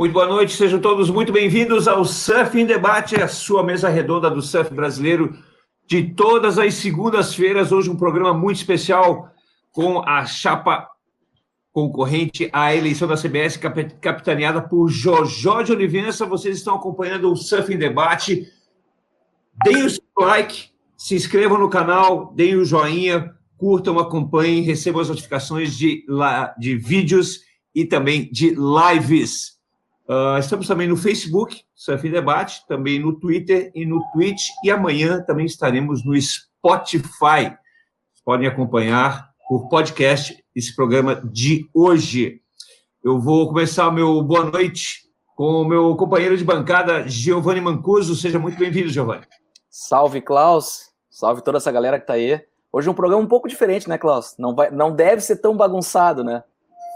Muito boa noite, sejam todos muito bem-vindos ao Surf em Debate, a sua mesa redonda do surf brasileiro de todas as segundas-feiras. Hoje um programa muito especial com a chapa concorrente à eleição da CBS, capitaneada por Jojó de Olivença. Vocês estão acompanhando o Surf em Debate. Deem o seu like, se inscrevam no canal, deem o joinha, curtam, acompanhem, recebam as notificações de, de vídeos e também de lives. Uh, estamos também no Facebook, Surf Debate, também no Twitter e no Twitch, e amanhã também estaremos no Spotify. Vocês podem acompanhar por podcast esse programa de hoje. Eu vou começar o meu boa noite com o meu companheiro de bancada, Giovanni Mancuso. Seja muito bem-vindo, Giovanni. Salve, Klaus. Salve toda essa galera que está aí. Hoje é um programa um pouco diferente, né, Klaus? Não, vai, não deve ser tão bagunçado, né?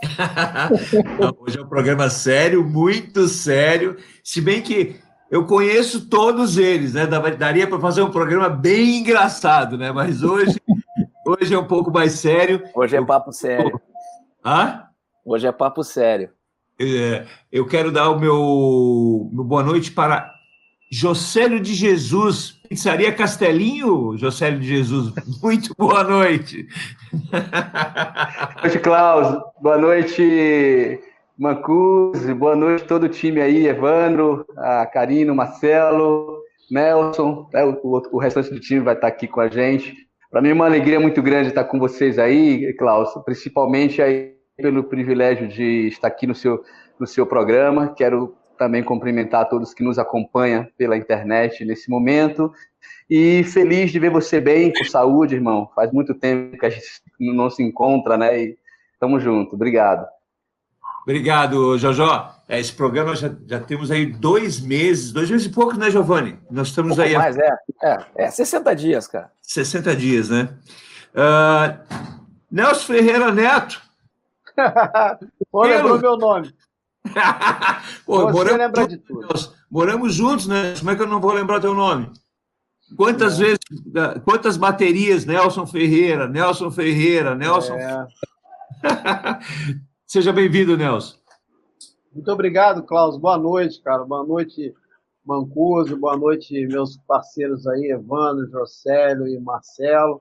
hoje é um programa sério, muito sério. Se bem que eu conheço todos eles, né? Daria para fazer um programa bem engraçado, né? Mas hoje, hoje é um pouco mais sério. Hoje é papo sério. Hã? Hoje é papo sério. É, eu quero dar o meu, meu boa noite para Jocélio de Jesus, Pizzaria Castelinho, Jocélio de Jesus. Muito boa noite. Boa noite, Klaus. Boa noite, Mancuse. Boa noite todo o time aí, Evandro, a Karino, Marcelo, Nelson. É, o, o, restante do time vai estar aqui com a gente. Para mim é uma alegria muito grande estar com vocês aí, Klaus, principalmente aí pelo privilégio de estar aqui no seu, no seu programa. Quero também cumprimentar a todos que nos acompanham pela internet nesse momento. E feliz de ver você bem, com saúde, irmão. Faz muito tempo que a gente não se encontra, né? E tamo junto. Obrigado. Obrigado, Jojó. É, esse programa já, já temos aí dois meses, dois meses e pouco, né, Giovanni? Nós estamos um aí. Mais, é, é, é 60 dias, cara. 60 dias, né? Uh, Nelson Ferreira Neto. Olha, lembrou meu nome. Pô, Você moramos lembra de tudo. moramos juntos, né? Como é que eu não vou lembrar teu nome? Quantas é. vezes, quantas baterias, Nelson Ferreira, Nelson Ferreira, Nelson. É. Seja bem-vindo, Nelson. Muito obrigado, Klaus. Boa noite, cara. Boa noite, Mancuso. Boa noite, meus parceiros aí, Evandro, Jocélio e Marcelo.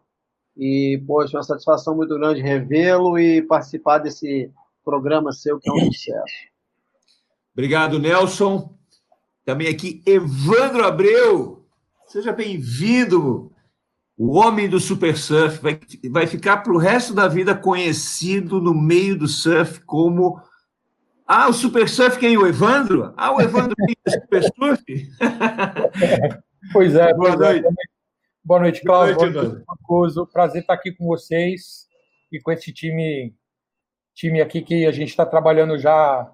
E, poxa, uma satisfação muito grande revê-lo e participar desse programa seu, que é um sucesso. Obrigado, Nelson. Também aqui, Evandro Abreu. Seja bem-vindo. O homem do super surf vai, vai ficar para o resto da vida conhecido no meio do surf como. Ah, o super surf quem? O Evandro? Ah, o Evandro quem é super surf? pois é, boa pois é. noite. É. Boa noite, Cláudio. Boa noite, Boa noite Prazer estar aqui com vocês e com esse time, time aqui que a gente está trabalhando já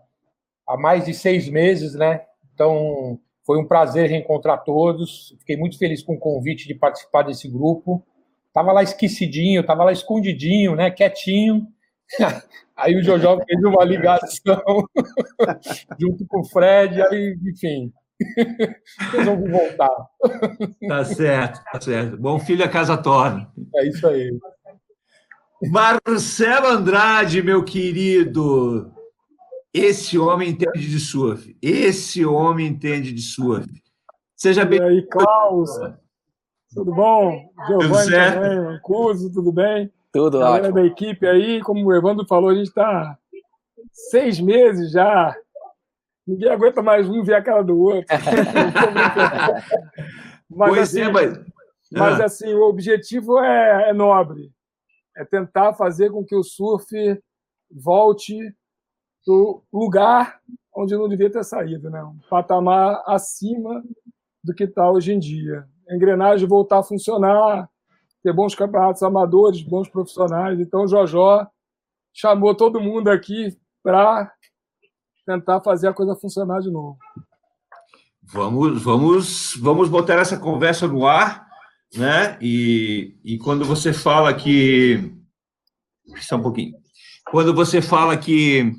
há mais de seis meses, né? Então, foi um prazer reencontrar todos. Fiquei muito feliz com o convite de participar desse grupo. Tava lá esquecidinho, tava lá escondidinho, né? Quietinho. Aí o Jojo fez uma ligação junto com o Fred, aí, enfim, resolvi voltar. Tá certo, tá certo. Bom filho a casa torna. É isso aí. Marcelo Andrade, meu querido, esse homem entende de surf. Esse homem entende de surf. Seja bem. E aí, Klaus? Tudo bom? Giovanni também, Mancuso, tudo bem? Tudo Galera ótimo. da equipe aí, como o Evandro falou, a gente está seis meses já. Ninguém aguenta mais um ver a cara do outro. mas, pois assim, é, mas... mas ah. assim, o objetivo é, é nobre. É tentar fazer com que o surf volte do lugar onde não devia ter saído, né? um patamar acima do que está hoje em dia. A engrenagem voltar a funcionar, ter bons campeonatos amadores, bons profissionais. Então, o Jojó chamou todo mundo aqui para tentar fazer a coisa funcionar de novo. Vamos, vamos, vamos botar essa conversa no ar, né? E, e quando você fala que. Só um pouquinho. Quando você fala que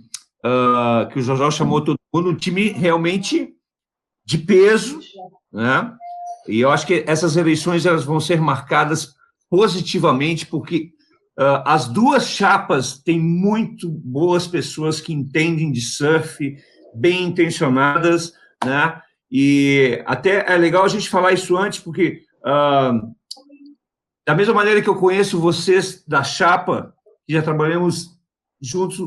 uh, que o Jorjão chamou todo mundo, um time realmente de peso, né? E eu acho que essas eleições elas vão ser marcadas positivamente, porque uh, as duas chapas têm muito boas pessoas que entendem de surf, bem intencionadas, né? E até é legal a gente falar isso antes, porque uh, da mesma maneira que eu conheço vocês da Chapa, que já trabalhamos juntos,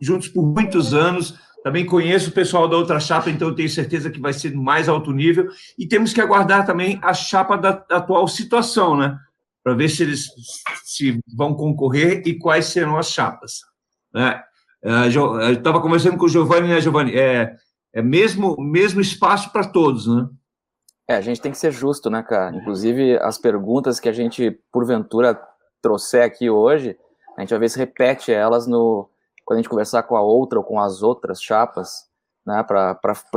juntos por muitos anos, também conheço o pessoal da outra chapa, então tenho certeza que vai ser mais alto nível. E temos que aguardar também a chapa da atual situação, né? Para ver se eles se vão concorrer e quais serão as chapas. Né? É, eu estava conversando com o Giovanni, né, Giovanni? É, é mesmo, mesmo espaço para todos, né? É, a gente tem que ser justo, né, cara? Inclusive, as perguntas que a gente, porventura, trouxer aqui hoje, a gente às vezes repete elas no, quando a gente conversar com a outra ou com as outras chapas, né, para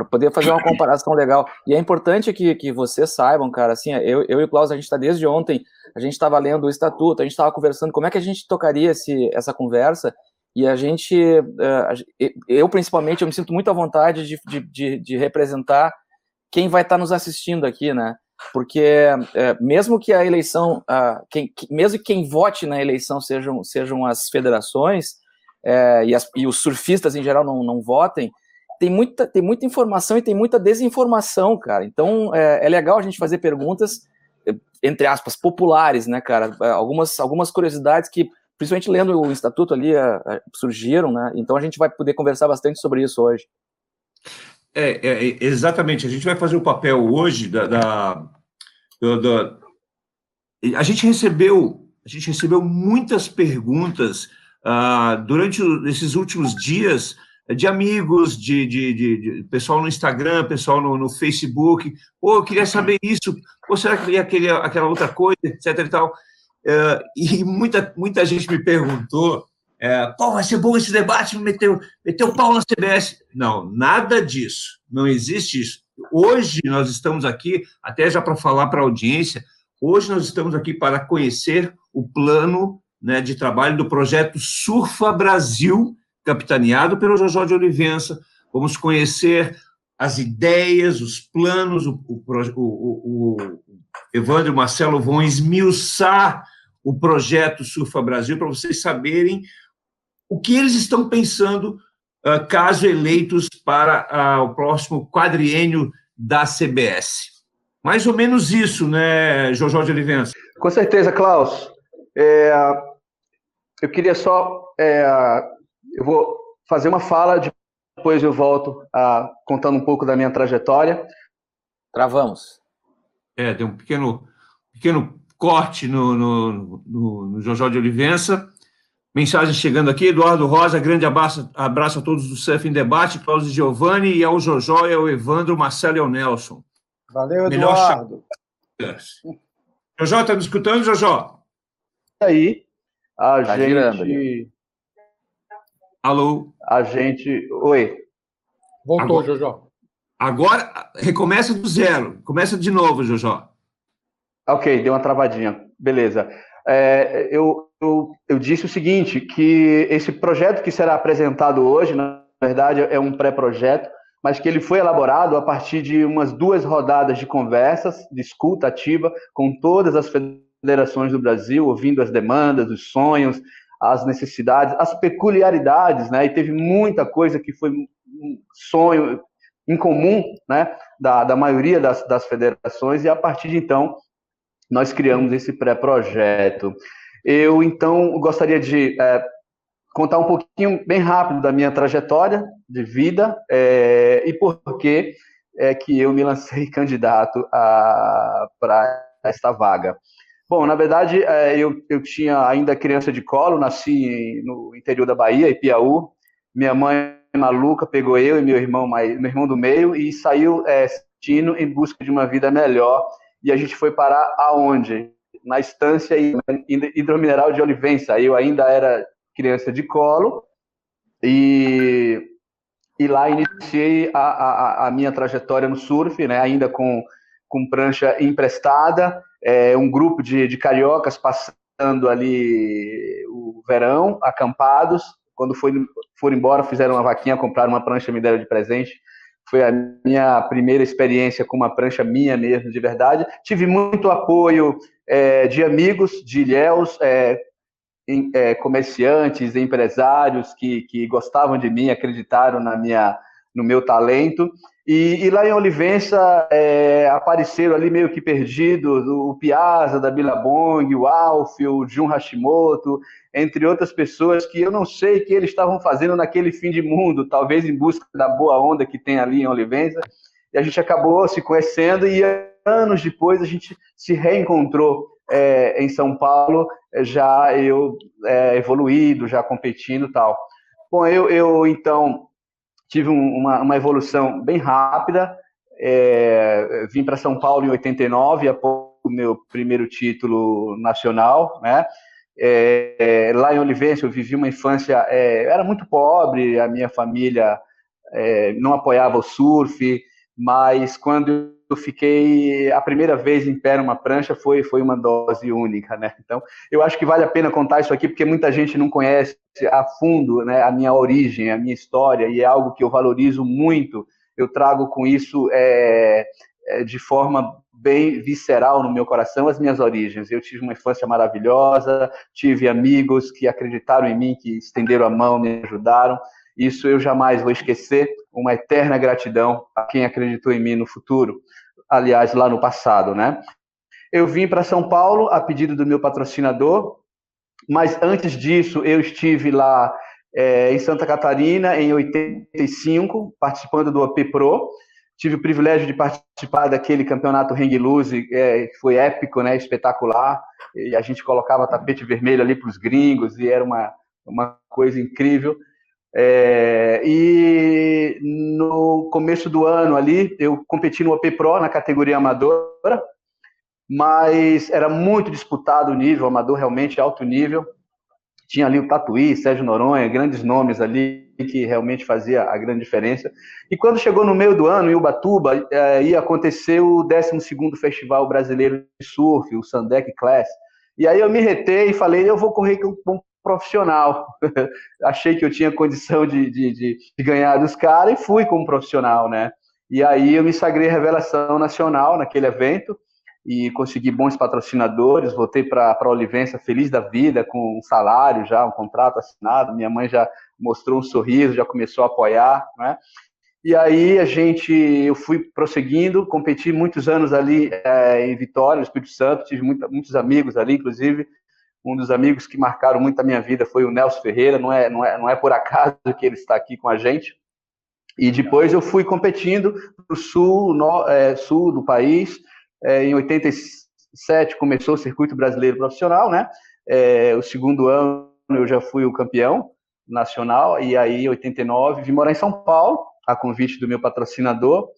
poder fazer uma comparação legal. E é importante que, que vocês saibam, cara, assim, eu, eu e o Klaus, a gente está desde ontem, a gente estava lendo o estatuto, a gente estava conversando como é que a gente tocaria esse, essa conversa, e a gente, eh, eu principalmente, eu me sinto muito à vontade de, de, de, representar quem vai estar tá nos assistindo aqui, né? Porque é, mesmo que a eleição, quem, mesmo que quem vote na eleição sejam, sejam as federações, é, e, as, e, os surfistas em geral não, não votem, tem muita, tem muita informação e tem muita desinformação, cara. Então é, é legal a gente fazer perguntas, entre aspas, populares, né, cara? É, algumas, algumas curiosidades que, principalmente lendo o estatuto ali, é, é, surgiram, né? Então a gente vai poder conversar bastante sobre isso hoje. É, é, exatamente. A gente vai fazer o papel hoje da, da, da, a gente recebeu a gente recebeu muitas perguntas ah, durante esses últimos dias de amigos, de, de, de, de, pessoal no Instagram, pessoal no, no Facebook, ou eu queria saber isso, ou será que ia aquele, aquela outra coisa, etc e tal. Uh, e muita, muita gente me perguntou, uh, pô, vai ser bom esse debate, meteu, o pau na CBS. Não, nada disso, não existe isso. Hoje nós estamos aqui, até já para falar para a audiência, hoje nós estamos aqui para conhecer o plano né, de trabalho do projeto Surfa Brasil, capitaneado pelo Jojó de Olivença. Vamos conhecer as ideias, os planos, o, o, o, o Evandro e Marcelo vão esmiuçar o projeto Surfa Brasil para vocês saberem o que eles estão pensando uh, caso eleitos para uh, o próximo quadriênio da CBS. Mais ou menos isso, né, Jojó de Olivença? Com certeza, Klaus. É, eu queria só. É, eu vou fazer uma fala, depois eu volto a, contando um pouco da minha trajetória. Travamos. É, tem um pequeno, pequeno corte no, no, no, no Jojó de Olivença. Mensagem chegando aqui, Eduardo Rosa, grande abraço, abraço a todos do Surf em Debate, Cláudio Giovanni, e ao Jojó, e ao Evandro, Marcelo e ao Nelson. Valeu, Eduardo. Melhor... Jojó, está me escutando, Jojó? Aí, a tá gente. Girando, Alô? A gente. Oi. Voltou, agora, Jojó. Agora, recomeça do zero. Começa de novo, Jojó. Ok, deu uma travadinha. Beleza. É, eu, eu, eu disse o seguinte: que esse projeto que será apresentado hoje, na verdade, é um pré-projeto, mas que ele foi elaborado a partir de umas duas rodadas de conversas, de escuta ativa, com todas as federações do Brasil, ouvindo as demandas, os sonhos, as necessidades, as peculiaridades, né? E teve muita coisa que foi um sonho em comum, né? Da, da maioria das, das federações, e a partir de então nós criamos esse pré-projeto. Eu, então, gostaria de é, contar um pouquinho, bem rápido, da minha trajetória de vida é, e por que é que eu me lancei candidato para esta vaga. Bom, na verdade, é, eu, eu tinha ainda criança de colo, nasci no interior da Bahia, Ipiaú. Minha mãe maluca pegou eu e meu irmão, meu irmão do meio e saiu é, em busca de uma vida melhor. E a gente foi parar aonde? Na estância hidromineral de Olivença. Eu ainda era criança de colo e, e lá iniciei a, a, a minha trajetória no surf, né, ainda com, com prancha emprestada é, um grupo de, de cariocas passando ali o verão, acampados. Quando foram embora, fizeram uma vaquinha, compraram uma prancha, me deram de presente. Foi a minha primeira experiência com uma prancha minha mesmo, de verdade. Tive muito apoio é, de amigos, de ilhéus, é, é, comerciantes, empresários que, que gostavam de mim, acreditaram na minha, no meu talento. E, e lá em Olivença é, apareceram ali meio que perdidos o Piazza da Billabong, o Alf, o Jun Hashimoto, entre outras pessoas que eu não sei o que eles estavam fazendo naquele fim de mundo, talvez em busca da boa onda que tem ali em Olivença. E a gente acabou se conhecendo e anos depois a gente se reencontrou é, em São Paulo, já eu é, evoluído, já competindo tal. Bom, eu, eu então tive um, uma, uma, evolução bem rápida, é, vim para São Paulo em 89, após o meu primeiro título nacional, né? É, lá em Olivença eu vivi uma infância, é, era muito pobre, a minha família é, não apoiava o surf, mas quando eu fiquei a primeira vez em pé numa prancha foi foi uma dose única, né? Então, eu acho que vale a pena contar isso aqui porque muita gente não conhece a fundo, né, a minha origem, a minha história e é algo que eu valorizo muito. Eu trago com isso é, é, de forma bem visceral no meu coração as minhas origens. Eu tive uma infância maravilhosa, tive amigos que acreditaram em mim, que estenderam a mão, me ajudaram. Isso eu jamais vou esquecer. Uma eterna gratidão a quem acreditou em mim no futuro aliás, lá no passado, né? Eu vim para São Paulo a pedido do meu patrocinador, mas antes disso eu estive lá é, em Santa Catarina em 85, participando do AP Pro. Tive o privilégio de participar daquele campeonato Hang Loose, é, que foi épico, né, espetacular. E a gente colocava tapete vermelho ali para os gringos e era uma, uma coisa incrível. É, e no começo do ano ali, eu competi no OP Pro na categoria amadora, mas era muito disputado o nível, amador realmente alto nível. Tinha ali o Tatuí, Sérgio Noronha, grandes nomes ali que realmente fazia a grande diferença. E quando chegou no meio do ano, em Ubatuba, é, ia acontecer o 12º Festival Brasileiro de Surf, o Sandec Class. E aí eu me retei e falei, eu vou correr com, profissional. Achei que eu tinha condição de, de, de, de ganhar dos caras e fui como profissional, né? E aí eu me sagrei revelação nacional naquele evento e consegui bons patrocinadores, voltei para a Olivença feliz da vida, com um salário já, um contrato assinado, minha mãe já mostrou um sorriso, já começou a apoiar, né? E aí a gente, eu fui prosseguindo, competi muitos anos ali é, em Vitória, no Espírito Santo, tive muita, muitos amigos ali, inclusive um dos amigos que marcaram muito a minha vida foi o Nelson Ferreira, não é, não é, não é por acaso que ele está aqui com a gente. E depois eu fui competindo para o sul, no, é, sul do país. É, em 87 começou o circuito brasileiro profissional, né? É, o segundo ano eu já fui o campeão nacional e aí em 89 vim morar em São Paulo a convite do meu patrocinador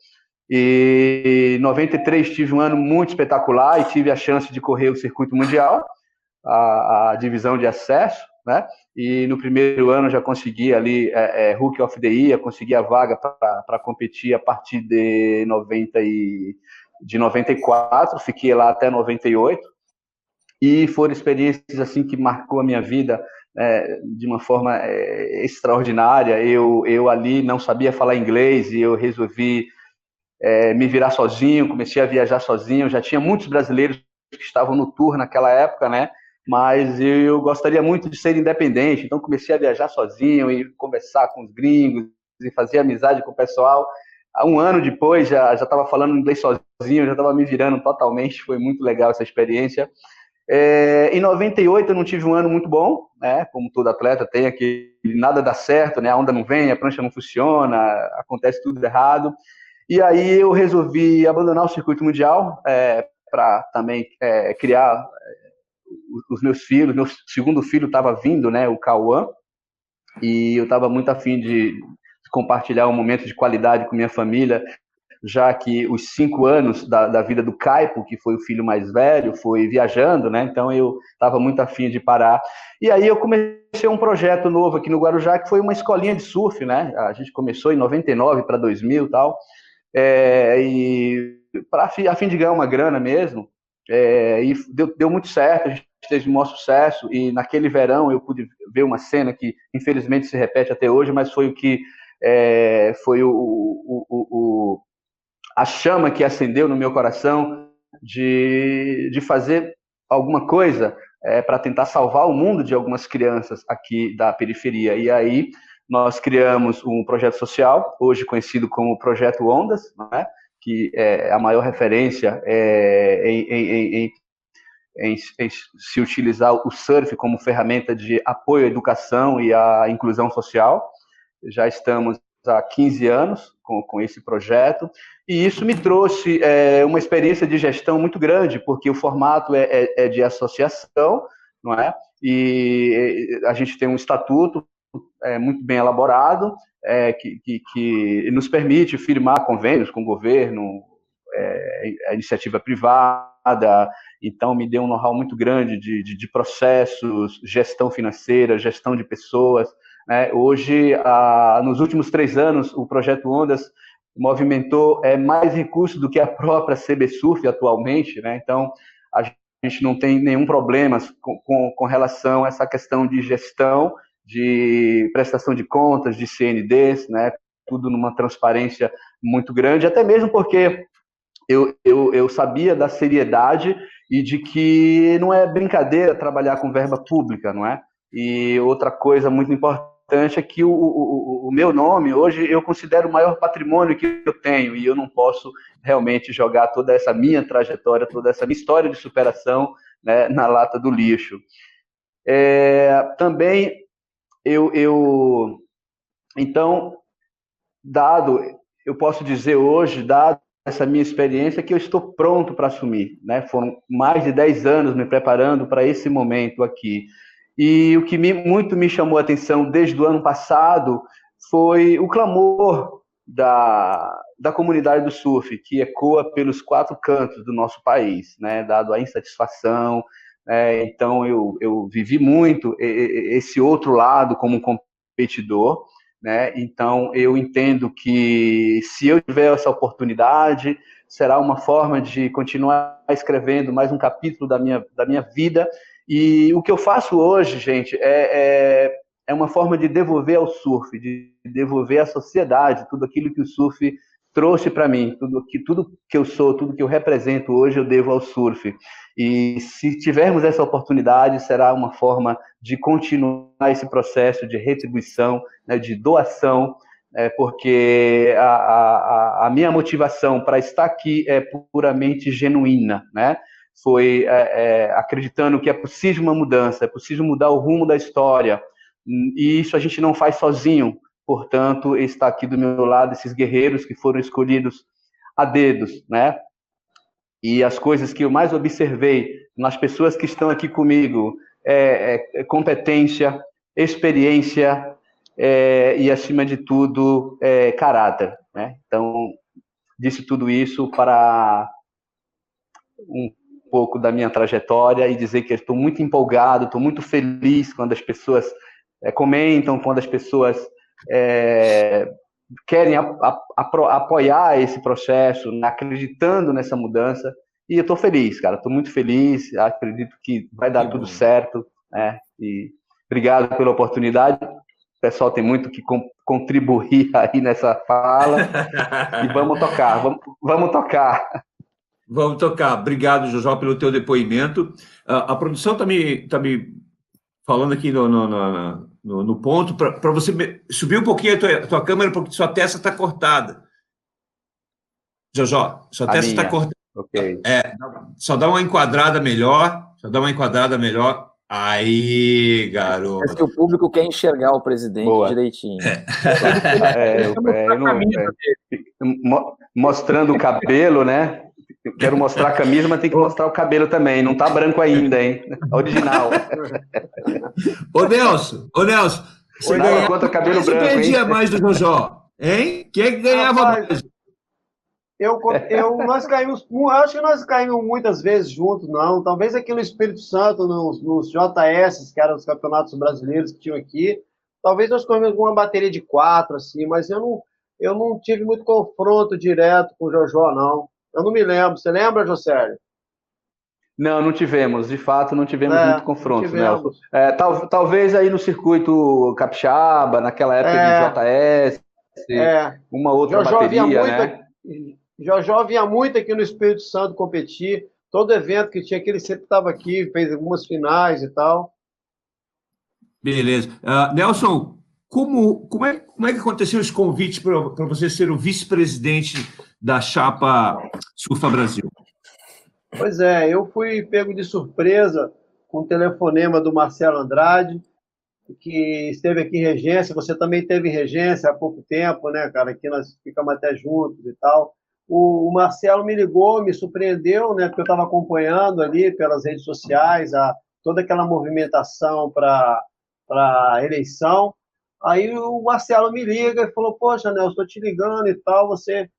e em 93 tive um ano muito espetacular e tive a chance de correr o circuito mundial a, a divisão de acesso, né? E no primeiro ano já consegui ali é, é, Hook of the Year, consegui a vaga para competir a partir de 90 e, de 94, fiquei lá até 98 e foram experiências assim que marcou a minha vida é, de uma forma é, extraordinária. Eu eu ali não sabia falar inglês e eu resolvi é, me virar sozinho, comecei a viajar sozinho. Já tinha muitos brasileiros que estavam no tour naquela época, né? Mas eu gostaria muito de ser independente, então comecei a viajar sozinho e conversar com os gringos e fazer amizade com o pessoal. Um ano depois já estava falando inglês sozinho, já estava me virando totalmente, foi muito legal essa experiência. É, em 98 eu não tive um ano muito bom, né? Como todo atleta tem aqui, nada dá certo, né? A onda não vem, a prancha não funciona, acontece tudo errado. E aí eu resolvi abandonar o circuito mundial é, para também é, criar os meus filhos, meu segundo filho estava vindo, né, o Cauã, e eu estava muito afim de compartilhar um momento de qualidade com minha família, já que os cinco anos da, da vida do Caipo, que foi o filho mais velho, foi viajando, né? Então eu estava muito afim de parar. E aí eu comecei um projeto novo aqui no Guarujá, que foi uma escolinha de surf, né? A gente começou em 99 para 2000 e tal. É, e para a fim de ganhar uma grana mesmo, é, e deu, deu muito certo, a gente teve um maior sucesso, e naquele verão eu pude ver uma cena que infelizmente se repete até hoje, mas foi o que é, foi o, o, o, a chama que acendeu no meu coração de, de fazer alguma coisa é, para tentar salvar o mundo de algumas crianças aqui da periferia. E aí nós criamos um projeto social, hoje conhecido como Projeto Ondas, né, que é a maior referência é, em, em, em, em, se utilizar o surf como ferramenta de apoio à educação e à inclusão social. Já estamos há 15 anos com, com esse projeto, e isso me trouxe é, uma experiência de gestão muito grande, porque o formato é, é, é de associação, não é? E a gente tem um estatuto é, muito bem elaborado, é, que, que, que, nos permite firmar convênios com o governo, é, a iniciativa privada, então me deu um know-how muito grande de, de, de, processos, gestão financeira, gestão de pessoas. Né? Hoje, a, nos últimos três anos, o projeto Ondas movimentou é, mais recursos do que a própria CBSUF atualmente, né? então a gente não tem nenhum problema com, com, com relação a essa questão de gestão, de prestação de contas, de CNDs, né? tudo numa transparência muito grande, até mesmo porque eu, eu, eu sabia da seriedade e de que não é brincadeira trabalhar com verba pública, não é? E outra coisa muito importante é que o, o, o meu nome, hoje, eu considero o maior patrimônio que eu tenho e eu não posso realmente jogar toda essa minha trajetória, toda essa minha história de superação né, na lata do lixo. É, também eu, eu, então, dado, eu posso dizer hoje, dado essa minha experiência que eu estou pronto para assumir. Né? Foram mais de 10 anos me preparando para esse momento aqui. E o que me, muito me chamou a atenção desde o ano passado foi o clamor da, da comunidade do surf, que ecoa pelos quatro cantos do nosso país, né? dado a insatisfação. Né? Então, eu, eu vivi muito esse outro lado como competidor, né? Então, eu entendo que se eu tiver essa oportunidade, será uma forma de continuar escrevendo mais um capítulo da minha, da minha vida. E o que eu faço hoje, gente, é, é, é uma forma de devolver ao surf, de devolver à sociedade tudo aquilo que o surf trouxe para mim, tudo que, tudo que eu sou, tudo que eu represento hoje, eu devo ao surf. E se tivermos essa oportunidade, será uma forma de continuar esse processo de retribuição, né, de doação, é, porque a, a, a, minha motivação para estar aqui é puramente genuína, né? Foi é, é, acreditando que é possível uma mudança, é possível mudar o rumo da história, e isso a gente não faz sozinho. Portanto, está aqui do meu lado esses guerreiros que foram escolhidos a dedos, né? E as coisas que eu mais observei nas pessoas que estão aqui comigo é, é, é competência, experiência é, e, acima de tudo, é, caráter. Né? Então, disse tudo isso para um pouco da minha trajetória e dizer que estou muito empolgado, estou muito feliz quando as pessoas é, comentam, quando as pessoas é, querem a, a, a, apoiar esse processo, né, acreditando nessa mudança. E eu estou feliz, cara. Estou muito feliz. Acredito que vai dar tudo certo. Né? E obrigado pela oportunidade. O pessoal tem muito que contribuir aí nessa fala. e vamos tocar, vamos, vamos tocar. Vamos tocar. Obrigado, Jojó, pelo teu depoimento. A, a produção está me, tá me falando aqui no, no, no, no, no ponto, para você subir um pouquinho a tua, a tua câmera, porque sua testa está cortada. Jojó, sua a testa está cortada. Ok. É, só dá uma enquadrada melhor, só dá uma enquadrada melhor. Aí, garoto. Parece que o público quer enxergar o presidente Boa. direitinho. É. é, é, não, é, mostrando o cabelo, né? Quero mostrar a camisa, mas tem que mostrar o cabelo também. Não tá branco ainda, hein? Original. ô, Nelson, ô, Nelson. Você ganhava quanto cabelo branco, perdia hein? mais do Jojó? Hein? Quem é que ganhava Rapaz, mais? Eu, eu, nós caímos, acho que nós caímos muitas vezes juntos, não. Talvez aqui no Espírito Santo, nos, nos JS, que eram os campeonatos brasileiros que tinham aqui, talvez nós corremos alguma bateria de quatro, assim, mas eu não, eu não tive muito confronto direto com o Jojó, não. Eu não me lembro. Você lembra, Josélio? Não, não tivemos. De fato, não tivemos é, muito confronto, Nelson. É, tal, talvez aí no circuito capixaba, naquela época é, de JS, é. uma outra Jojó bateria, via né? Jojó vinha muito aqui no Espírito Santo competir. Todo evento que tinha aqui, ele sempre estava aqui, fez algumas finais e tal. Beleza. Uh, Nelson, como, como, é, como é que aconteceu esse convite para você ser o vice-presidente da chapa Surfa Brasil? Pois é, eu fui pego de surpresa com o telefonema do Marcelo Andrade, que esteve aqui em regência. Você também teve regência há pouco tempo, né, cara? Aqui nós ficamos até juntos e tal. O, Marcelo me ligou, me surpreendeu, né? Porque eu estava acompanhando ali pelas redes sociais a, toda aquela movimentação para a eleição. Aí o Marcelo me liga e falou: Poxa, Nelson, estou te ligando e tal, você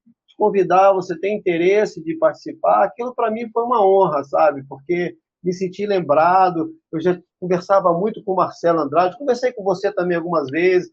convidar, você tem interesse de participar? Aquilo para mim foi uma honra, sabe? Porque me senti lembrado. Eu já conversava muito com o Marcelo Andrade, conversei com você também algumas vezes.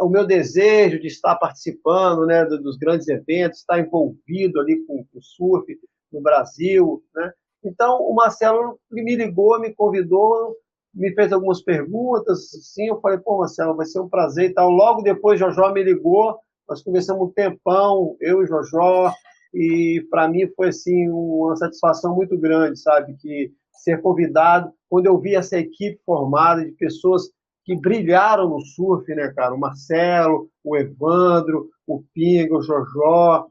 O meu desejo de estar participando né, dos grandes eventos, estar envolvido ali com o surf no Brasil. Né? Então, o Marcelo me ligou, me convidou, me fez algumas perguntas. Sim, eu falei, pô, Marcelo, vai ser um prazer e tal. Logo depois, Jojó me ligou, nós conversamos um tempão, eu e Jojó, e para mim foi assim uma satisfação muito grande, sabe? Que ser convidado, quando eu vi essa equipe formada de pessoas que brilharam no surf, né, cara? O Marcelo, o Evandro, o Pinga, o Jojó,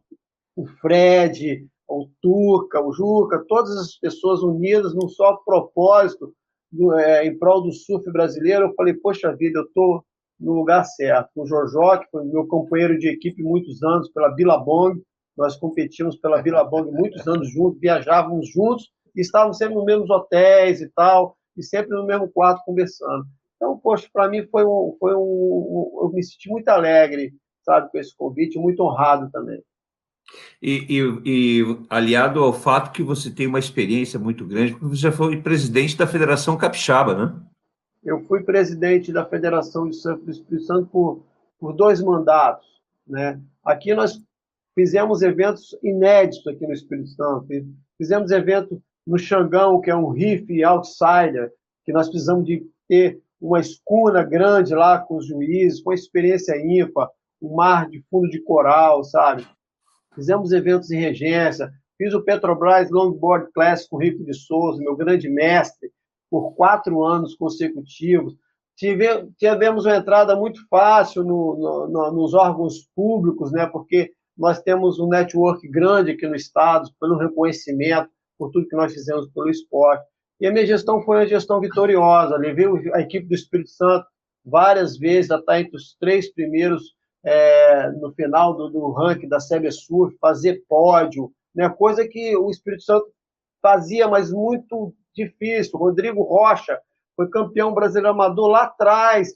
o Fred, o Turca, o Juca, todas as pessoas unidas num só propósito do, é, em prol do surf brasileiro. Eu falei, poxa vida, eu estou no lugar certo. O Jojó, que foi meu companheiro de equipe muitos anos pela Billabong, nós competimos pela Billabong muitos anos juntos, viajávamos juntos e estávamos sempre nos mesmos hotéis e tal, e sempre no mesmo quarto conversando. Então, poxa, para mim foi um, foi um, eu me senti muito alegre, sabe, com esse convite, muito honrado também. E, e, e, aliado ao fato que você tem uma experiência muito grande, porque você já foi presidente da Federação Capixaba, né? Eu fui presidente da Federação de Surf do Espírito Santo por, por dois mandatos, né? Aqui nós fizemos eventos inéditos aqui no Espírito Santo. Fizemos evento no Xangão, que é um riff outsider, que nós precisamos de ter uma escuna grande lá com os juízes, com experiência ímpar, um mar de fundo de coral, sabe? Fizemos eventos em regência, fiz o Petrobras Longboard Class com o Rico de Souza, meu grande mestre, por quatro anos consecutivos. Tive, tivemos uma entrada muito fácil no, no, no, nos órgãos públicos, né? porque nós temos um network grande aqui no Estado, pelo reconhecimento, por tudo que nós fizemos pelo esporte. E a minha gestão foi uma gestão vitoriosa. Levei a equipe do Espírito Santo várias vezes a estar entre os três primeiros é, no final do, do ranking da CB Surf, fazer pódio, né? coisa que o Espírito Santo fazia, mas muito difícil. Rodrigo Rocha foi campeão brasileiro amador lá atrás,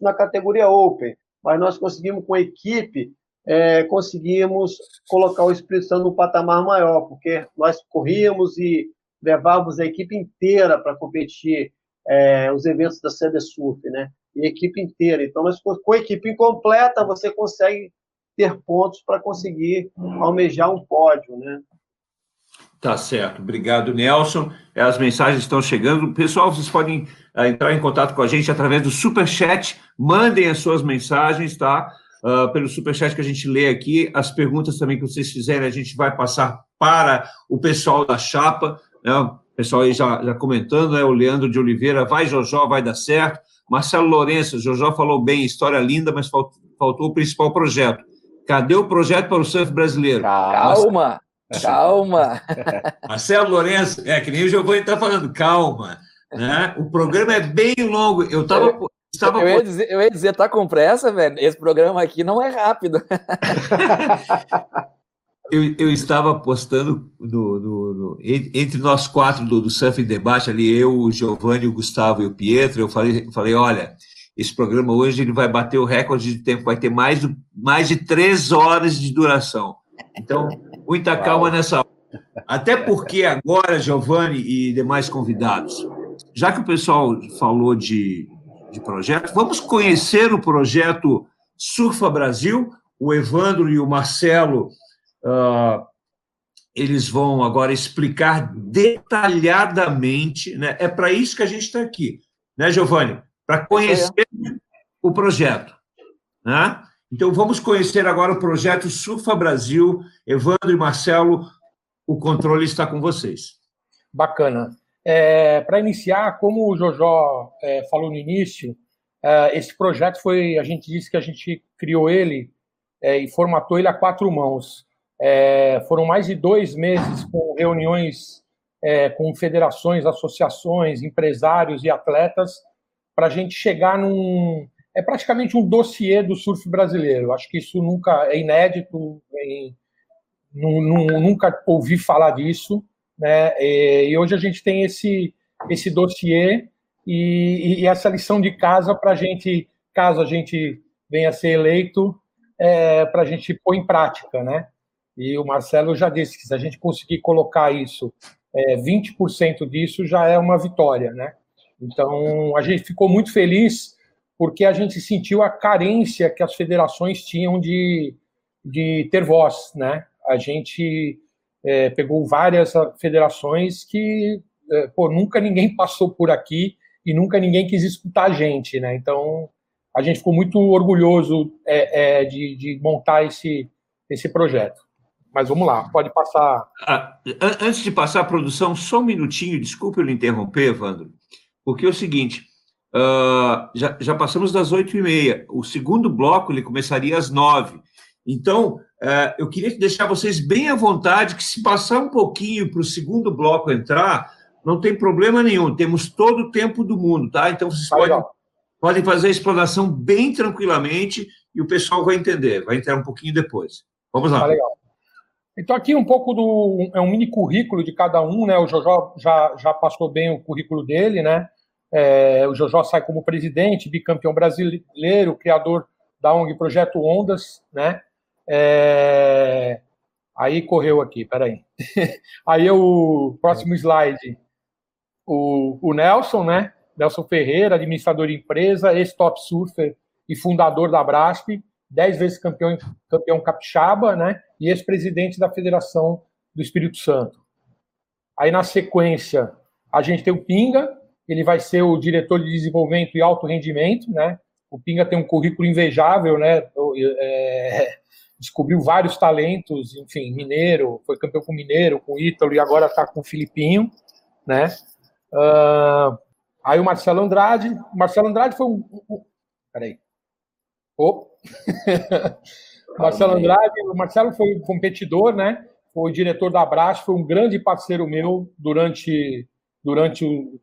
na categoria Open, mas nós conseguimos, com a equipe, é, conseguimos colocar o Espírito Santo num patamar maior, porque nós corríamos e levávamos a equipe inteira para competir é, os eventos da CB Surf, né? E a equipe inteira. Então, nós, com a equipe incompleta, você consegue ter pontos para conseguir almejar um pódio, né? Tá certo. Obrigado, Nelson. As mensagens estão chegando. Pessoal, vocês podem uh, entrar em contato com a gente através do Super Chat. Mandem as suas mensagens, tá? uh, pelo superchat que a gente lê aqui. As perguntas também que vocês fizerem, a gente vai passar para o pessoal da chapa. Né? O pessoal aí já, já comentando, né? o Leandro de Oliveira, vai Jojó, vai dar certo. Marcelo Lourenço, Jojó falou bem, história linda, mas faltou, faltou o principal projeto. Cadê o projeto para o surf brasileiro? Calma, calma. Marcelo Lourenço, é que nem o Giovanni está falando, calma. Né? O programa é bem longo. Eu estava Estava... Eu, ia dizer, eu ia dizer, tá com pressa, velho? Esse programa aqui não é rápido. eu, eu estava postando no, no, no, entre nós quatro do, do Surf Debate, ali eu, o Giovanni, o Gustavo e o Pietro, eu falei, falei, olha, esse programa hoje ele vai bater o recorde de tempo, vai ter mais, mais de três horas de duração. Então, muita calma nessa hora. Até porque agora, Giovanni e demais convidados, já que o pessoal falou de de projeto. Vamos conhecer o projeto Surfa Brasil. O Evandro e o Marcelo, uh, eles vão agora explicar detalhadamente, né? É para isso que a gente está aqui, né, Giovanni? Para conhecer o projeto, né? Então vamos conhecer agora o projeto Surfa Brasil. Evandro e Marcelo, o controle está com vocês. Bacana. É, Para iniciar, como o Jojó é, falou no início, Uh, esse projeto foi, a gente disse que a gente criou ele é, e formatou ele a quatro mãos. É, foram mais de dois meses com reuniões é, com federações, associações, empresários e atletas para a gente chegar num. É praticamente um dossiê do surf brasileiro. Acho que isso nunca é inédito, em, nunca ouvi falar disso. Né? E hoje a gente tem esse, esse dossiê e, e essa lição de casa para a gente, caso a gente venha a ser eleito, é, para a gente pôr em prática, né? E o Marcelo já disse que se a gente conseguir colocar isso, é, 20% disso já é uma vitória, né? Então, a gente ficou muito feliz porque a gente sentiu a carência que as federações tinham de, de ter voz, né? A gente é, pegou várias federações que, é, pô, nunca ninguém passou por aqui e nunca ninguém quis escutar a gente, né? Então, a gente ficou muito orgulhoso é, é, de, de, montar esse, esse projeto. Mas vamos lá, pode passar. Ah, antes de passar a produção, só um minutinho, desculpe eu lhe interromper, Evandro, porque é o seguinte, uh, já, já, passamos das oito e meia, o segundo bloco ele começaria às nove. Então, uh, eu queria deixar vocês bem à vontade que se passar um pouquinho para o segundo bloco entrar, não tem problema nenhum, temos todo o tempo do mundo, tá? Então, vocês tá podem, podem fazer a explanação bem tranquilamente e o pessoal vai entender, vai entrar um pouquinho depois. Vamos lá. Tá legal. Então, aqui um pouco do. É um mini currículo de cada um, né? O Jojó já, já passou bem o currículo dele, né? É, o Jojó sai como presidente, bicampeão brasileiro, criador da ONG Projeto Ondas, né? É, aí correu aqui, peraí. aí o próximo slide, o, o Nelson, né? Nelson Ferreira, administrador de empresa, ex-top surfer e fundador da Brasp, dez vezes campeão, campeão capixaba, né? E ex-presidente da Federação do Espírito Santo. Aí, na sequência, a gente tem o Pinga, ele vai ser o diretor de desenvolvimento e alto rendimento, né? O Pinga tem um currículo invejável, né? É, descobriu vários talentos, enfim, mineiro, foi campeão com mineiro, com Ítalo e agora está com o Filipinho, né? Uh, aí o Marcelo Andrade, o Marcelo Andrade foi um, peraí, oh. Marcelo Andrade, o Marcelo foi um competidor, né? Foi diretor da Brás, foi um grande parceiro meu durante, durante o,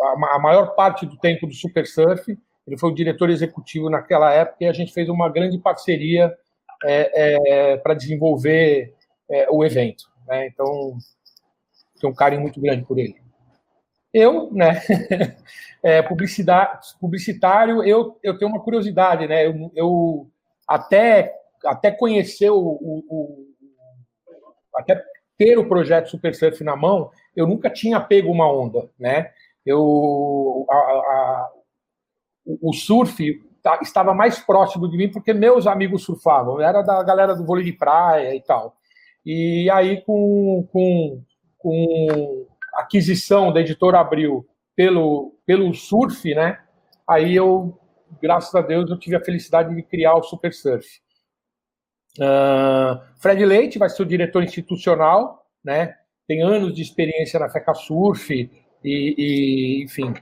a, maior parte do tempo do Super Surf. Ele foi o diretor executivo naquela época e a gente fez uma grande parceria é, é, para desenvolver é, o evento. Né? Então, tenho um carinho muito grande por ele. Eu, né, é, publicitário, eu, eu tenho uma curiosidade, né? Eu, eu até, até conhecer o, o, o, até ter o projeto Super Surf na mão, eu nunca tinha pego uma onda, né? Eu, a, a, o surf tá, estava mais próximo de mim porque meus amigos surfavam, era da galera do vôlei de praia e tal. E aí com, com, com aquisição da editora Abril pelo, pelo surf, né? Aí eu, graças a Deus, eu tive a felicidade de criar o Super Surf. Uh, Fred Leite vai ser o diretor institucional, né? Tem anos de experiência na FECA Surf e, e enfim.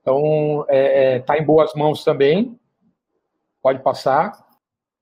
Então, é, é, tá em boas mãos também. Pode passar.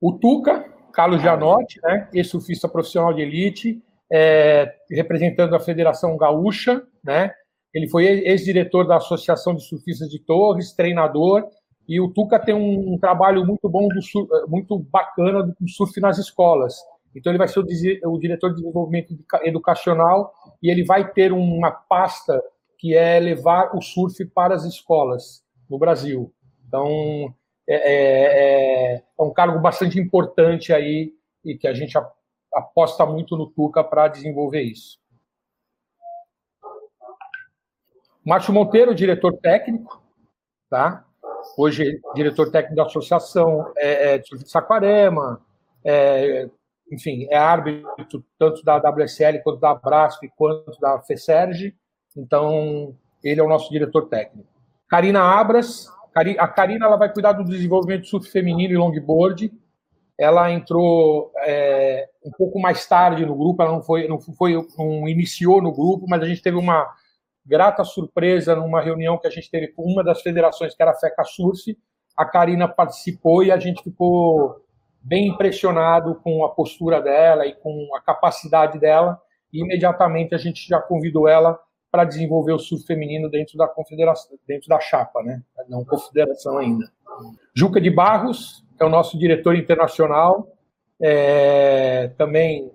O Tuca, Carlos Gianotti, né? Ex-surfista profissional de elite, é, representando a Federação Gaúcha, né? Ele foi ex-diretor da Associação de Surfistas de Torres, treinador, e o Tuca tem um, um trabalho muito bom, do, muito bacana do surf nas escolas. Então ele vai ser o, o diretor de desenvolvimento educacional e ele vai ter uma pasta que é levar o surf para as escolas no Brasil. Então é, é, é, é um cargo bastante importante aí e que a gente aposta muito no Tuca para desenvolver isso. Márcio Monteiro, diretor técnico, tá? Hoje, diretor técnico da associação é, é, de Saquarema, é, enfim, é árbitro tanto da WSL quanto da Brasp quanto da FESERG, então ele é o nosso diretor técnico. Karina Abras, a Karina ela vai cuidar do desenvolvimento do surf feminino e longboard, ela entrou é, um pouco mais tarde no grupo, ela não foi, não foi, não iniciou no grupo, mas a gente teve uma grata surpresa numa reunião que a gente teve com uma das federações, que era a FECA Surf, a Karina participou e a gente ficou bem impressionado com a postura dela e com a capacidade dela. E imediatamente a gente já convidou ela para desenvolver o surf feminino dentro da confederação, dentro da chapa, né? Não confederação ainda. Juca de Barros é o nosso diretor internacional, é, também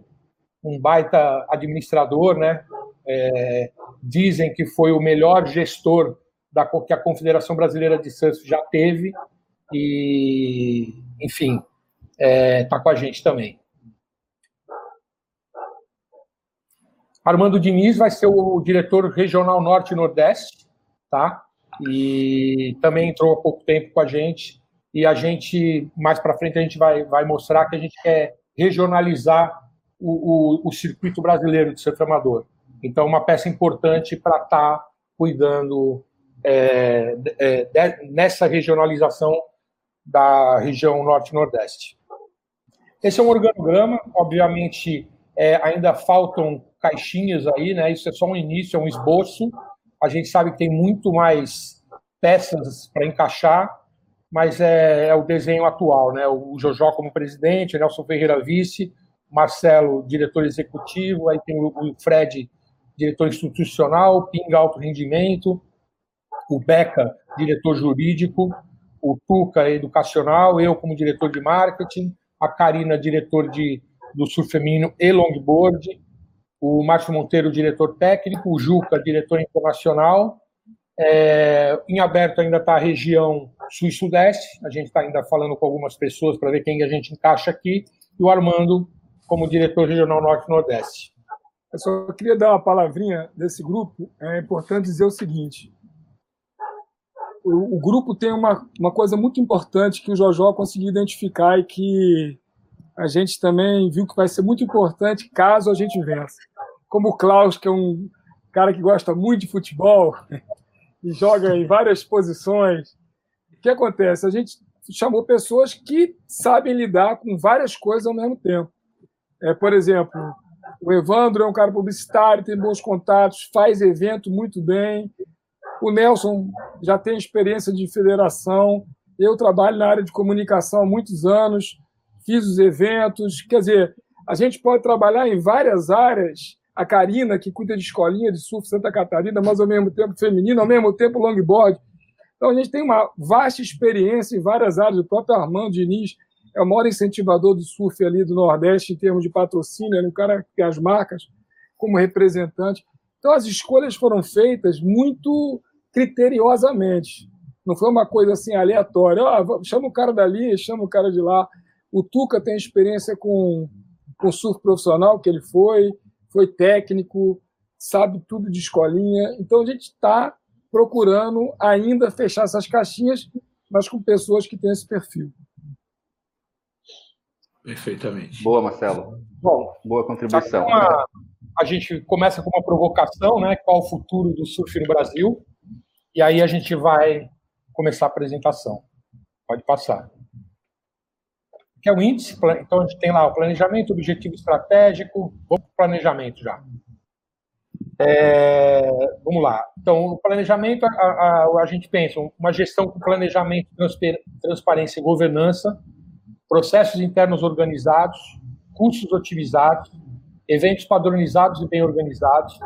um baita administrador, né? É, dizem que foi o melhor gestor da, que a Confederação Brasileira de Surf já teve e, enfim, está é, tá com a gente também. Armando Diniz vai ser o diretor regional Norte e Nordeste, tá? E também entrou há pouco tempo com a gente. E a gente, mais para frente, a gente vai, vai mostrar que a gente quer regionalizar o, o, o circuito brasileiro de surf amador. Então, uma peça importante para estar tá cuidando é, é, de, nessa regionalização da região Norte-Nordeste. Esse é um organograma, obviamente é, ainda faltam caixinhas aí, né? Isso é só um início, é um esboço. A gente sabe que tem muito mais peças para encaixar, mas é, é, o desenho atual, né? O Jojó como presidente, Nelson Ferreira vice, Marcelo diretor executivo, aí tem o Fred diretor institucional, Pinga alto rendimento, o Beca diretor jurídico, o Tuca educacional, eu como diretor de marketing, a Karina, diretor de, do surf feminino e longboard, o Márcio Monteiro, diretor técnico, o Juca, diretor internacional. É, em aberto ainda está a região sul e sudeste, a gente está ainda falando com algumas pessoas para ver quem a gente encaixa aqui, e o Armando como diretor regional norte nordeste. Eu só queria dar uma palavrinha desse grupo. É importante dizer o seguinte: o, o, grupo tem uma, uma coisa muito importante que o Jojó conseguiu identificar e que a gente também viu que vai ser muito importante caso a gente vença. Como o Klaus, que é um cara que gosta muito de futebol e joga em várias posições, o que acontece? A gente chamou pessoas que sabem lidar com várias coisas ao mesmo tempo. É, por exemplo, o Evandro é um cara publicitário, tem bons contatos, faz evento muito bem, o Nelson já tem experiência de federação. Eu trabalho na área de comunicação há muitos anos, fiz os eventos. Quer dizer, a gente pode trabalhar em várias áreas. A Karina, que cuida de escolinha de surf Santa Catarina, mas ao mesmo tempo feminino, ao mesmo tempo longboard. Então a gente tem uma vasta experiência em várias áreas. O próprio Armando Diniz é o maior incentivador do surf ali do Nordeste em termos de patrocínio, é um cara que as marcas como representante. Então as escolhas foram feitas muito criteriosamente. Não foi uma coisa assim aleatória. Oh, chama o cara dali, chama o cara de lá. O Tuca tem experiência com, com surf profissional, que ele foi, foi técnico, sabe tudo de escolinha. Então a gente está procurando ainda fechar essas caixinhas, mas com pessoas que têm esse perfil. Perfeitamente. Boa, Marcelo. Bom, boa contribuição. Uma, a gente começa com uma provocação, né? Qual o futuro do surf no Brasil? E aí a gente vai começar a apresentação. Pode passar. Que é o índice, então a gente tem lá o planejamento, objetivo estratégico, vamos para o planejamento já. É, vamos lá. Então, o planejamento, a, a, a, gente pensa uma gestão com planejamento, transparência e governança, processos internos organizados, custos otimizados, eventos padronizados e bem organizados,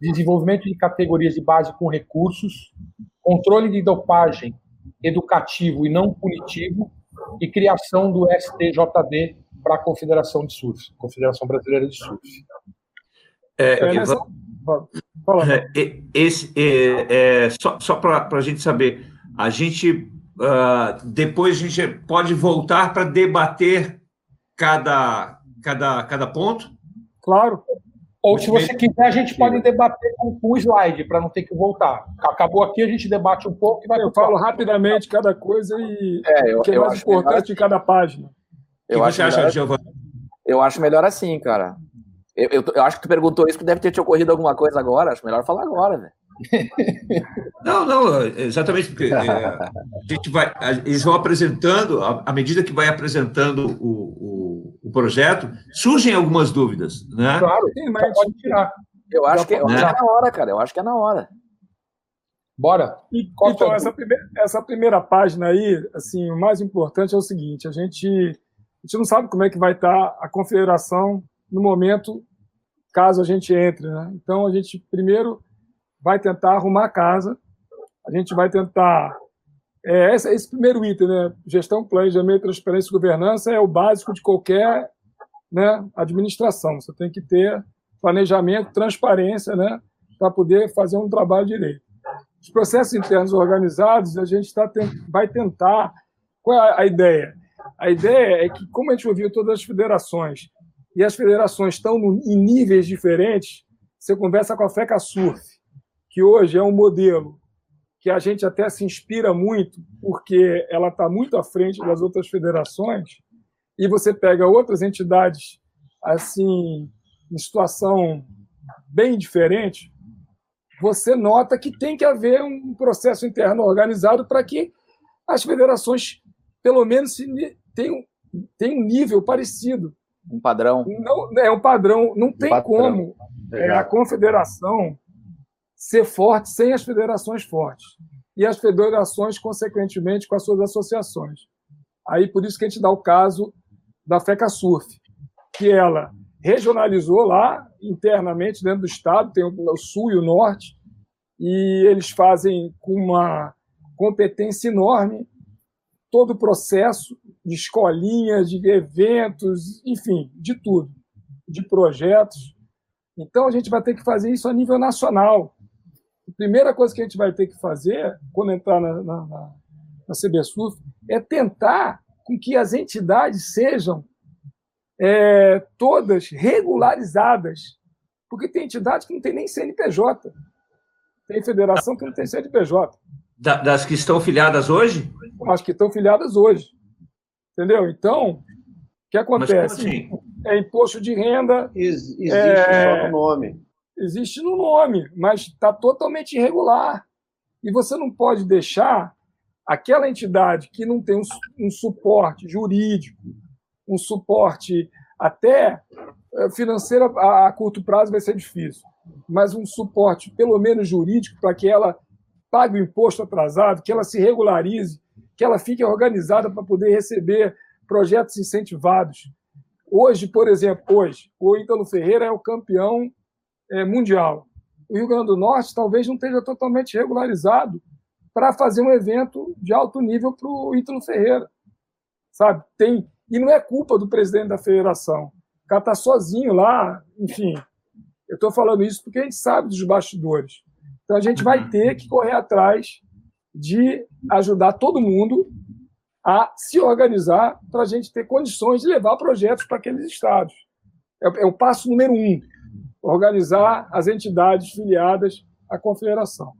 desenvolvimento de categorias de base com recursos, controle de dopagem educativo e não punitivo e criação do STJD para a Confederação de Surf, Confederação Brasileira de Surf. É, é, nessa... é, esse, é, é só só para a gente saber, a gente uh, depois a gente pode voltar para debater cada, cada, cada ponto? Claro. Ou, se você quiser, a gente pode debater com, o slide, para não ter que voltar. Acabou aqui, a gente debate um pouco e vai. Eu falo rapidamente cada coisa e é, eu, o que é mais importante em cada página. Eu o que você acha, Giovanni? Eu acho melhor assim, cara. Eu, eu, eu, acho que tu perguntou isso, que deve ter te ocorrido alguma coisa agora. Acho melhor falar agora, velho. Não, não, exatamente porque é, a gente vai, eles vão apresentando, à medida que vai apresentando o, o, o, projeto, surgem algumas dúvidas, né? Claro, tem, mas pode tirar. Eu acho, que, eu acho que é na hora, cara. Eu acho que é na hora. Bora. E, então, essa primeira, essa primeira página aí, assim, o mais importante é o seguinte: a gente, a gente não sabe como é que vai estar a confederação no momento, caso a gente entre. Né? Então, a gente primeiro vai tentar arrumar a casa, a gente vai tentar. É, esse, esse primeiro item, né? Gestão, planejamento, transparência e governança é o básico de qualquer né, administração. Você tem que ter planejamento, transparência, né, para poder fazer um trabalho direito. Os processos internos organizados, a gente tá, vai tentar. Qual é a ideia? A ideia é que, como a gente ouviu todas as federações, e as federações estão em níveis diferentes, você conversa com a FECA Surf, que hoje é um modelo que a gente até se inspira muito, porque ela está muito à frente das outras federações, e você pega outras entidades assim em situação bem diferente, você nota que tem que haver um processo interno organizado para que as federações, pelo menos, tenham, tenham um nível parecido. Um padrão. Não, é um padrão. Não tem padrão. como é, a confederação ser forte sem as federações fortes. E as federações, consequentemente, com as suas associações. Aí, por isso que a gente dá o caso da FECA Surf, que ela regionalizou lá internamente dentro do estado, tem o sul e o norte, e eles fazem com uma competência enorme todo o processo de escolinhas, de eventos, enfim, de tudo, de projetos. Então a gente vai ter que fazer isso a nível nacional. A primeira coisa que a gente vai ter que fazer quando entrar na, na, na, na CBSUF é tentar com que as entidades sejam é, todas regularizadas, porque tem entidade que não tem nem CNPJ, tem federação que não tem CNPJ. das que estão filiadas hoje? As que estão filiadas hoje. Entendeu? Então, o que acontece? Assim? É imposto de renda. Ex existe é, só no nome. Existe no nome, mas está totalmente irregular. E você não pode deixar aquela entidade que não tem um, um suporte jurídico, um suporte até eh, financeiro a, a curto prazo vai ser difícil, mas um suporte pelo menos jurídico para que ela pague o imposto atrasado, que ela se regularize, que ela fique organizada para poder receber projetos incentivados. Hoje, por exemplo, hoje, o Ítalo Ferreira é o campeão é, mundial. O Rio Grande do Norte talvez não esteja totalmente regularizado para fazer um evento de alto nível para o Ítalo Ferreira. Sabe? Tem e não é culpa do presidente da federação. O cara está sozinho lá, enfim. Eu estou falando isso porque a gente sabe dos bastidores. Então a gente vai ter que correr atrás de ajudar todo mundo a se organizar para a gente ter condições de levar projetos para aqueles estados. É, é, o passo número um: organizar as entidades filiadas à confederação.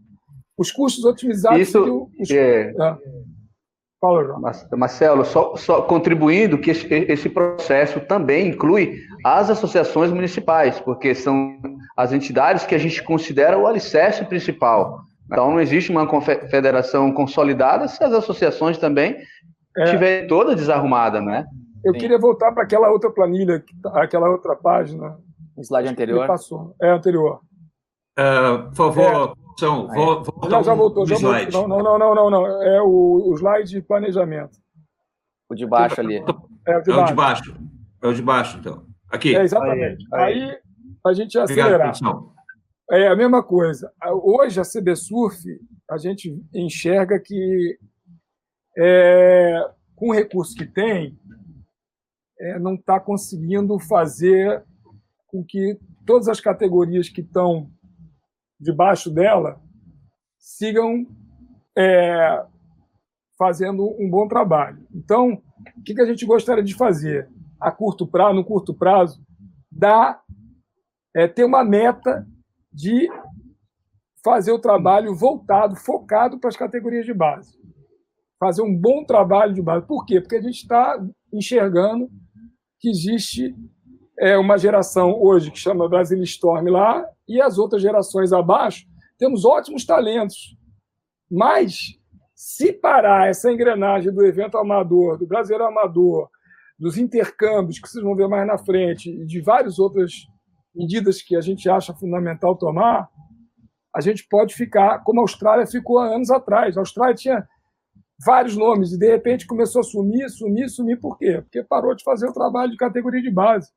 Os custos otimizados. Isso, os, é, é. Fala, João. Marcelo, só, só contribuindo que esse, esse, processo também inclui as associações municipais, porque são as entidades que a gente considera o alicerce principal. Então, não existe uma confederação consolidada se as associações também é. estiverem toda desarrumada, né? Eu Sim. queria voltar para aquela outra planilha, tá, aquela outra página. O slide anterior. Passou. É, anterior. Uh, por favor, é. São, vou, vou já, já voltou, já voltou. Não, não, não, não, não, É o, o slide de planejamento. O de baixo ali. É o de, é o de baixo. É o de baixo, então. Aqui. É, exatamente. Aí, aí a gente ia acelerar. é a mesma coisa. Hoje, a CB Surf, a gente enxerga que, é, com o recurso que tem, é, não está conseguindo fazer com que todas as categorias que estão debaixo dela sigam é, fazendo um bom trabalho. Então, o que, a gente gostaria de fazer a curto prazo, no curto prazo, dá é, ter uma meta de fazer o trabalho voltado, focado para as categorias de base. Fazer um bom trabalho de base. Por quê? Porque a gente está enxergando que existe é, uma geração hoje que chama Brasil Storm lá, e as outras gerações abaixo, temos ótimos talentos. Mas, se parar essa engrenagem do evento amador, do brasileiro amador, dos intercâmbios que vocês vão ver mais na frente, e de várias outras medidas que a gente acha fundamental tomar, a gente pode ficar como a Austrália ficou há anos atrás. A Austrália tinha vários nomes e, de repente, começou a sumir, sumir, sumir. Por quê? Porque parou de fazer o trabalho de categoria de base.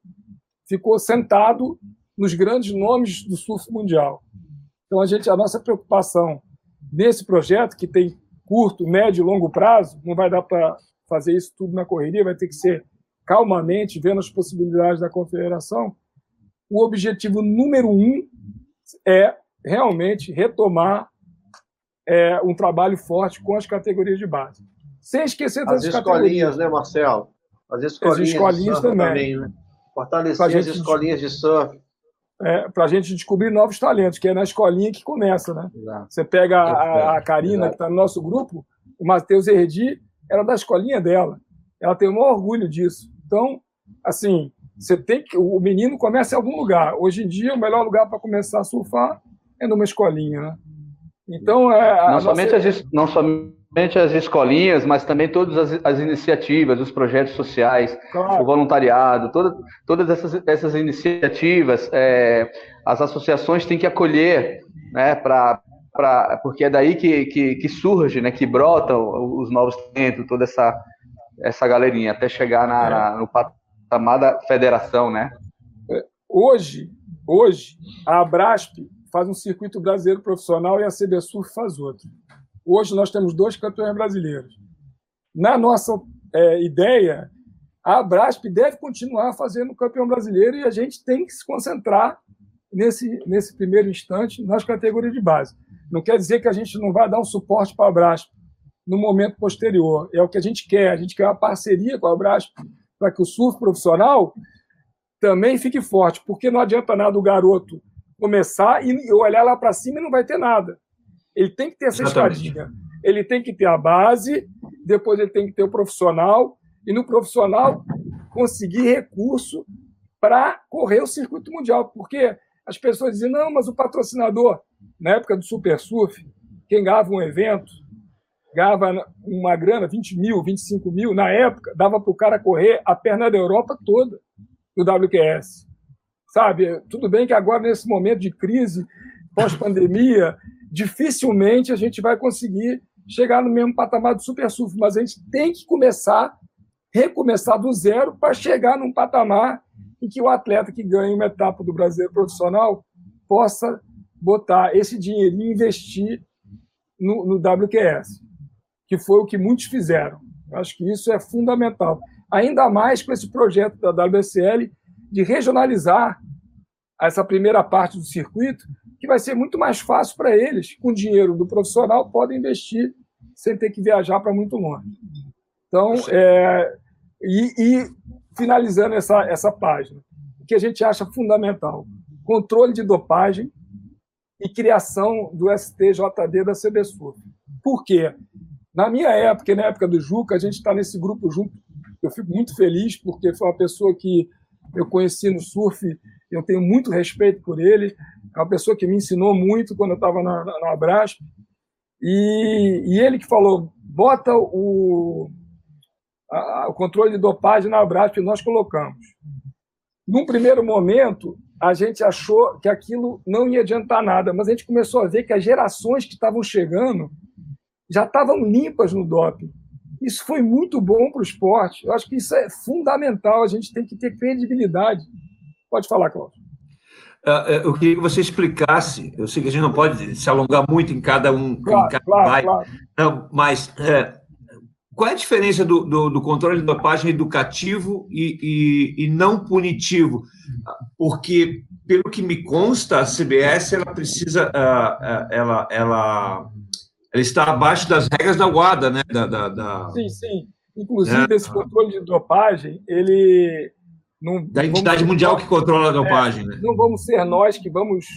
Ficou sentado nos grandes nomes do surf mundial. Então, a, gente, a nossa preocupação nesse projeto, que tem curto, médio e longo prazo, não vai dar para fazer isso tudo na correria, vai ter que ser calmamente, vendo as possibilidades da confederação. O objetivo número um é realmente retomar é, um trabalho forte com as categorias de base. Sem esquecer das as escolinhas, né, Marcelo? As escolinhas, as escolinhas também. também né? Fortalecer gente, as escolinhas de surf. É, para a gente descobrir novos talentos, que é na escolinha que começa, né? Exato. Você pega a, a Karina, Exato. que está no nosso grupo, o Matheus Herdi era da escolinha dela. Ela tem o maior orgulho disso. Então, assim, você tem que. O menino começa em algum lugar. Hoje em dia, o melhor lugar para começar a surfar é numa escolinha, né? Então, é. Não, nossa... somente as, não somente as escolinhas, mas também todas as, as iniciativas, os projetos sociais, claro. o voluntariado, toda, todas essas, essas iniciativas, é, as associações têm que acolher, né, pra, pra, porque é daí que, que, que surge, né, que brotam os novos talentos, toda essa, essa galerinha, até chegar na, é. na, no patamar da federação, né? Hoje, hoje, a Abrasp faz um circuito brasileiro profissional e a CB Surf faz outro. Hoje nós temos dois campeões brasileiros. Na nossa é, ideia, a Abrasp deve continuar fazendo campeão brasileiro e a gente tem que se concentrar nesse, nesse primeiro instante nas categorias de base. Não quer dizer que a gente não vai dar um suporte para a Abrasp no momento posterior. É o que a gente quer. A gente quer uma parceria com a Abrasp para que o surf profissional também fique forte, porque não adianta nada o garoto começar e olhar lá para cima e não vai ter nada. Ele tem que ter essa Exatamente. escadinha. Ele tem que ter a base, depois ele tem que ter o profissional, e no profissional conseguir recurso para correr o circuito mundial. Porque as pessoas dizem, não, mas o patrocinador, na época do Super Surf, quem ganhava um evento, ganhava uma grana, 20 mil, 25 mil, na época, dava para o cara correr a perna da Europa toda, do WQS. Sabe? Tudo bem que agora, nesse momento de crise, pós-pandemia, dificilmente a gente vai conseguir chegar no mesmo patamar do super surf, mas a gente tem que começar, recomeçar do zero para chegar num patamar em que o atleta que ganha uma etapa do brasileiro profissional possa botar esse dinheirinho e investir no, no WQS, que foi o que muitos fizeram. acho que isso é fundamental. Ainda mais com esse projeto da WSL de regionalizar essa primeira parte do circuito, que vai ser muito mais fácil para eles, com dinheiro do profissional, podem investir sem ter que viajar para muito longe. Então, é, e, e, finalizando essa, essa página, o que a gente acha fundamental: controle de dopagem e criação do STJD da CBSUF. Por quê? Na minha época, e na época do Juca, a gente está nesse grupo junto. Eu fico muito feliz, porque foi uma pessoa que eu conheci no surf, eu tenho muito respeito por ele. É uma pessoa que me ensinou muito quando eu estava na, na. E, e, ele que falou: bota o, a, o controle de dopagem na Abrasp, e nós colocamos. Num primeiro momento, a gente achou que aquilo não ia adiantar nada, mas a gente começou a ver que as gerações que estavam chegando já estavam limpas no doping. Isso foi muito bom para o esporte. Eu acho que isso é fundamental. A gente tem que ter credibilidade. Pode falar, Cláudio. Uh, eu queria que você explicasse. Eu sei que a gente não pode se alongar muito em cada um, claro, em cada claro, claro. Não, mas é, qual é a diferença do, do, do, controle de dopagem educativo e, e, e, não punitivo? Porque, pelo que me consta, a CBS ela precisa, uh, ela, ela ele está abaixo das regras da UADA, né? Da, da, da... Sim, sim. Inclusive, é. esse controle de dopagem, ele. Não, da entidade vamos, mundial que controla a dopagem, é, né? Não vamos ser nós que vamos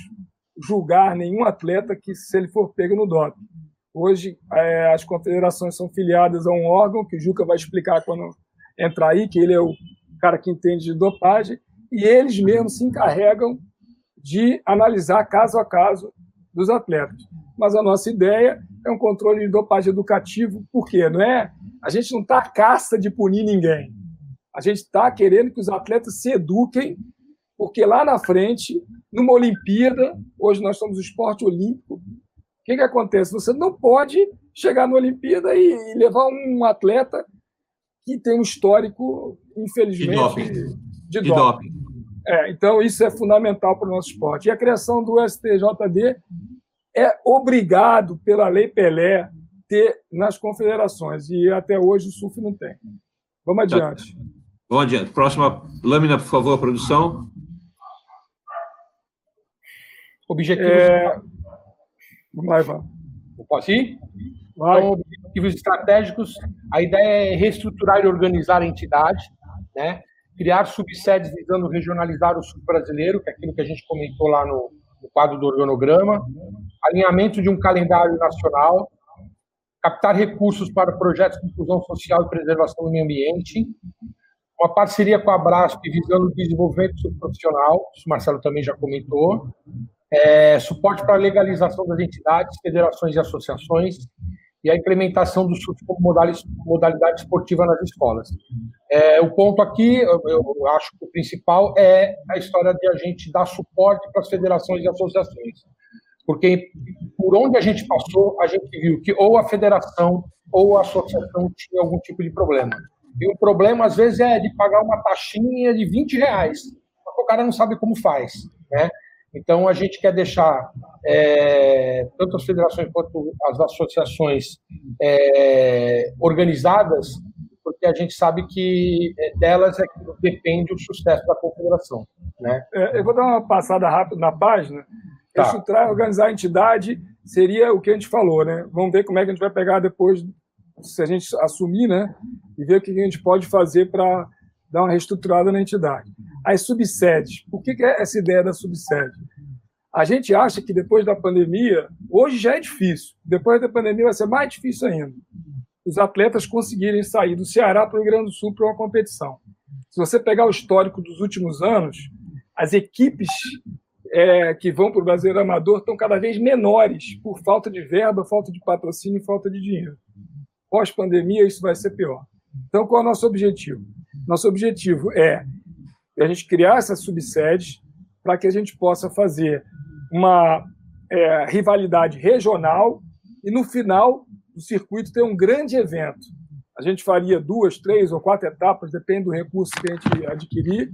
julgar nenhum atleta que, se ele for pego no doping. Hoje, é, as confederações são filiadas a um órgão, que o Juca vai explicar quando entrar aí, que ele é o cara que entende de dopagem, e eles mesmos se encarregam de analisar caso a caso dos atletas. Mas a nossa ideia é um controle de dopagem educativo, por quê? Não é? A gente não está à caça de punir ninguém. A gente está querendo que os atletas se eduquem, porque lá na frente numa Olimpíada, hoje nós somos o esporte olímpico. O que, que acontece? Você não pode chegar na Olimpíada e, levar um atleta que tem um histórico, infelizmente, de doping. De de doping. É, então, isso é fundamental para o nosso esporte. E a criação do STJD é obrigado pela Lei Pelé ter nas confederações, e até hoje o SUF não tem. Vamos tá. adiante. Vamos adiante. Próxima lâmina, por favor, produção. Objetivos. É... Vamos lá, Ivan. Posso ir? Vai. Então, objetivos estratégicos. A ideia é reestruturar e organizar a entidade, né? criar subsedes visando regionalizar o sul brasileiro, que é aquilo que a gente comentou lá no, no quadro do organograma, alinhamento de um calendário nacional, captar recursos para projetos de inclusão social e preservação do meio ambiente, uma parceria com a Brasp visando o desenvolvimento profissional, isso o Marcelo também já comentou, é, suporte para a legalização das entidades, federações e associações, e a implementação do SUS como modalidade esportiva nas escolas. É, o ponto aqui, eu, eu, acho que o principal é a história de a gente dar suporte para as federações e associações. Porque por onde a gente passou, a gente viu que ou a federação ou a associação tinha algum tipo de problema. E o problema, às vezes, é de pagar uma taxinha de 20 reais, o cara não sabe como faz. Né? Então, a gente quer deixar é, tanto as federações quanto as associações é, organizadas, porque a gente sabe que é, delas é que depende o sucesso da confederação. Né? É, eu vou dar uma passada rápida na página. Tá. Estruturar, organizar a entidade seria o que a gente falou, né? Vamos ver como é que a gente vai pegar depois, se a gente assumir, né? E ver o que a gente pode fazer para dar uma reestruturada na entidade. As subsedes. Por que, que é essa ideia da subsede? A gente acha que depois da pandemia, hoje já é difícil, depois da pandemia vai ser mais difícil ainda, os atletas conseguirem sair do Ceará para o Rio Grande do Sul para uma competição. Se você pegar o histórico dos últimos anos, as equipes é, que vão para o Brasileiro Amador estão cada vez menores por falta de verba, falta de patrocínio e falta de dinheiro. Pós-pandemia, isso vai ser pior. Então, qual é o nosso objetivo? Nosso objetivo é a gente criar essas subsedes para que a gente possa fazer uma é, rivalidade regional e, no final do circuito, ter um grande evento. A gente faria duas, três ou quatro etapas, depende do recurso que a gente adquirir,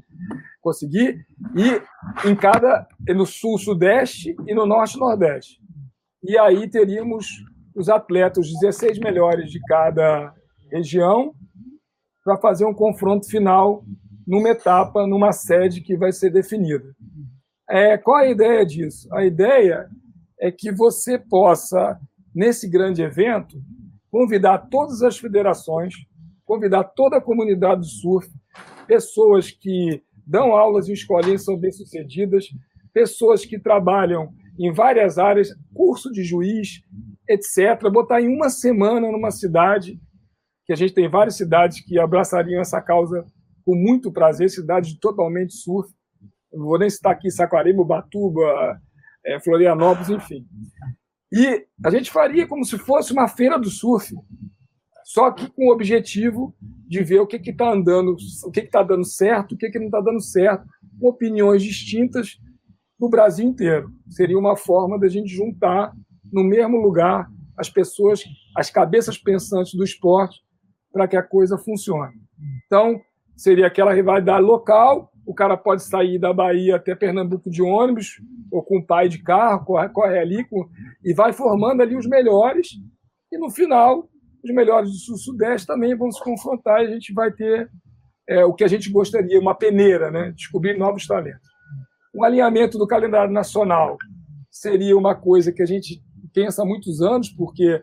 conseguir, e em cada, no sul-sudeste e no norte-nordeste. E aí teríamos os atletas, os 16 melhores de cada região, para fazer um confronto final numa etapa, numa sede que vai ser definida. É, qual a ideia disso? A ideia é que você possa, nesse grande evento, convidar todas as federações, convidar toda a comunidade do surf, pessoas que dão aulas em escolinhas são bem-sucedidas, pessoas que trabalham em várias áreas, curso de juiz, etc. Botar em uma semana numa cidade, que a gente tem várias cidades que abraçariam essa causa com muito prazer, cidades totalmente surf. Não vou nem citar aqui Saquarema, Batuba, é, Florianópolis, enfim. E a gente faria como se fosse uma feira do surf, só que com o objetivo de ver o que está andando, o que está dando certo, o que, que não está dando certo, com opiniões distintas do Brasil inteiro. Seria uma forma da gente juntar no mesmo lugar as pessoas, as cabeças pensantes do esporte, para que a coisa funcione. Então, seria aquela rivalidade local. O cara pode sair da Bahia até Pernambuco de ônibus, ou com o pai de carro, corre, corre ali com, e vai formando ali os melhores. E no final, os melhores do Sul-Sudeste também vão se confrontar e a gente vai ter é, o que a gente gostaria, uma peneira, né? descobrir novos talentos. Um alinhamento do calendário nacional seria uma coisa que a gente pensa há muitos anos, porque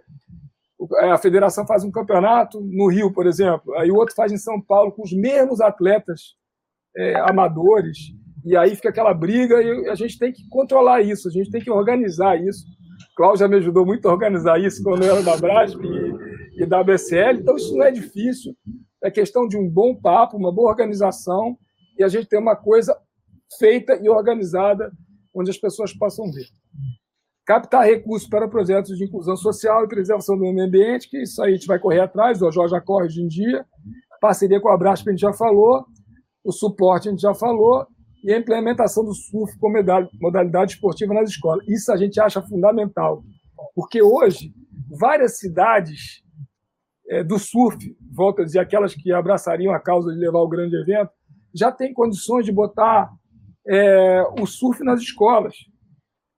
a federação faz um campeonato no Rio, por exemplo, aí o outro faz em São Paulo com os mesmos atletas é, amadores, e aí fica aquela briga e a gente tem que controlar isso, a gente tem que organizar isso. Cláudio já me ajudou muito a organizar isso quando eu era da Brasp e, e da BCL, então isso não é difícil, é questão de um bom papo, uma boa organização e a gente ter uma coisa feita e organizada onde as pessoas possam ver captar recursos para projetos de inclusão social e preservação do meio ambiente, que isso aí a gente vai correr atrás, o Jorge corre hoje em dia, parceria com a Brasp a gente já falou, o suporte a gente já falou, e a implementação do surf como modalidade esportiva nas escolas. Isso a gente acha fundamental, porque hoje várias cidades é, do surf, volta a dizer, aquelas que abraçariam a causa de levar o grande evento, já têm condições de botar é, o surf nas escolas.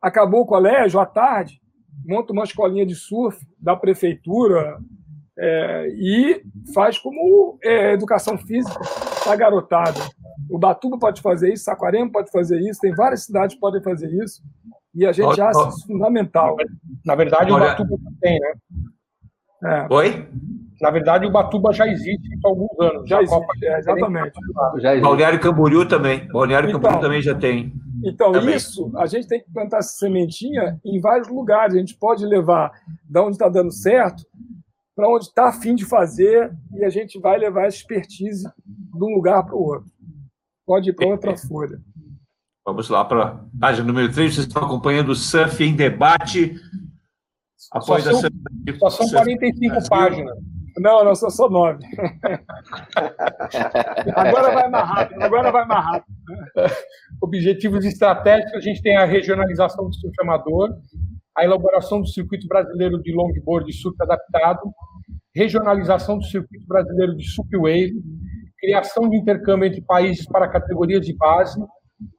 Acabou o colégio, à tarde, monta uma escolinha de surf da prefeitura é, e faz como é, educação física para garotada. O Batuba pode fazer isso, Saquarema pode fazer isso, tem várias cidades que podem fazer isso, e a gente acha isso fundamental. Na verdade, o Batuba tem, né? É. Oi? Na verdade, o Batuba já existe há alguns anos. Já existe, Copa, é, exatamente. Já existe. Balneário Camboriú também. Balneário então, Camboriú também já tem. Então, também. isso, a gente tem que plantar essa sementinha em vários lugares. A gente pode levar da onde está dando certo para onde está afim de fazer e a gente vai levar essa expertise de um lugar para o outro. Pode ir para outra folha. Vamos lá para a página número 3. Vocês estão acompanhando o Surf em Debate. Após só são, a... só são 45 páginas. Não, não, são só nove. agora vai mais rápido, agora vai mais rápido. Objetivos estratégicos, a gente tem a regionalização do surf amador, a elaboração do circuito brasileiro de longboard e surf adaptado, regionalização do circuito brasileiro de wave, criação de intercâmbio entre países para categorias de base,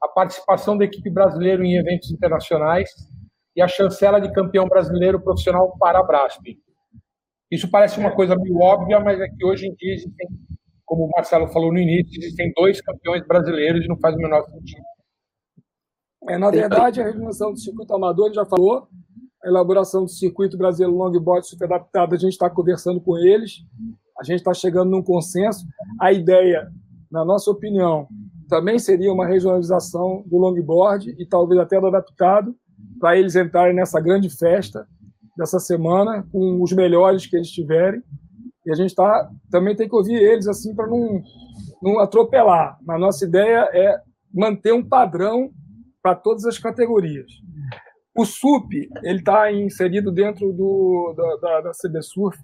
a participação da equipe brasileira em eventos internacionais e a chancela de campeão brasileiro profissional para a Brasp. Isso parece uma coisa meio óbvia, mas é que hoje em dia existem, como o Marcelo falou no início, existem dois campeões brasileiros e não faz o menor sentido. É, na verdade, a regulação do circuito amador, ele já falou, a elaboração do circuito brasileiro longboard super adaptado, a gente está conversando com eles, a gente está chegando num consenso. A ideia, na nossa opinião, também seria uma regionalização do longboard e talvez até do adaptado, para eles entrarem nessa grande festa dessa semana com os melhores que eles tiverem. E a gente tá, também tem que ouvir eles assim para não, não atropelar. Mas nossa ideia é manter um padrão para todas as categorias. O SUP ele está inserido dentro do, da, da, da CBSurf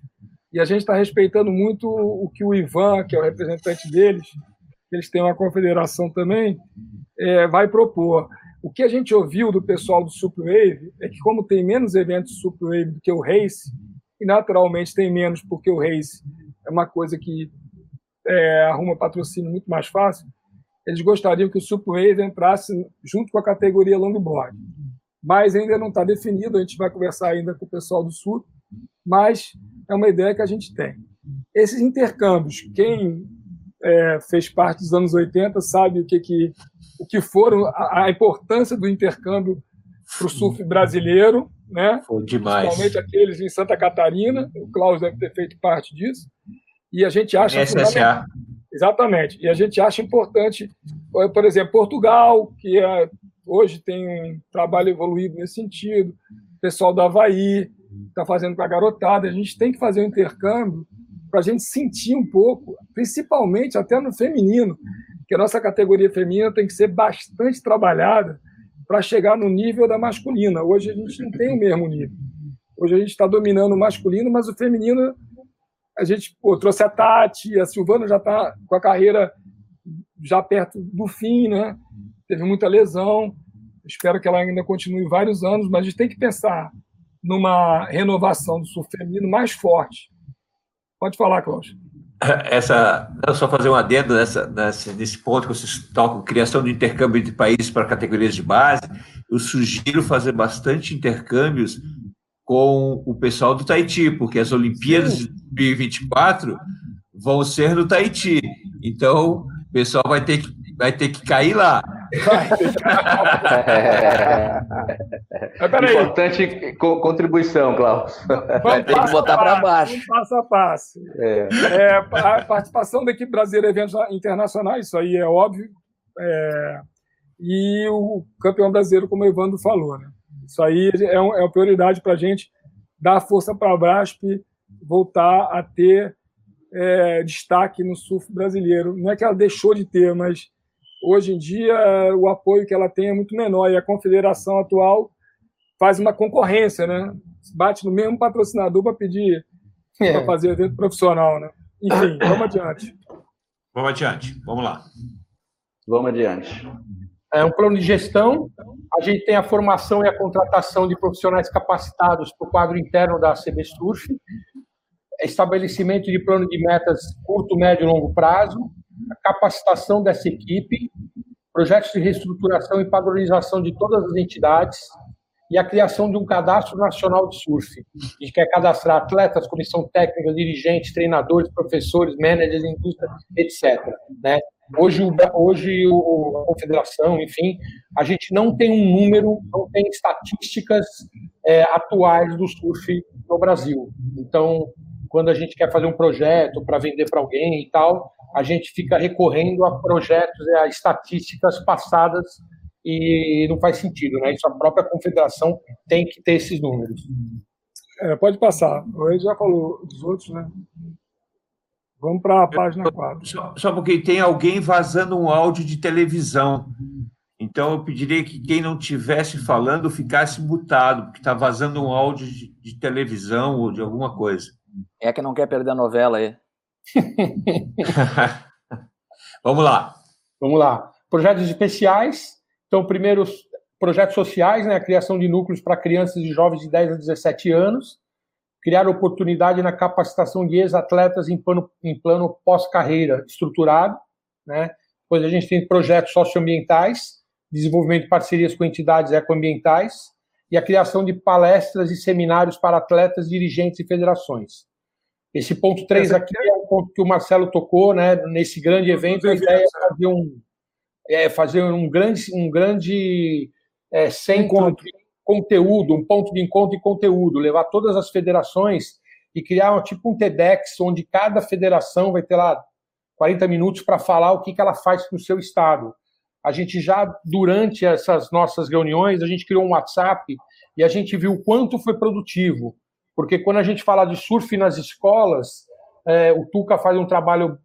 e a gente está respeitando muito o que o Ivan, que é o representante deles, eles têm uma confederação também, é, vai propor. O que a gente ouviu do pessoal do Superwave é que, como tem menos eventos Superwave do que o Race, e naturalmente tem menos porque o Race é uma coisa que é, arruma patrocínio muito mais fácil, eles gostariam que o Superwave entrasse junto com a categoria longboard. Mas ainda não está definido, a gente vai conversar ainda com o pessoal do Sul, mas é uma ideia que a gente tem. Esses intercâmbios, quem é, fez parte dos anos 80 sabe o que, que, o que foram a, a importância do intercâmbio para o surf brasileiro, né? Foi demais. Principalmente aqueles em Santa Catarina, o Klaus deve ter feito parte disso. E a gente acha SSA. Exatamente. E a gente acha importante, por exemplo, Portugal, que é, hoje tem um trabalho evoluído nesse sentido, o pessoal do Havaí está fazendo com a garotada. A gente tem que fazer um intercâmbio para a gente sentir um pouco, principalmente até no feminino, que a nossa categoria feminina tem que ser bastante trabalhada para chegar no nível da masculina. Hoje a gente não tem o mesmo nível. Hoje a gente está dominando o masculino, mas o feminino, a gente pô, trouxe a Tati, a Silvana já está com a carreira já perto do fim, né? Teve muita lesão. Espero que ela ainda continue vários anos, mas a gente tem que pensar numa renovação do sul feminino mais forte, Pode falar, Cláudio. Essa, só fazer um adendo nessa, nessa, nesse ponto que vocês tocam, criação de intercâmbio entre países para categorias de base. Eu sugiro fazer bastante intercâmbios com o pessoal do Tahiti, porque as Olimpíadas de 2024 vão ser no Tahiti. Então, o pessoal vai ter que vai ter que cair lá. É, Importante contribuição, Klaus. Vai ter que botar para baixo. Passo a passo. É. É, a participação da equipe brasileira em eventos internacionais, isso aí é óbvio. É, e o campeão brasileiro, como o Evandro falou. Né? Isso aí é, um, é uma prioridade para a gente dar força para a Brasp voltar a ter é, destaque no surf brasileiro. Não é que ela deixou de ter, mas hoje em dia o apoio que ela tem é muito menor e a confederação atual faz uma concorrência, né? Bate no mesmo patrocinador para pedir é. para fazer evento profissional, né? Enfim, vamos adiante. Vamos adiante, vamos lá. Vamos adiante. é um plano de gestão. A gente tem a formação e a contratação de profissionais capacitados para o quadro interno da CB Surf, estabelecimento de plano de metas curto, médio e longo prazo, a capacitação dessa equipe, projetos de reestruturação e padronização de todas as entidades e a criação de um cadastro nacional de surf. A gente quer cadastrar atletas, comissão técnica, dirigentes, treinadores, professores, managers, indústria, etc. Né? Hoje, hoje a confederação, enfim, a gente não tem um número, não tem estatísticas é, atuais do surf no Brasil. Então, quando a gente quer fazer um projeto para vender para alguém e tal, a gente fica recorrendo a projetos, a estatísticas passadas e não faz sentido, né? Isso a própria confederação tem que ter esses números. É, pode passar. O já falou dos outros, né? Vamos para a página 4. Só, só, porque tem alguém vazando um áudio de televisão. Então, eu pediria que quem não estivesse falando ficasse mutado, porque está vazando um áudio de, de, televisão ou de alguma coisa. É que não quer perder a novela aí. Vamos lá. Vamos lá. Projetos especiais. Então, primeiro, projetos sociais, né, a criação de núcleos para crianças e jovens de 10 a 17 anos criar oportunidade na capacitação de ex-atletas em plano, em plano pós-carreira estruturado, né? Depois a gente tem projetos socioambientais, desenvolvimento de parcerias com entidades ecoambientais e a criação de palestras e seminários para atletas, dirigentes e federações. Esse ponto 3 aqui é o ponto que o Marcelo tocou, né? Nesse grande evento, a ideia é fazer um, é fazer um grande, um grande é, centro conteúdo, um ponto de encontro e conteúdo, levar todas as federações e criar um, tipo um TEDx, onde cada federação vai ter lá 40 minutos para falar o que, que ela faz no seu estado. A gente já, durante essas nossas reuniões, a gente criou um WhatsApp e a gente viu o quanto foi produtivo. Porque quando a gente fala de surf nas escolas, é, o Tuca faz um trabalho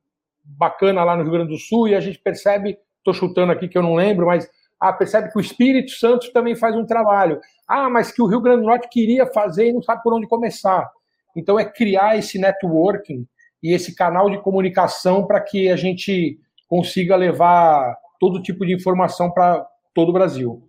bacana lá no Rio Grande do Sul e a gente percebe, estou chutando aqui que eu não lembro, mas ah, percebe que o Espírito Santo também faz um trabalho. Ah, mas que o Rio Grande do Norte queria fazer e não sabe por onde começar. Então, é criar esse networking e esse canal de comunicação para que a gente consiga levar todo tipo de informação para todo o Brasil.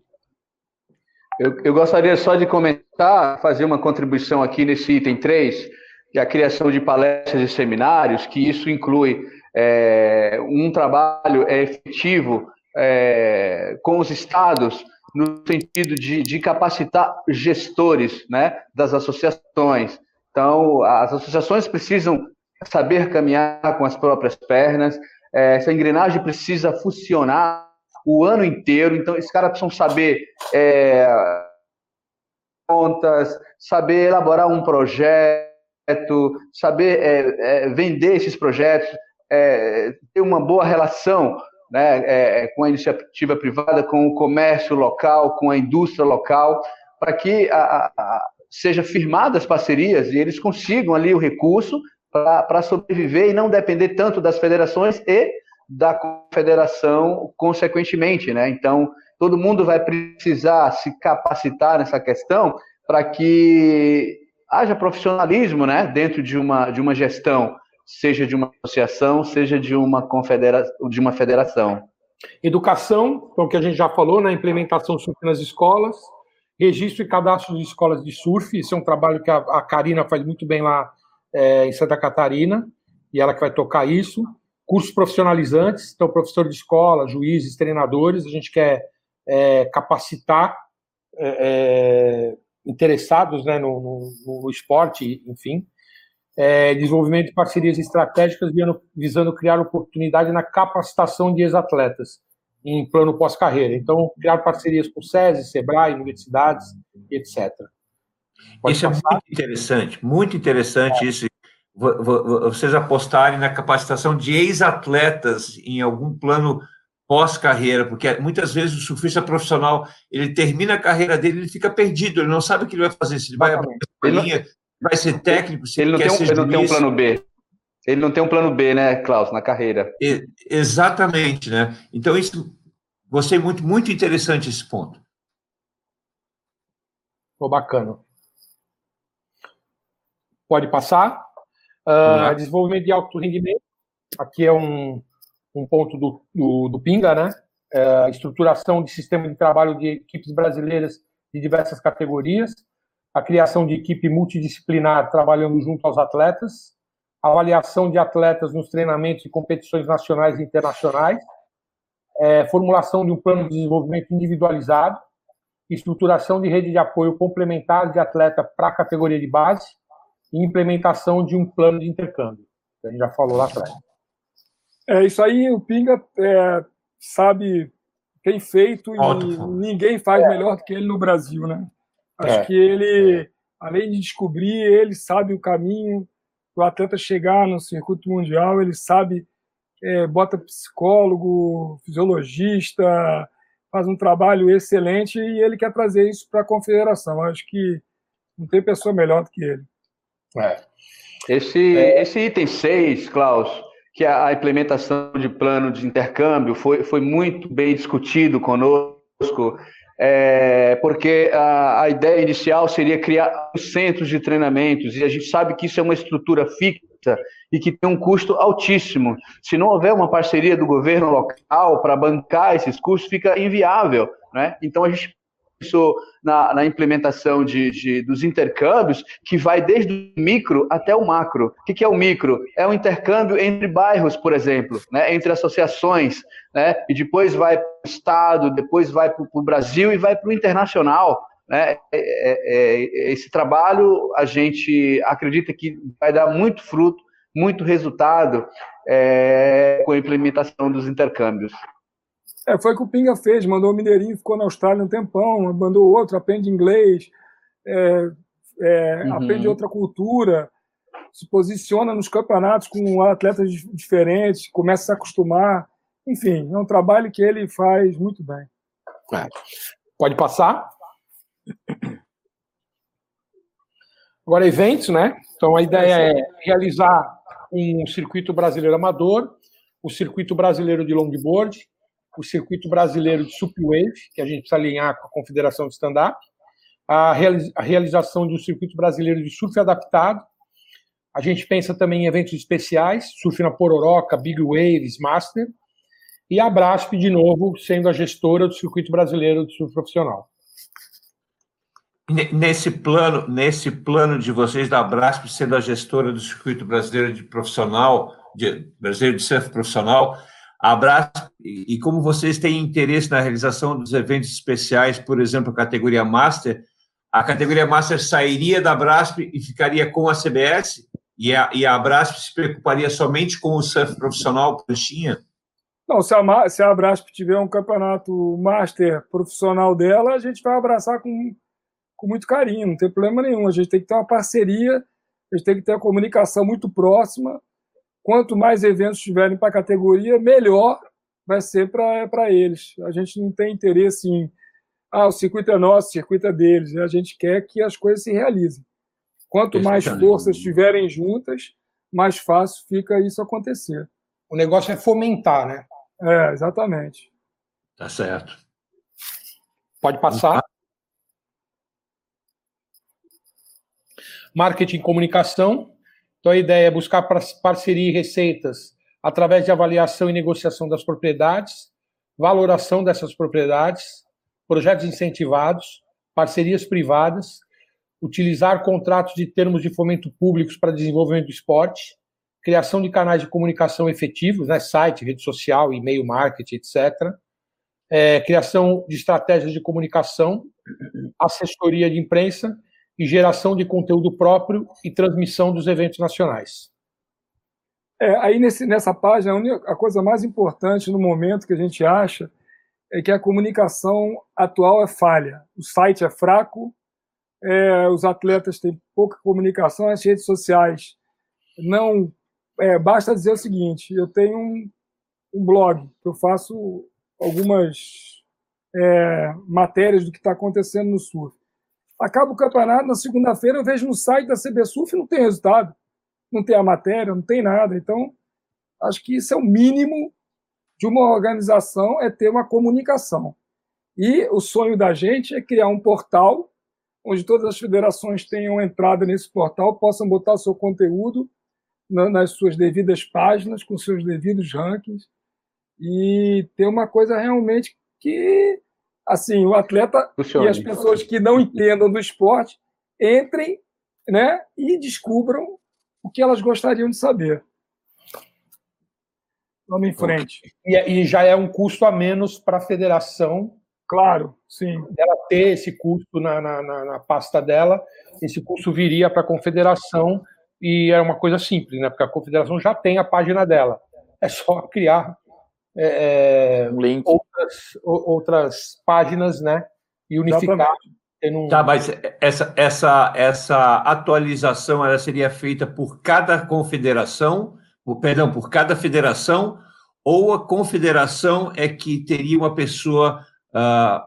Eu, eu, gostaria só de comentar, fazer uma contribuição aqui nesse item 3, que é a criação de palestras e seminários, que isso inclui é, um trabalho efetivo é, com os estados no sentido de, de capacitar gestores né, das associações. Então, as associações precisam saber caminhar com as próprias pernas, é, essa engrenagem precisa funcionar o ano inteiro, então esses caras precisam saber é, contas, saber elaborar um projeto, saber é, é vender esses projetos, é, ter uma boa relação né, é, é, com a iniciativa privada, com o comércio local, com a indústria local, para que a, a, seja firmadas parcerias e eles consigam ali o recurso para sobreviver e não depender tanto das federações e da confederação consequentemente, né? Então, todo mundo vai precisar se capacitar nessa questão para que haja profissionalismo, né, dentro de uma de uma gestão seja de uma associação, seja de uma confederação, de uma federação. Educação, então, que a gente já falou, né? Implementação surf nas escolas, registro e cadastro de escolas de surf, isso é um trabalho que a, a Karina faz muito bem lá é, em Santa Catarina, e ela que vai tocar isso. Cursos profissionalizantes, então, professor de escola, juízes, treinadores, a gente quer é, capacitar é, é interessados né, no, no, no esporte, enfim é, desenvolvimento de parcerias estratégicas visando criar oportunidade na capacitação de ex-atletas em plano pós-carreira. Então, criar parcerias com SESI, SEBRAE, universidades, etc. Pode isso passar? é muito interessante, muito interessante é. isso. Vocês apostarem na capacitação de ex-atletas em algum plano pós-carreira, porque muitas vezes o surfista profissional ele termina a carreira dele, ele fica perdido, ele não sabe o que ele vai fazer, se ele vai abrir a linha, vai ser técnico, se ele, não tem um, ele não tem um plano B. Ele não tem um plano B, né, Klaus, na carreira. E, exatamente, né? Então, isso, gostei muito, muito interessante esse ponto. Ficou bacana. Pode passar. Uh, desenvolvimento de alto rendimento. Aqui é um, um ponto do, do, do Pinga, né? é, estruturação de sistema de trabalho de equipes brasileiras de diversas categorias, a criação de equipe multidisciplinar trabalhando junto aos atletas, avaliação de atletas nos treinamentos e competições nacionais e internacionais, é, formulação de um plano de desenvolvimento individualizado, estruturação de rede de apoio complementar de atleta para a categoria de base e implementação de um plano de intercâmbio, que a gente já falou lá atrás. É isso aí, o Pinga é, sabe, tem feito e Ótimo. ninguém faz é. melhor do que ele no Brasil, né? Acho é. que ele, além de descobrir, ele sabe o caminho para o atleta chegar no circuito mundial, ele sabe, é, bota psicólogo, fisiologista, faz um trabalho excelente e ele quer trazer isso para a confederação. Acho que não tem pessoa melhor do que ele. É. Esse, é. esse item 6, Klaus, que é a implementação de plano de intercâmbio, foi, foi muito bem discutido conosco é, porque a, a, ideia inicial seria criar centros de treinamentos, e a gente sabe que isso é uma estrutura fixa e que tem um custo altíssimo. Se não houver uma parceria do governo local para bancar esses custos, fica inviável. Né? Então a gente pensou na, na implementação de, de, dos intercâmbios, que vai desde o micro até o macro. O que, que é o micro? É o intercâmbio entre bairros, por exemplo, né? entre associações, né? e depois vai para o Estado, depois vai para o Brasil e vai para o internacional. Né? É, é, é, esse trabalho a gente acredita que vai dar muito fruto, muito resultado é, com a implementação dos intercâmbios. É, foi o que o Pinga fez, mandou o Mineirinho, ficou na Austrália um tempão, mandou outro, aprende inglês, é, é, uhum. aprende outra cultura, se posiciona nos campeonatos com atletas diferentes, começa a se acostumar. Enfim, é um trabalho que ele faz muito bem. É. Pode passar. Agora, eventos, né? Então, a ideia é realizar um circuito brasileiro amador, o circuito brasileiro de longboard, o circuito brasileiro de Supwave, que a gente precisa alinhar com a Confederação de Stand-Up, a, realização de um circuito brasileiro de surf adaptado. A gente pensa também em eventos especiais, surf na Pororoca, Big Waves, Master, e a Brasp, de novo, sendo a gestora do circuito brasileiro de surf profissional. Nesse plano, nesse plano de vocês da Brasp sendo a gestora do circuito brasileiro de profissional, de, brasileiro de surf profissional, Abraço. E como vocês têm interesse na realização dos eventos especiais, por exemplo, a categoria Master, a categoria Master sairia da Brasp e ficaria com a CBS? E a, e a Brasp se preocuparia somente com o surf profissional pranchinha? Não, se a, se a Brasp tiver um campeonato Master profissional dela, a gente vai abraçar com, com muito carinho, não tem problema nenhum. A gente tem que ter uma parceria, a gente tem que ter uma comunicação muito próxima quanto mais eventos tiverem para a categoria, melhor vai ser para eles. A gente não tem interesse em, ah, o circuito é nosso, o circuito é deles. A gente quer que as coisas se realizem. Quanto mais forças estiverem juntas, mais fácil fica isso acontecer. O negócio é fomentar, né? É, exatamente. Tá certo. Pode passar. Marketing e comunicação. Então, a ideia é buscar parceria e receitas através de avaliação e negociação das propriedades, valoração dessas propriedades, projetos incentivados, parcerias privadas, utilizar contratos de termos de fomento públicos para desenvolvimento do esporte, criação de canais de comunicação efetivos, né, site, rede social, e-mail marketing, etc. É, criação de estratégias de comunicação, assessoria de imprensa e geração de conteúdo próprio e transmissão dos eventos nacionais. É, aí nesse, nessa página, a, coisa mais importante no momento que a gente acha é que a comunicação atual é falha. O site é fraco, é, os atletas têm pouca comunicação, as redes sociais não. É, basta dizer o seguinte: eu tenho um, um blog, eu faço algumas é, matérias do que está acontecendo no surf. Acaba o campeonato, na segunda-feira eu vejo no site da CBSUF não tem resultado, não tem a matéria, não tem nada. Então, acho que isso é o mínimo de uma organização, é ter uma comunicação. E o sonho da gente é criar um portal onde todas as federações tenham entrada nesse portal, possam botar o seu conteúdo nas suas devidas páginas, com seus devidos rankings, e ter uma coisa realmente que, assim, o atleta Funcione. e as pessoas que não entendam do esporte entrem né, e descubram o que elas gostariam de saber. Vamos em frente. E, e já é um custo a menos para a federação. Claro, sim. Ela ter esse custo na, na, na, na pasta dela, esse custo viria para a confederação e é uma coisa simples, né? Porque a confederação já tem a página dela. É só criar é, é um link. Outras, outras páginas, né? E unificar. Um... Tá, mas essa, essa, essa atualização ela seria feita por cada confederação, perdão, por cada federação, ou a confederação é que teria uma pessoa uh,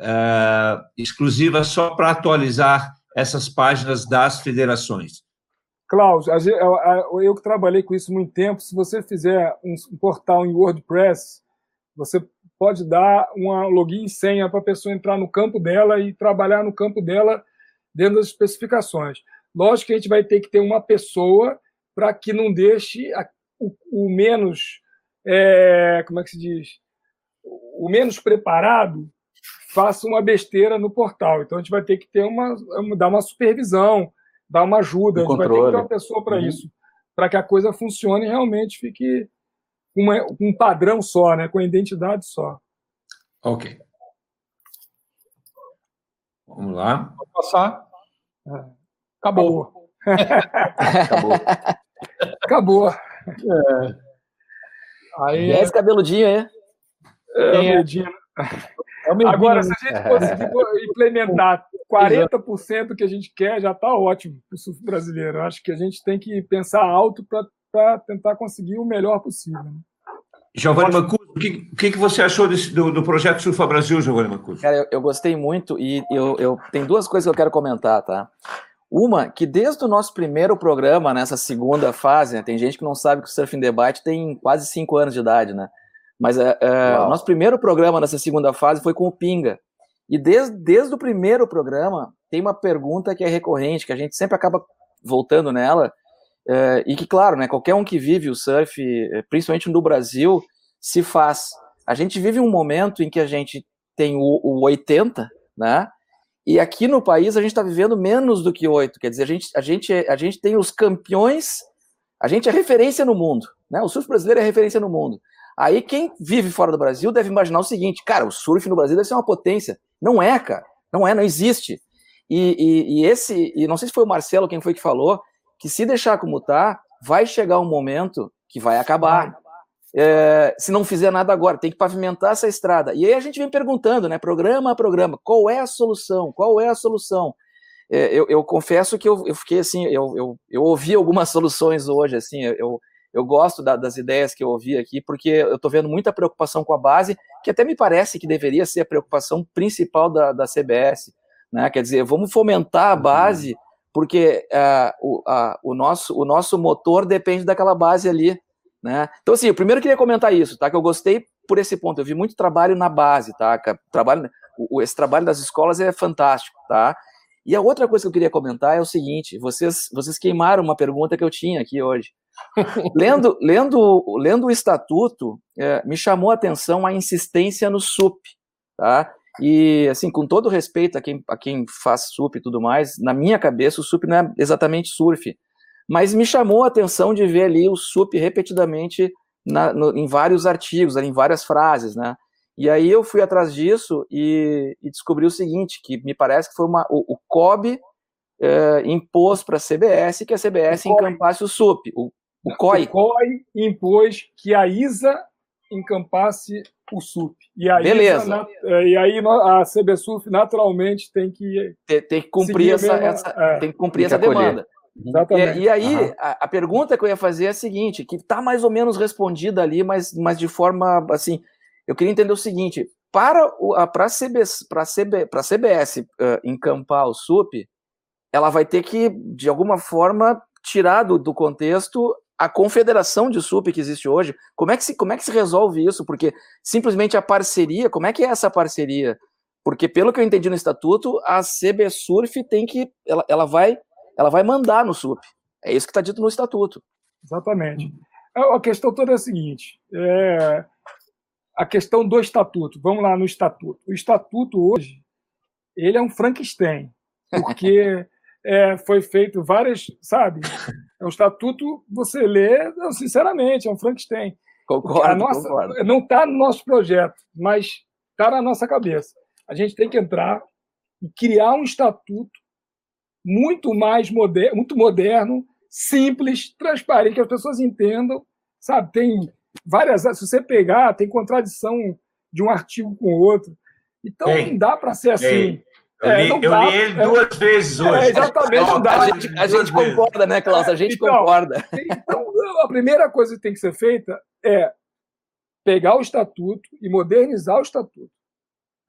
uh, exclusiva só para atualizar essas páginas das federações? Klaus, eu que trabalhei com isso muito tempo, se você fizer um portal em WordPress, você pode dar uma login e senha para a pessoa entrar no campo dela e trabalhar no campo dela dentro das especificações. Lógico que a gente vai ter que ter uma pessoa para que não deixe o, o menos, é, como é que se diz, o menos preparado faça uma besteira no portal. Então a gente vai ter que ter uma, dar uma supervisão, dar uma ajuda, a gente vai ter que ter uma pessoa para uhum. isso, para que a coisa funcione e realmente fique uma, um padrão só, né, com a identidade só. Ok. Vamos lá. Vou passar. É. Acabou. Acabou. Acabou. É. Aí, é esse cabeludinho. É, é, é. É Agora, se a gente conseguir implementar 40% que a gente quer, já está ótimo para o surf brasileiro. Eu acho que a gente tem que pensar alto para tentar conseguir o melhor possível. Né? Giovanni Mancuso, o que, que, que, você achou desse, do, do projeto Surfa Brasil, Giovanni Mancuso? Cara, eu, eu, gostei muito e eu, eu tem duas coisas que eu quero comentar, tá? Uma, que desde o nosso primeiro programa, nessa segunda fase, né, tem gente que não sabe que o Surfing Debate tem quase cinco anos de idade, né? Mas é, é, o nosso primeiro programa nessa segunda fase foi com o Pinga. E desde, desde o primeiro programa, tem uma pergunta que é recorrente, que a gente sempre acaba voltando nela, é, e que, claro, né, qualquer um que vive o surf, é, principalmente no Brasil, se faz. A gente vive um momento em que a gente tem o, o 80, né? E aqui no país a gente está vivendo menos do que 8. Quer dizer, a gente, a, gente, a gente tem os campeões, a gente é referência no mundo. Né? O surf brasileiro é referência no mundo. Aí quem vive fora do Brasil deve imaginar o seguinte, cara, o surf no Brasil deve ser uma potência. Não é, cara. Não é, não existe. E, e, e esse, e não sei se foi o Marcelo quem foi que falou, que se deixar como tá, vai chegar um momento que vai acabar. É, se não fizer nada agora, tem que pavimentar essa estrada. E aí a gente vem perguntando, né, programa a programa, qual é a solução? Qual é a solução? É, eu, eu, confesso que eu, eu fiquei assim, eu, eu, eu, ouvi algumas soluções hoje, assim, eu, eu gosto da, das ideias que eu ouvi aqui, porque eu estou vendo muita preocupação com a base, que até me parece que deveria ser a preocupação principal da, da CBS. Né? Quer dizer, vamos fomentar a uhum. base, porque uh, o, o, nosso, o nosso motor depende daquela base ali. Né? Então, assim, eu primeiro queria comentar isso, tá? Que eu gostei por esse ponto. Eu vi muito trabalho na base, tá? Trabalho, o, esse trabalho das escolas é fantástico, tá? E a outra coisa que eu queria comentar é o seguinte: vocês, vocês queimaram uma pergunta que eu tinha aqui hoje lendo, lendo, lendo o estatuto, é, me chamou a atenção a insistência no SUP, tá? E, assim, com todo respeito a quem, a quem faz SUP e tudo mais, na minha cabeça o SUP não é exatamente surf, mas me chamou a atenção de ver ali o SUP repetidamente na, no, em vários artigos, ali, em várias frases, né? E aí eu fui atrás disso e, e descobri o seguinte, que me parece que foi uma, o, o COB é, impôs para a CBS que a CBS encampasse o SUP. O o COI. O COI impôs que a ISA encampasse o SUP. E a Beleza. ISA, é, e aí a CBSUF naturalmente tem que tem, tem que cumprir essa, mesma, essa é, tem que cumprir essa demanda. Exatamente. E, e aí uhum. a, a, pergunta que eu ia fazer é a seguinte, que está mais ou menos respondida ali, mas, mas de forma assim, eu queria entender o seguinte: para a para a CBS, para CB, para CBS uh, encampar o SUP, ela vai ter que de alguma forma tirar do, do contexto a confederação de SUP que existe hoje, como é que se, como é que se resolve isso? Porque simplesmente a parceria, como é que é essa parceria? Porque pelo que eu entendi no estatuto, a CBSurf tem que, ela, ela vai, ela vai mandar no SUP. É isso que está dito no estatuto. Exatamente. A questão toda é a seguinte: é, a questão do estatuto. Vamos lá no estatuto. O estatuto hoje ele é um Frankenstein, porque é, foi feito várias, sabe? É um estatuto, você lê, não, sinceramente, é um Frankenstein. Concordo, nossa, concordo. Não está no nosso projeto, mas está na nossa cabeça. A gente tem que entrar e criar um estatuto muito mais moderno, muito moderno, simples, transparente, que as pessoas entendam, sabe? Tem várias, se você pegar, tem contradição de um artigo com o outro. Então não dá para ser assim. Eu, é, li, eu dá, li ele é, duas vezes hoje. É, exatamente, não dá. A gente, a gente concorda, né, Klaus? A gente então, concorda. Então, a primeira coisa que tem que ser feita é pegar o estatuto e modernizar o estatuto.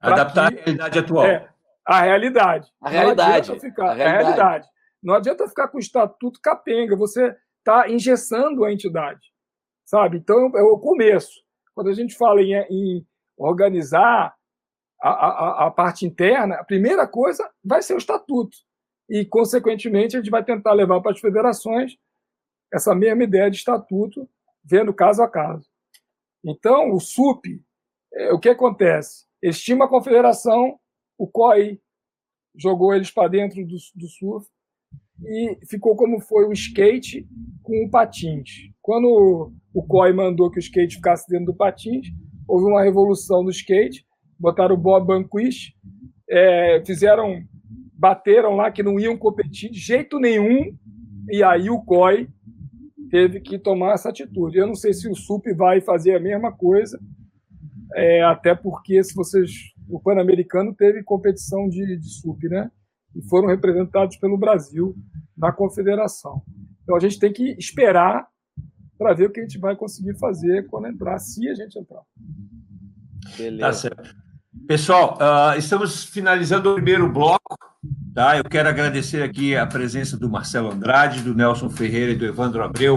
Adaptar que, a realidade atual. É, a realidade. A realidade. Não ficar, a realidade. A realidade. Não adianta ficar com o estatuto capenga, você está engessando a entidade. Sabe? Então, é o começo. Quando a gente fala em, em organizar a, a, a parte interna, a primeira coisa vai ser o estatuto. E, consequentemente, a gente vai tentar levar para as federações essa mesma ideia de estatuto, vendo caso a caso. Então, o SUP, é, o que acontece? Tinham uma confederação, o COI jogou eles para dentro do, do surf e ficou como foi o skate com o patins. Quando o COI mandou que o skate ficasse dentro do patins, houve uma revolução no skate botaram o Bob Banquist, é, fizeram, bateram lá que não iam competir de jeito nenhum, e aí o COI teve que tomar essa atitude. Eu não sei se o SUP vai fazer a mesma coisa, é, até porque se vocês o Pan-Americano teve competição de, de SUP, né? E foram representados pelo Brasil na confederação. Então a gente tem que esperar para ver o que a gente vai conseguir fazer quando entrar, se a gente entrar. Beleza. Tá certo. Pessoal, uh, estamos finalizando o primeiro bloco. Tá? Eu quero agradecer aqui a presença do Marcelo Andrade, do Nelson Ferreira e do Evandro Abreu,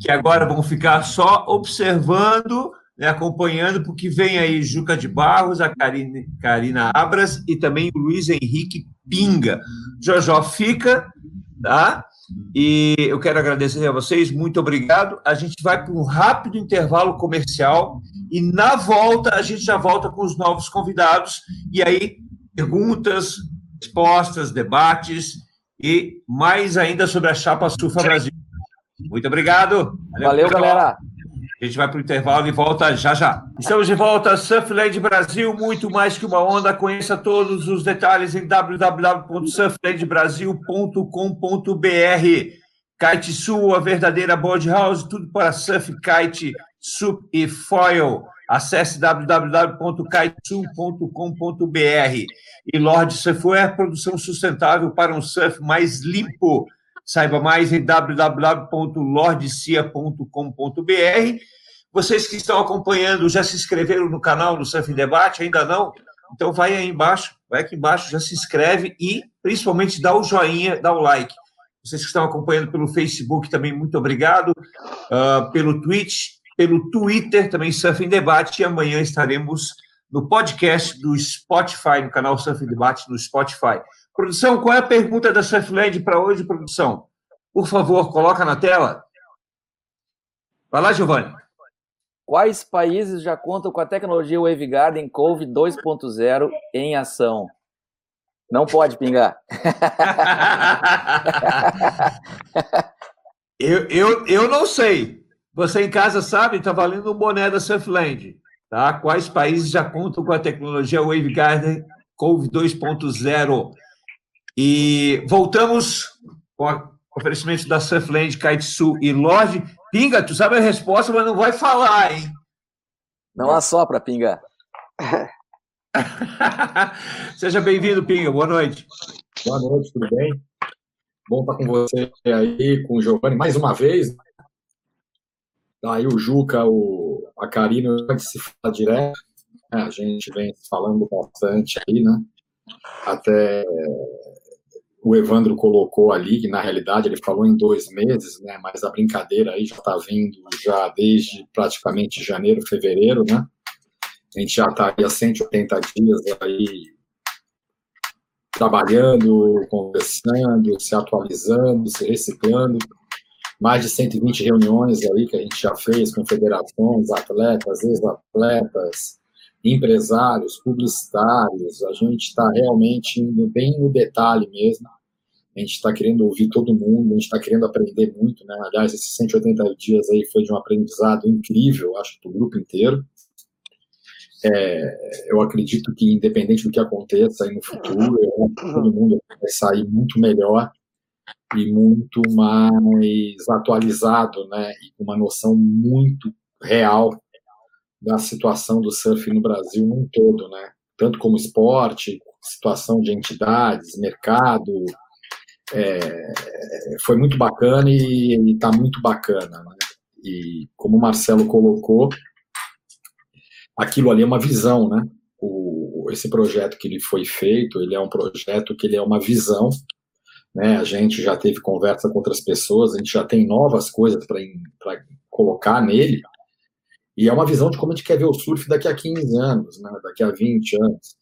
que agora vão ficar só observando, né, acompanhando, porque vem aí Juca de Barros, a Karina, Karina Abras e também o Luiz Henrique Pinga. Jojó fica, tá? E eu quero agradecer a vocês, muito obrigado. A gente vai para um rápido intervalo comercial e na volta a gente já volta com os novos convidados e aí perguntas, respostas, debates e mais ainda sobre a chapa Surfa Brasil. Muito obrigado. Valeu, Valeu galera. A gente vai para o intervalo e volta já já. Estamos de volta, Surfland Brasil, muito mais que uma onda. Conheça todos os detalhes em www.surflandbrasil.com.br. Kite Sul, a verdadeira board house, tudo para surf, kite, sup e foil. Acesse www.kitesul.com.br. E Lord Surfwear, produção sustentável para um surf mais limpo. Saiba mais em www.lordcia.com.br. Vocês que estão acompanhando, já se inscreveram no canal do Surf Debate? Ainda não? Então vai aí embaixo, vai aqui embaixo, já se inscreve e principalmente dá o joinha, dá o like. Vocês que estão acompanhando pelo Facebook também, muito obrigado. Uh, pelo Twitch, pelo Twitter também Surf em Debate. E amanhã estaremos no podcast do Spotify, no canal Surf em Debate no Spotify. Produção, qual é a pergunta da Surfland para hoje, produção? Por favor, coloca na tela. Vai lá, Giovanni. Quais países já contam com a tecnologia Wavegarden Cove 2.0 em ação? Não pode pingar. eu, eu, eu não sei. Você em casa sabe, está valendo um boné da Surfland. Tá? Quais países já contam com a tecnologia Wavegarden Cove 2.0? E voltamos com o oferecimento da Surfland, Kaitsu e Lodge. Pinga, tu sabe a resposta, mas não vai falar, hein? Não assopra, Pinga. Seja bem-vindo, Pinga. Boa noite. Boa noite, tudo bem? Bom estar com você aí, com o Giovanni, mais uma vez. Tá aí o Juca, o, a Karina, se fala direto. É, a gente vem falando bastante aí, né? Até o Evandro colocou ali, que na realidade ele falou em dois meses, né, mas a brincadeira aí já está vindo já desde praticamente janeiro, fevereiro, né? A gente já está há 180 dias aí trabalhando, conversando, se atualizando, se reciclando. mais de 120 reuniões aí que a gente já fez com federações, atletas, ex-atletas, empresários, publicitários. A gente está realmente indo bem no detalhe mesmo. A gente está querendo ouvir todo mundo, a gente está querendo aprender muito, né? Aliás, esses 180 dias aí foi de um aprendizado incrível, acho, para o grupo inteiro. É, eu acredito que, independente do que aconteça aí no futuro, todo mundo vai sair muito melhor e muito mais atualizado, né, e com uma noção muito real da situação do surf no Brasil num todo, né, tanto como esporte, situação de entidades, mercado, é, foi muito bacana e está muito bacana, né? E como o Marcelo colocou, aquilo ali é uma visão, né? O, esse projeto que ele foi feito, ele é um projeto que ele é uma visão né? A gente já teve conversa com outras pessoas, a gente já tem novas coisas para colocar nele, e é uma visão de como a gente quer ver o surf daqui a 15 anos, né? daqui a 20 anos.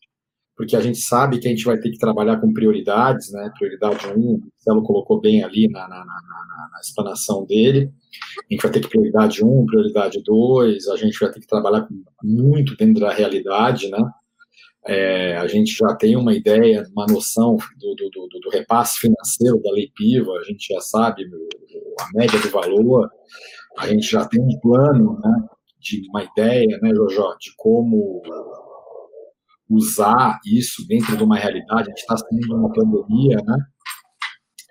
Porque a gente sabe que a gente vai ter que trabalhar com prioridades, né? Prioridade 1, o Marcelo colocou bem ali na, na, na, na explanação dele. A gente vai ter que prioridade 1, prioridade 2, a gente vai ter que trabalhar muito dentro da realidade, né? É, a gente já tem uma ideia, uma noção do, do, do, do, repasse financeiro da Lei Piva, a gente já sabe a média do valor, a gente já tem um plano, né, de uma ideia, né, Jojó, de como usar isso dentro de uma realidade. A gente está saindo uma pandemia, né?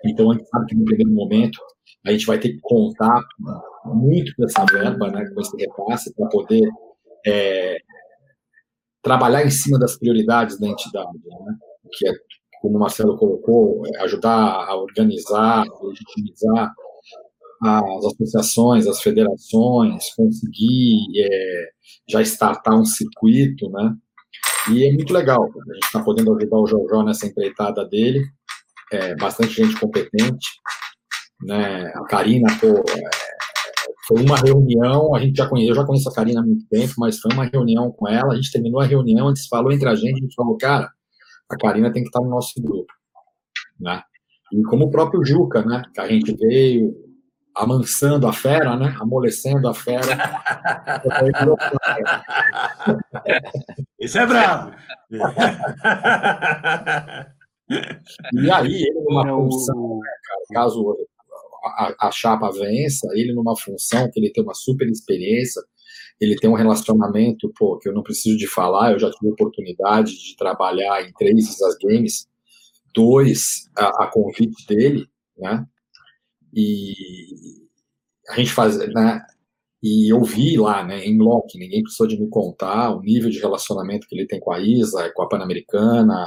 Então a gente sabe que no primeiro momento a gente vai ter que contar muito dessa verba, né, com esse repasse para poder é, trabalhar em cima das prioridades da entidade, né? que é, como o Marcelo colocou, ajudar a organizar, legitimizar as associações, as federações, conseguir é, já startar um circuito, né? E é muito legal, a gente está podendo ajudar o Jojó nessa empreitada dele, é, bastante gente competente, né? A Karina, pô, é, foi uma reunião, a gente já conhece, eu já conheço a Karina há muito tempo, mas foi uma reunião com ela, a gente terminou a reunião, a gente falou entre a gente, a gente falou, cara, a Karina tem que estar no nosso grupo, né? E como o próprio Juca, né, que a gente veio amansando a fera, né, amolecendo a fera. Isso é bravo. e aí, ele numa função, né, cara, caso a, a chapa vença, ele numa função que ele tem uma super experiência, ele tem um relacionamento, pô, que eu não preciso de falar, eu já tive oportunidade de trabalhar em três das games, dois a, a, convite dele, né? E a gente faz, né? E eu vi lá, né, em lock, ninguém precisou de me contar o nível de relacionamento que ele tem com a Isa, com a Pan-Americana,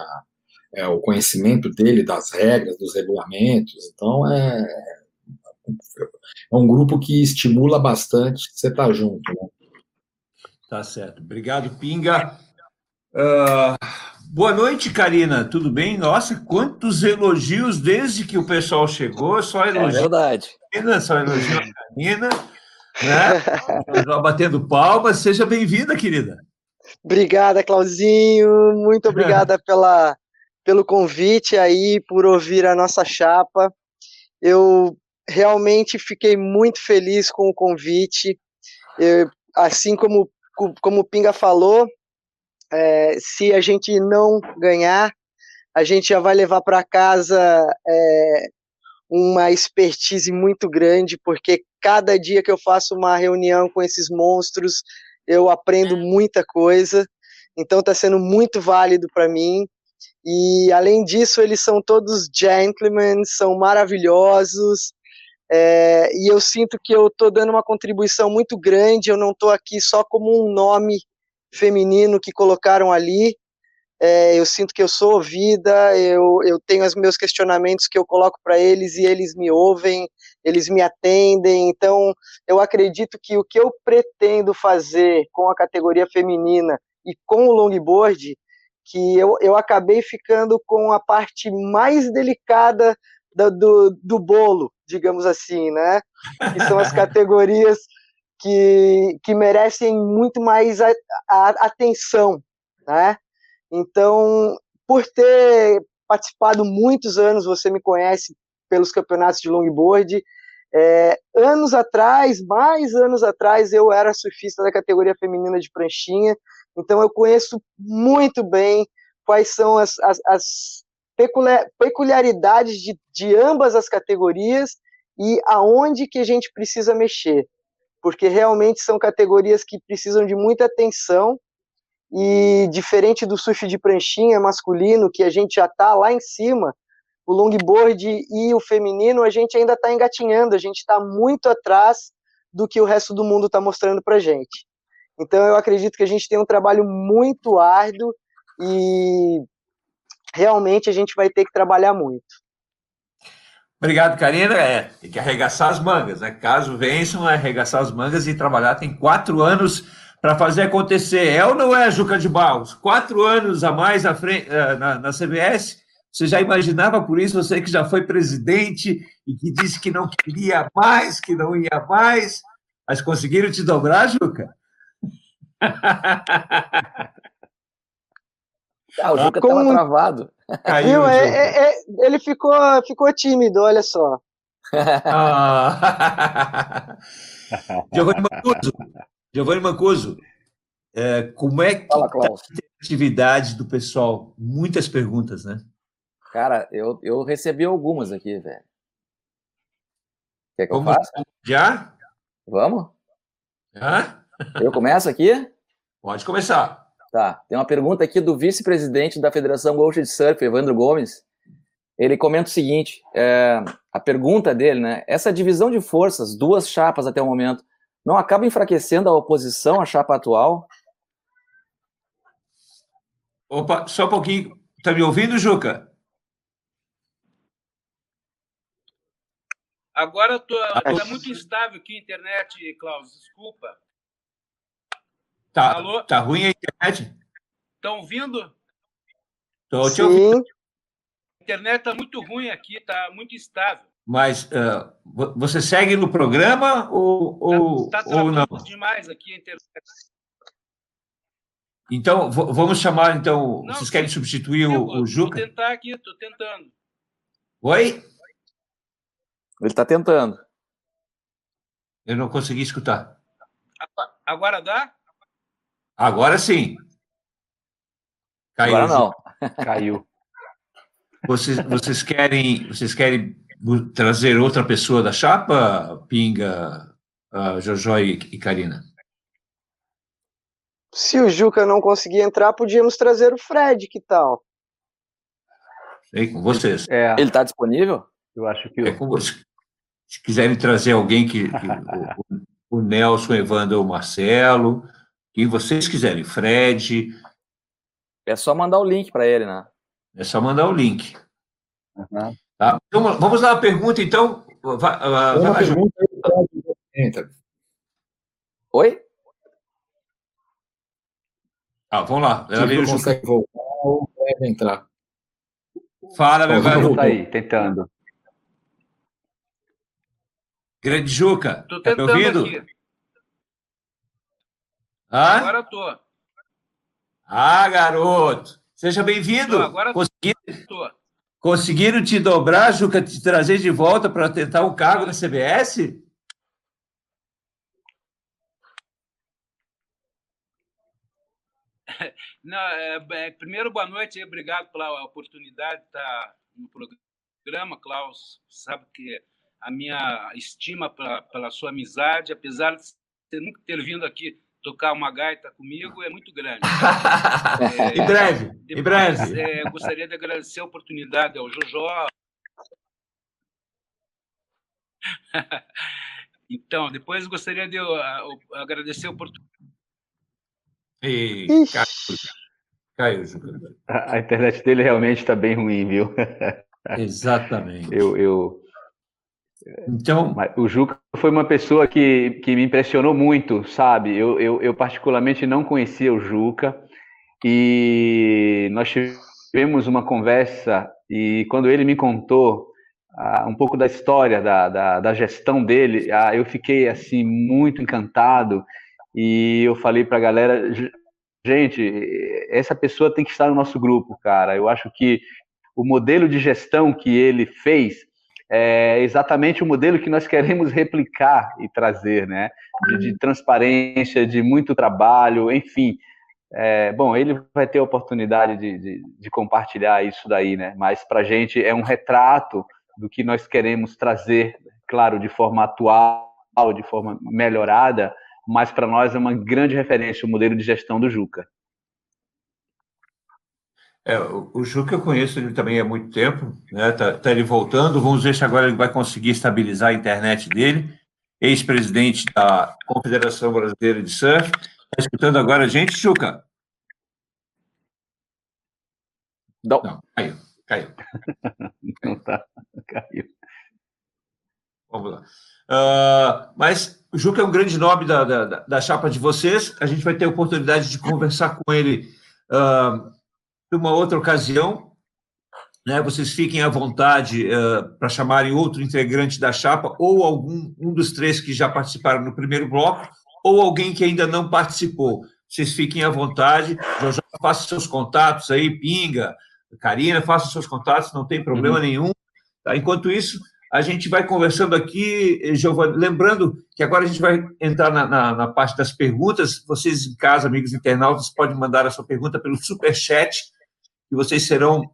é, o conhecimento dele das regras, dos regulamentos. Então, é, é um grupo que estimula bastante você estar tá junto. Né? Tá certo. Obrigado, Pinga. Uh, boa noite, Karina. Tudo bem? Nossa, quantos elogios desde que o pessoal chegou. Só é elogio. É verdade. Karina, só elogio a Karina. Né? batendo palmas. Seja bem-vinda, querida. Obrigada, Clauzinho. Muito obrigada pela, pelo convite aí, por ouvir a nossa chapa. Eu realmente fiquei muito feliz com o convite. Eu, assim como, como o Pinga falou, é, se a gente não ganhar, a gente já vai levar para casa é, uma expertise muito grande, porque cada dia que eu faço uma reunião com esses monstros, eu aprendo muita coisa. Então está sendo muito válido para mim. E além disso, eles são todos gentlemen, são maravilhosos, é, e eu sinto que eu estou dando uma contribuição muito grande, eu não estou aqui só como um nome feminino que colocaram ali, é, eu sinto que eu sou ouvida, eu, eu tenho os meus questionamentos que eu coloco para eles e eles me ouvem, eles me atendem, então eu acredito que o que eu pretendo fazer com a categoria feminina e com o longboard, que eu, eu acabei ficando com a parte mais delicada do, do, do bolo, digamos assim, né? Que são as categorias que, que merecem muito mais a, a, atenção, né? Então, por ter participado muitos anos, você me conhece pelos campeonatos de longboard, É, anos atrás, mais anos atrás, eu era surfista da categoria feminina de pranchinha, então eu conheço muito bem quais são as, as, as peculiaridades de, de ambas as categorias e aonde que a gente precisa mexer, porque realmente são categorias que precisam de muita atenção e diferente do surf de pranchinha masculino, que a gente já está lá em cima, o longboard e o feminino, a gente ainda está engatinhando, a gente está muito atrás do que o resto do mundo está mostrando para gente. Então eu acredito que a gente tem um trabalho muito árduo e realmente a gente vai ter que trabalhar muito. Obrigado, Karina. É, tem que arregaçar as mangas, né? Caso vençam, é arregaçar as mangas e trabalhar. Tem quatro anos para fazer acontecer. É ou não é, Juca de Barros? Quatro anos a mais na, frente, eh, na, na CBS? Você já imaginava por isso, você que já foi presidente e que disse que não queria mais, que não ia mais, mas conseguiram te dobrar, Juca? Ah, o Juca estava travado. Caiu, é, é, é, ele ficou, ficou tímido, olha só. ah. Giovanni Mancuso, Giovanni Mancuso, é, como é que Fala, tá a atividade do pessoal? Muitas perguntas, né? Cara, eu, eu recebi algumas aqui, velho. Quer que Vamos eu faça? Já? Vamos? Já? Eu começo aqui? Pode começar. Tá. Tem uma pergunta aqui do vice-presidente da Federação Gaúcha de Surf, Evandro Gomes. Ele comenta o seguinte: é, a pergunta dele, né? Essa divisão de forças, duas chapas até o momento, não acaba enfraquecendo a oposição à chapa atual? Opa, só um pouquinho. Tá me ouvindo, Juca? Agora está muito instável aqui a internet, Klaus, desculpa. Tá, Alô? tá ruim a internet? Estão ouvindo? Estou te ouvindo. A internet está muito ruim aqui, está muito instável. Mas uh, você segue no programa ou, ou, tá, tá ou não? demais aqui a internet. Então, vamos chamar, então, não, vocês querem substituir eu, o, o Juca? Vou tentar aqui, estou tentando. Oi? Ele está tentando. Eu não consegui escutar. Agora dá? Agora sim. Caiu. Agora não. Caiu. Vocês, vocês, querem, vocês querem trazer outra pessoa da chapa, Pinga, uh, Jojó e, e Karina? Se o Juca não conseguir entrar, podíamos trazer o Fred, que tal? Sei com vocês. É, Ele está disponível? Eu acho que. É com vocês. Se quiserem trazer alguém que. que o, o, Nelson, o Evandro ou o Marcelo, quem vocês quiserem, Fred. É só mandar o link para ele, né? É só mandar o link. Uhum. Tá? Então, vamos lá, a pergunta, então. Vai, vai, pergunta Entra. Oi? Ah, vamos lá. Ela veio consegue voltar ou deve entrar. Fala, meu velho. Tá aí, tentando. Grande Juca. Tô tá tentando tá ouvindo? Aqui. Ah? Agora tô. Ah, garoto. Seja bem-vindo. Agora Conseguiram, tô. conseguiram te dobrar, Juca, te trazer de volta para tentar um cargo na CBS? Não, é, é, primeiro, boa noite, obrigado pela oportunidade de estar no programa, Klaus. Sabe que a minha estima pela, pela sua amizade, apesar de você nunca ter vindo aqui tocar uma gaita comigo, é muito grande. é, em breve, depois, em breve. É, gostaria de agradecer a oportunidade ao Jojó. então, depois gostaria de uh, agradecer a oportunidade. E caiu, caiu, A internet dele realmente está bem ruim, viu? Exatamente. Eu, eu, então, o Juca foi uma pessoa que, que me impressionou muito, sabe? Eu, eu, eu, particularmente não conhecia o Juca e nós tivemos uma conversa e quando ele me contou ah, um pouco da história da, da, da gestão dele, ah, eu fiquei assim muito encantado e eu falei para a galera, gente, essa pessoa tem que estar no nosso grupo, cara. Eu acho que o modelo de gestão que ele fez é exatamente o modelo que nós queremos replicar e trazer, né? De, de transparência, de muito trabalho, enfim. É, bom, ele vai ter a oportunidade de, de, de compartilhar isso daí, né? Mas para a gente é um retrato do que nós queremos trazer, claro, de forma atual, de forma melhorada, mas para nós é uma grande referência o modelo de gestão do Juca. É, o Juca eu conheço ele também há muito tempo, né? Tá, tá ele voltando. Vamos ver se agora ele vai conseguir estabilizar a internet dele. Ex-presidente da Confederação Brasileira de Surf. Está escutando agora a gente, Juca? Não. Não, caiu, caiu. Não tá, caiu. Vamos lá. Uh, mas o Juca é um grande nome da, da, da, chapa de vocês. A gente vai ter a oportunidade de conversar com ele uh, numa outra ocasião. Né? Vocês fiquem à vontade uh, para chamarem outro integrante da chapa, ou algum um dos três que já participaram no primeiro bloco, ou alguém que ainda não participou. Vocês fiquem à vontade, já, já faça seus contatos aí, Pinga, Karina, faça seus contatos, não tem problema uhum. nenhum. Tá? Enquanto isso, a gente vai conversando aqui, Giovanni, lembrando que agora a gente vai entrar na, na, na, parte das perguntas. Vocês em casa, amigos internautas, podem mandar a sua pergunta pelo Superchat, e vocês serão,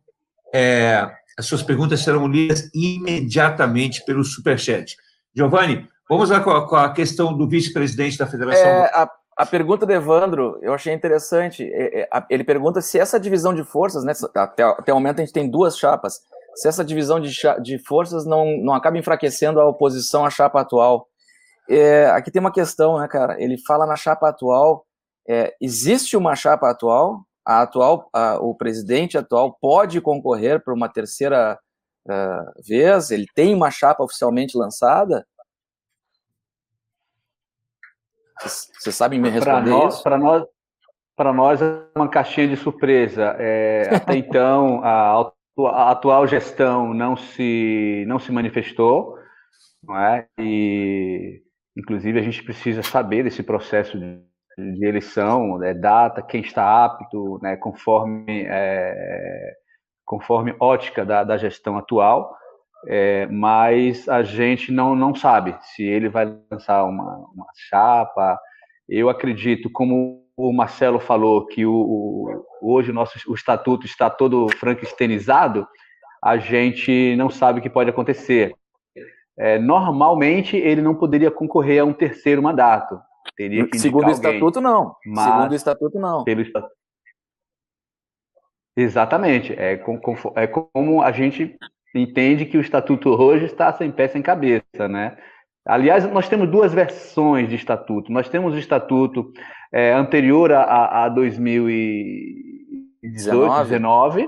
é, as suas perguntas serão lidas imediatamente pelo Superchat. Giovanni, vamos lá com a, com a questão do vice-presidente da Federação. É, a, a, pergunta do Evandro, eu achei interessante. É, é, ele pergunta se essa divisão de forças, né, até, até o momento a gente tem duas chapas, se essa divisão de, de forças não, não acaba enfraquecendo a oposição à chapa atual. É, aqui tem uma questão, né, cara? Ele fala na chapa atual. É, existe uma chapa atual? A atual, a, o presidente atual pode concorrer para uma terceira uh, vez? Ele tem uma chapa oficialmente lançada? Vocês sabem me responder nós, isso? Para nós, para nós é uma caixinha de surpresa. É, até então, a a atual gestão não se, não se manifestou, não é? e inclusive a gente precisa saber desse processo de, de eleição, né, data, quem está apto, né, conforme, é, conforme ótica da, da gestão atual, é, mas a gente não, não sabe se ele vai lançar uma, uma chapa. Eu acredito, como o Marcelo falou que o, o, hoje o nosso o estatuto está todo frankensteinizado, a gente não sabe o que pode acontecer. É, normalmente ele não poderia concorrer a um terceiro mandato. Teria que Segundo o estatuto, não. Mas, Segundo o estatuto, não. Pelo estatuto. Exatamente. É, com, com, é como a gente entende que o estatuto hoje está sem pé sem cabeça, né? Aliás, nós temos duas versões de estatuto. Nós temos o estatuto é, anterior a, a 2018, 19,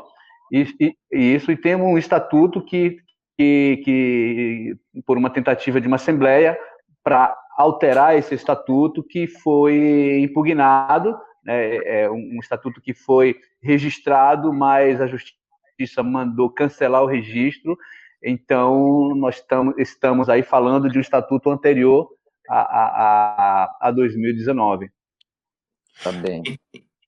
e, e, isso, e temos um estatuto que, que, que por uma tentativa de uma assembleia, para alterar esse estatuto que foi impugnado, é, é um estatuto que foi registrado, mas a justiça mandou cancelar o registro então, nós estamos, estamos aí falando de um estatuto anterior a, a, a 2019. Também.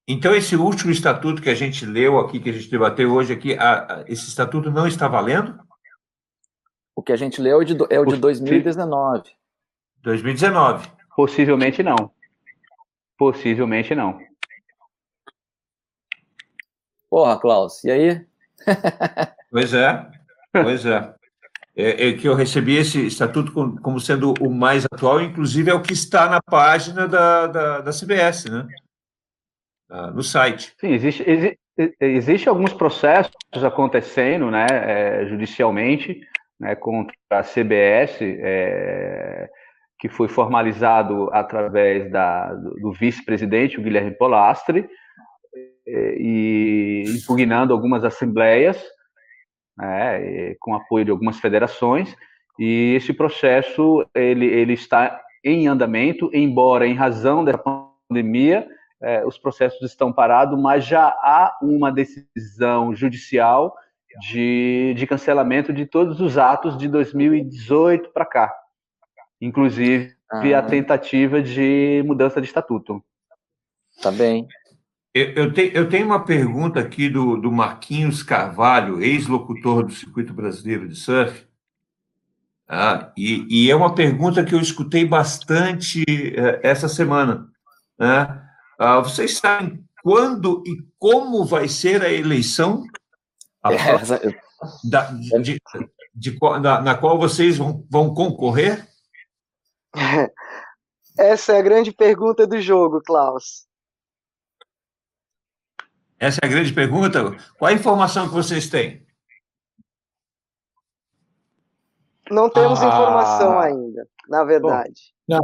Então, esse último estatuto que a gente leu aqui, que a gente debateu hoje aqui, a, a, esse estatuto não está valendo? O que a gente leu é, de, é o de 2019. 2019. Possivelmente não. Possivelmente não. Porra, Klaus, e aí? pois é. Pois é. é. é. que eu recebi esse estatuto como sendo o mais atual, inclusive é o que está na página da, da, da CBS, né? Ah, no site. Sim, existe, existe, existe alguns processos acontecendo, né, é, judicialmente, né, contra a CBS, é, que foi formalizado através da, do, vice-presidente, o Guilherme Polastri, é, e impugnando algumas assembleias, né, com apoio de algumas federações, e esse processo ele, ele está em andamento, embora em razão da pandemia é, os processos estão parados, mas já há uma decisão judicial de, de cancelamento de todos os atos de 2018 para cá, inclusive ah. a tentativa de mudança de estatuto. Tá bem. Eu, eu, te, eu tenho uma pergunta aqui do, do Marquinhos Carvalho, ex-locutor do Circuito Brasileiro de Surf. Ah, e, e, é uma pergunta que eu escutei bastante uh, essa semana. Né? Uh, vocês sabem quando e como vai ser a eleição a é, da, de, de, de, na, na qual vocês vão, vão concorrer? Essa é a grande pergunta do jogo, Klaus. Essa é a grande pergunta. Qual a informação que vocês têm? Não temos ah, informação ainda, na verdade. Bom,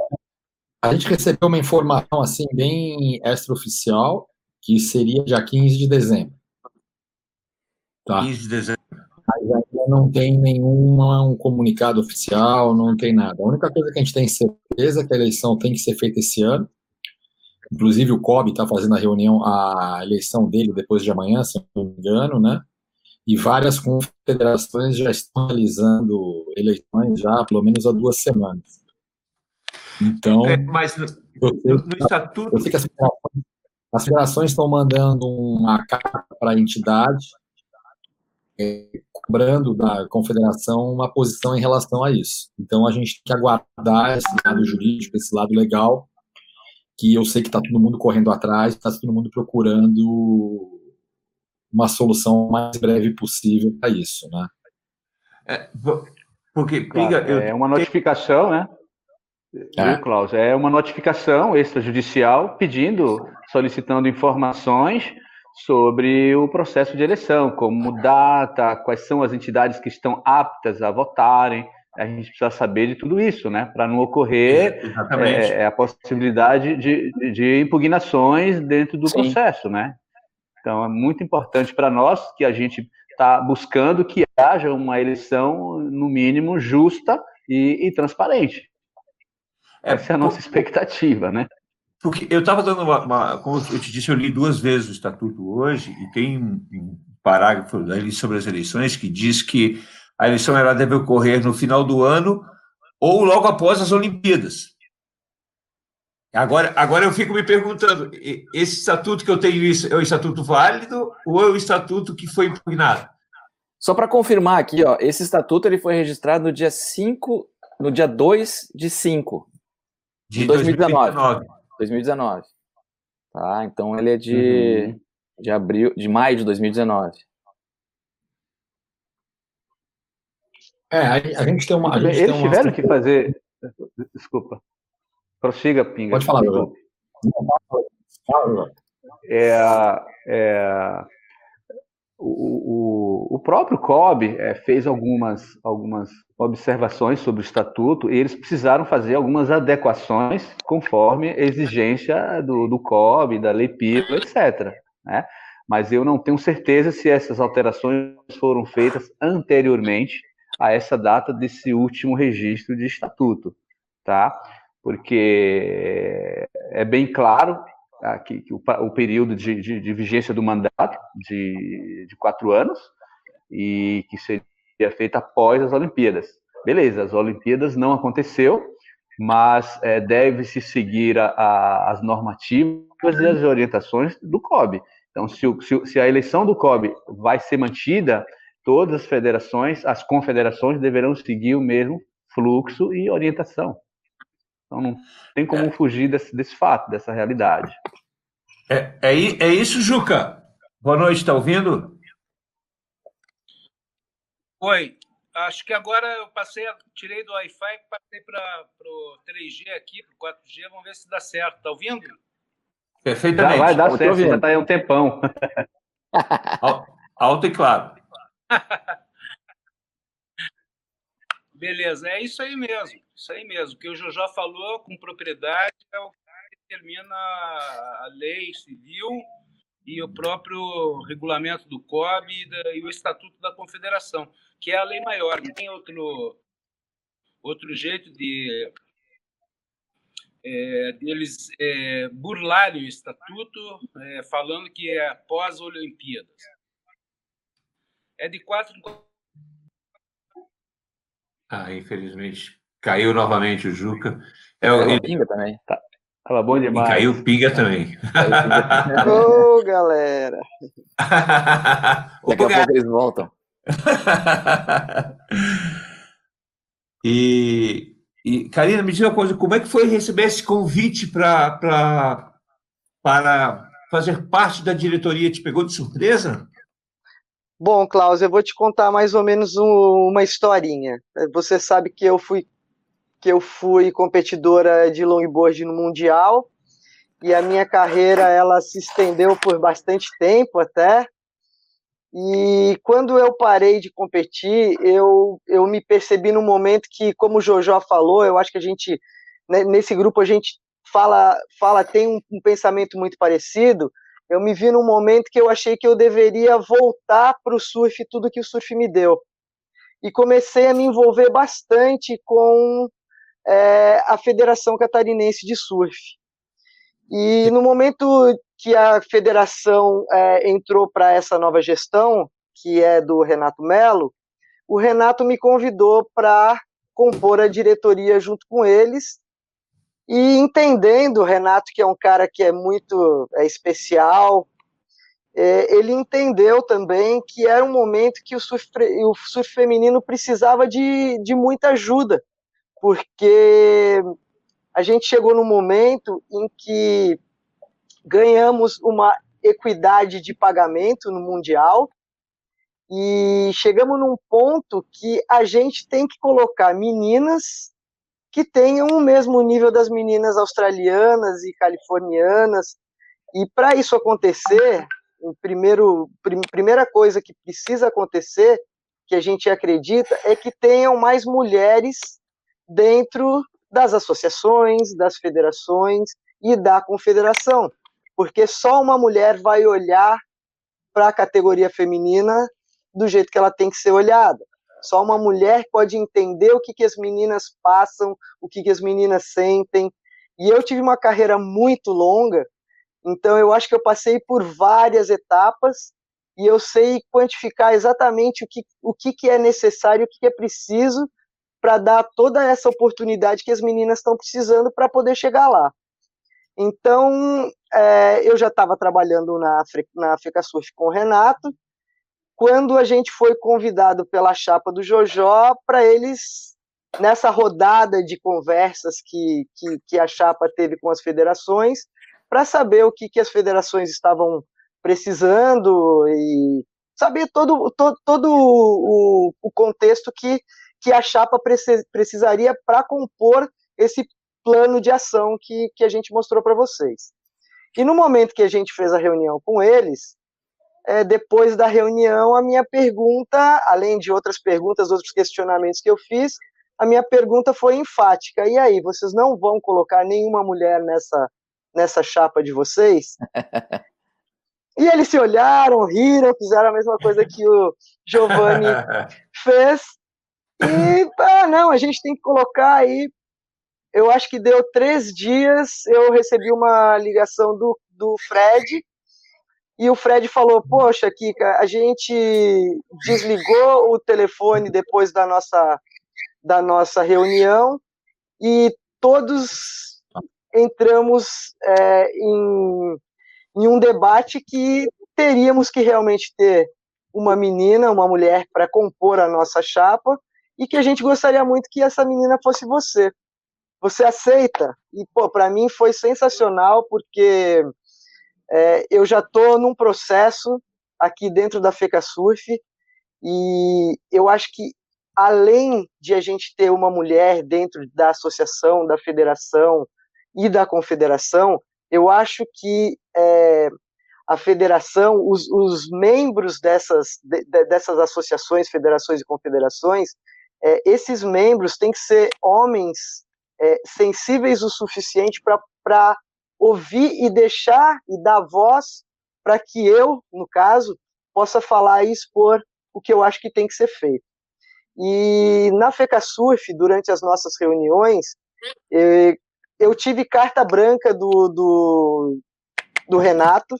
a gente recebeu uma informação assim bem extraoficial que seria dia 15 de dezembro. Tá? 15 de dezembro. Mas não tem nenhum um comunicado oficial, não tem nada. A única coisa que a gente tem certeza é que a eleição tem que ser feita esse ano. Inclusive o COB está fazendo a reunião, a eleição dele depois de amanhã, se não me engano, né? e várias confederações já estão realizando eleições já pelo menos há duas semanas. Então, é, mas no, no estatuto. Eu sei que as federações, as federações estão mandando uma carta para a entidade, cobrando da confederação uma posição em relação a isso. Então, a gente tem que aguardar esse lado jurídico, esse lado legal, que eu sei que está todo mundo correndo atrás, está todo mundo procurando uma solução mais breve possível para isso, né? É, porque Pinga, claro, é uma notificação, né? É. Klaus? É uma notificação extrajudicial pedindo, solicitando informações sobre o processo de eleição, como data, quais são as entidades que estão aptas a votarem. A gente precisa saber de tudo isso, né? Para não ocorrer é, é, a possibilidade de, de impugnações dentro do Sim. processo, né? Então, é muito importante para nós que a gente está buscando que haja uma eleição, no mínimo, justa e, e transparente. É, Essa é a nossa expectativa, né? Porque eu estava dando uma, uma, Como eu te disse, eu li duas vezes o estatuto hoje, e tem um parágrafo ali sobre as eleições que diz que a eleição ela deve ocorrer no final do ano ou logo após as Olimpíadas. Agora, agora eu fico me perguntando, esse estatuto que eu tenho isso é o estatuto válido ou é o estatuto que foi impugnado? Só para confirmar aqui, ó, esse estatuto ele foi registrado no dia 5, no dia 2 de 5 de, de 2019. 2019. 2019. Tá, então ele é de, uhum. de abril, de maio de 2019. É, a, a gente tem uma. Gente Eles tiveram uma... que fazer. Desculpa. Prossiga, Pinga. Pode falar, É, é, o, o, o próprio COB é, fez algumas, algumas observações sobre o estatuto e eles precisaram fazer algumas adequações conforme a exigência do, do COB, da Lei Pílula, etc. Né? Mas eu não tenho certeza se essas alterações foram feitas anteriormente a essa data desse último registro de estatuto. Tá? porque é bem claro tá, que, que o, o, período de, de, de, vigência do mandato de, de quatro anos e que seria feito após as Olimpíadas. Beleza, as Olimpíadas não aconteceu, mas é, deve-se seguir a, a, as normativas e as orientações do COB. Então, se, o, se, se a eleição do COB vai ser mantida, todas as federações, as confederações deverão seguir o mesmo fluxo e orientação. Então não tem como é. fugir desse, desse fato, dessa realidade. É, é, é isso, Juca. Boa noite, está ouvindo? Oi. Acho que agora eu passei, tirei do Wi-Fi e passei para o 3G aqui, para o 4G. Vamos ver se dá certo. Está ouvindo? Perfeitamente. Já vai dar certo, já está aí um tempão. Alto e claro. Beleza, é isso aí mesmo. Isso aí mesmo. O que o Jojó falou com propriedade é o que determina a lei civil e o próprio regulamento do COB e, da, e, o Estatuto da Confederação, que é a lei maior. Não tem outro, outro jeito de é, deles é, burlarem o Estatuto, é, falando que é pós-Olimpíadas. É de quatro ah, infelizmente. Caiu novamente o Juca. É, o. Pinga também. Tá. Tava bom demais. E caiu o Pinga também. Ô, oh, galera! Daqui a pouco eles voltam. E, e Karina, me diz uma coisa, como é que foi receber esse convite para para fazer parte da diretoria? Te pegou de surpresa? Bom, Klaus, eu vou te contar mais ou menos um, uma historinha. Você sabe que eu fui que eu fui competidora de longboard no mundial e a minha carreira ela se estendeu por bastante tempo até. E quando eu parei de competir, eu, eu me percebi no momento que, como o Jojo falou, eu acho que a gente, né, nesse grupo, a gente fala, fala tem um, um pensamento muito parecido. Eu me vi num momento que eu achei que eu deveria voltar para o surf tudo que o surf me deu. E comecei a me envolver bastante com é, a Federação Catarinense de Surf. E no momento que a federação é, entrou para essa nova gestão, que é do Renato Melo, o Renato me convidou para compor a diretoria junto com eles. E entendendo o Renato, que é um cara que é muito é, especial, é, ele entendeu também que era um momento que o surf, o surf feminino precisava de, de muita ajuda, porque a gente chegou num momento em que ganhamos uma equidade de pagamento no Mundial e chegamos num ponto que a gente tem que colocar meninas que tenham o mesmo nível das meninas australianas e californianas. E para isso acontecer, primeiro, prim, primeira coisa que precisa acontecer, que a gente acredita, é que tenham mais mulheres dentro das associações, das federações e da confederação, porque só uma mulher vai olhar para a categoria feminina do jeito que ela tem que ser olhada. Só uma mulher pode entender o que, que as meninas passam, o que, que as meninas sentem. E eu tive uma carreira muito longa, então eu acho que eu passei por várias etapas e eu sei quantificar exatamente o que, o que, que é necessário, o que, que é preciso para dar toda essa oportunidade que as meninas estão precisando para poder chegar lá. Então, é, eu já estava trabalhando na, na Surf com o Renato, quando a gente foi convidado pela chapa do Jojó para eles, nessa rodada de conversas que, que, que, a chapa teve com as federações, para saber o que, que as federações estavam precisando e saber todo, todo, todo o, o contexto que que a chapa precisaria para compor esse plano de ação que, que a gente mostrou para vocês. E no momento que a gente fez a reunião com eles, é, depois da reunião, a minha pergunta, além de outras perguntas, outros questionamentos que eu fiz, a minha pergunta foi enfática. E aí, vocês não vão colocar nenhuma mulher nessa, nessa chapa de vocês? e eles se olharam, riram, fizeram a mesma coisa que o Giovanni fez, e, ah, não, a gente tem que colocar aí. Eu acho que deu três dias, eu recebi uma ligação do, do Fred, e o Fred falou: Poxa, Kika, a gente desligou o telefone depois da nossa, da nossa reunião e todos entramos é, em, em um debate que teríamos que realmente ter uma menina, uma mulher para compor a nossa chapa e que a gente gostaria muito que essa menina fosse você. Você aceita? E, pô, para mim foi sensacional, porque é, eu já estou num processo aqui dentro da FECA Surf, e eu acho que, além de a gente ter uma mulher dentro da associação, da federação e da confederação, eu acho que é, a federação, os, os membros dessas, de, dessas associações, federações e confederações, é, esses membros têm que ser homens é, sensíveis o suficiente para ouvir e deixar e dar voz para que eu, no caso, possa falar e expor o que eu acho que tem que ser feito. E na FECASURF, durante as nossas reuniões, é, eu tive carta branca do, do, do Renato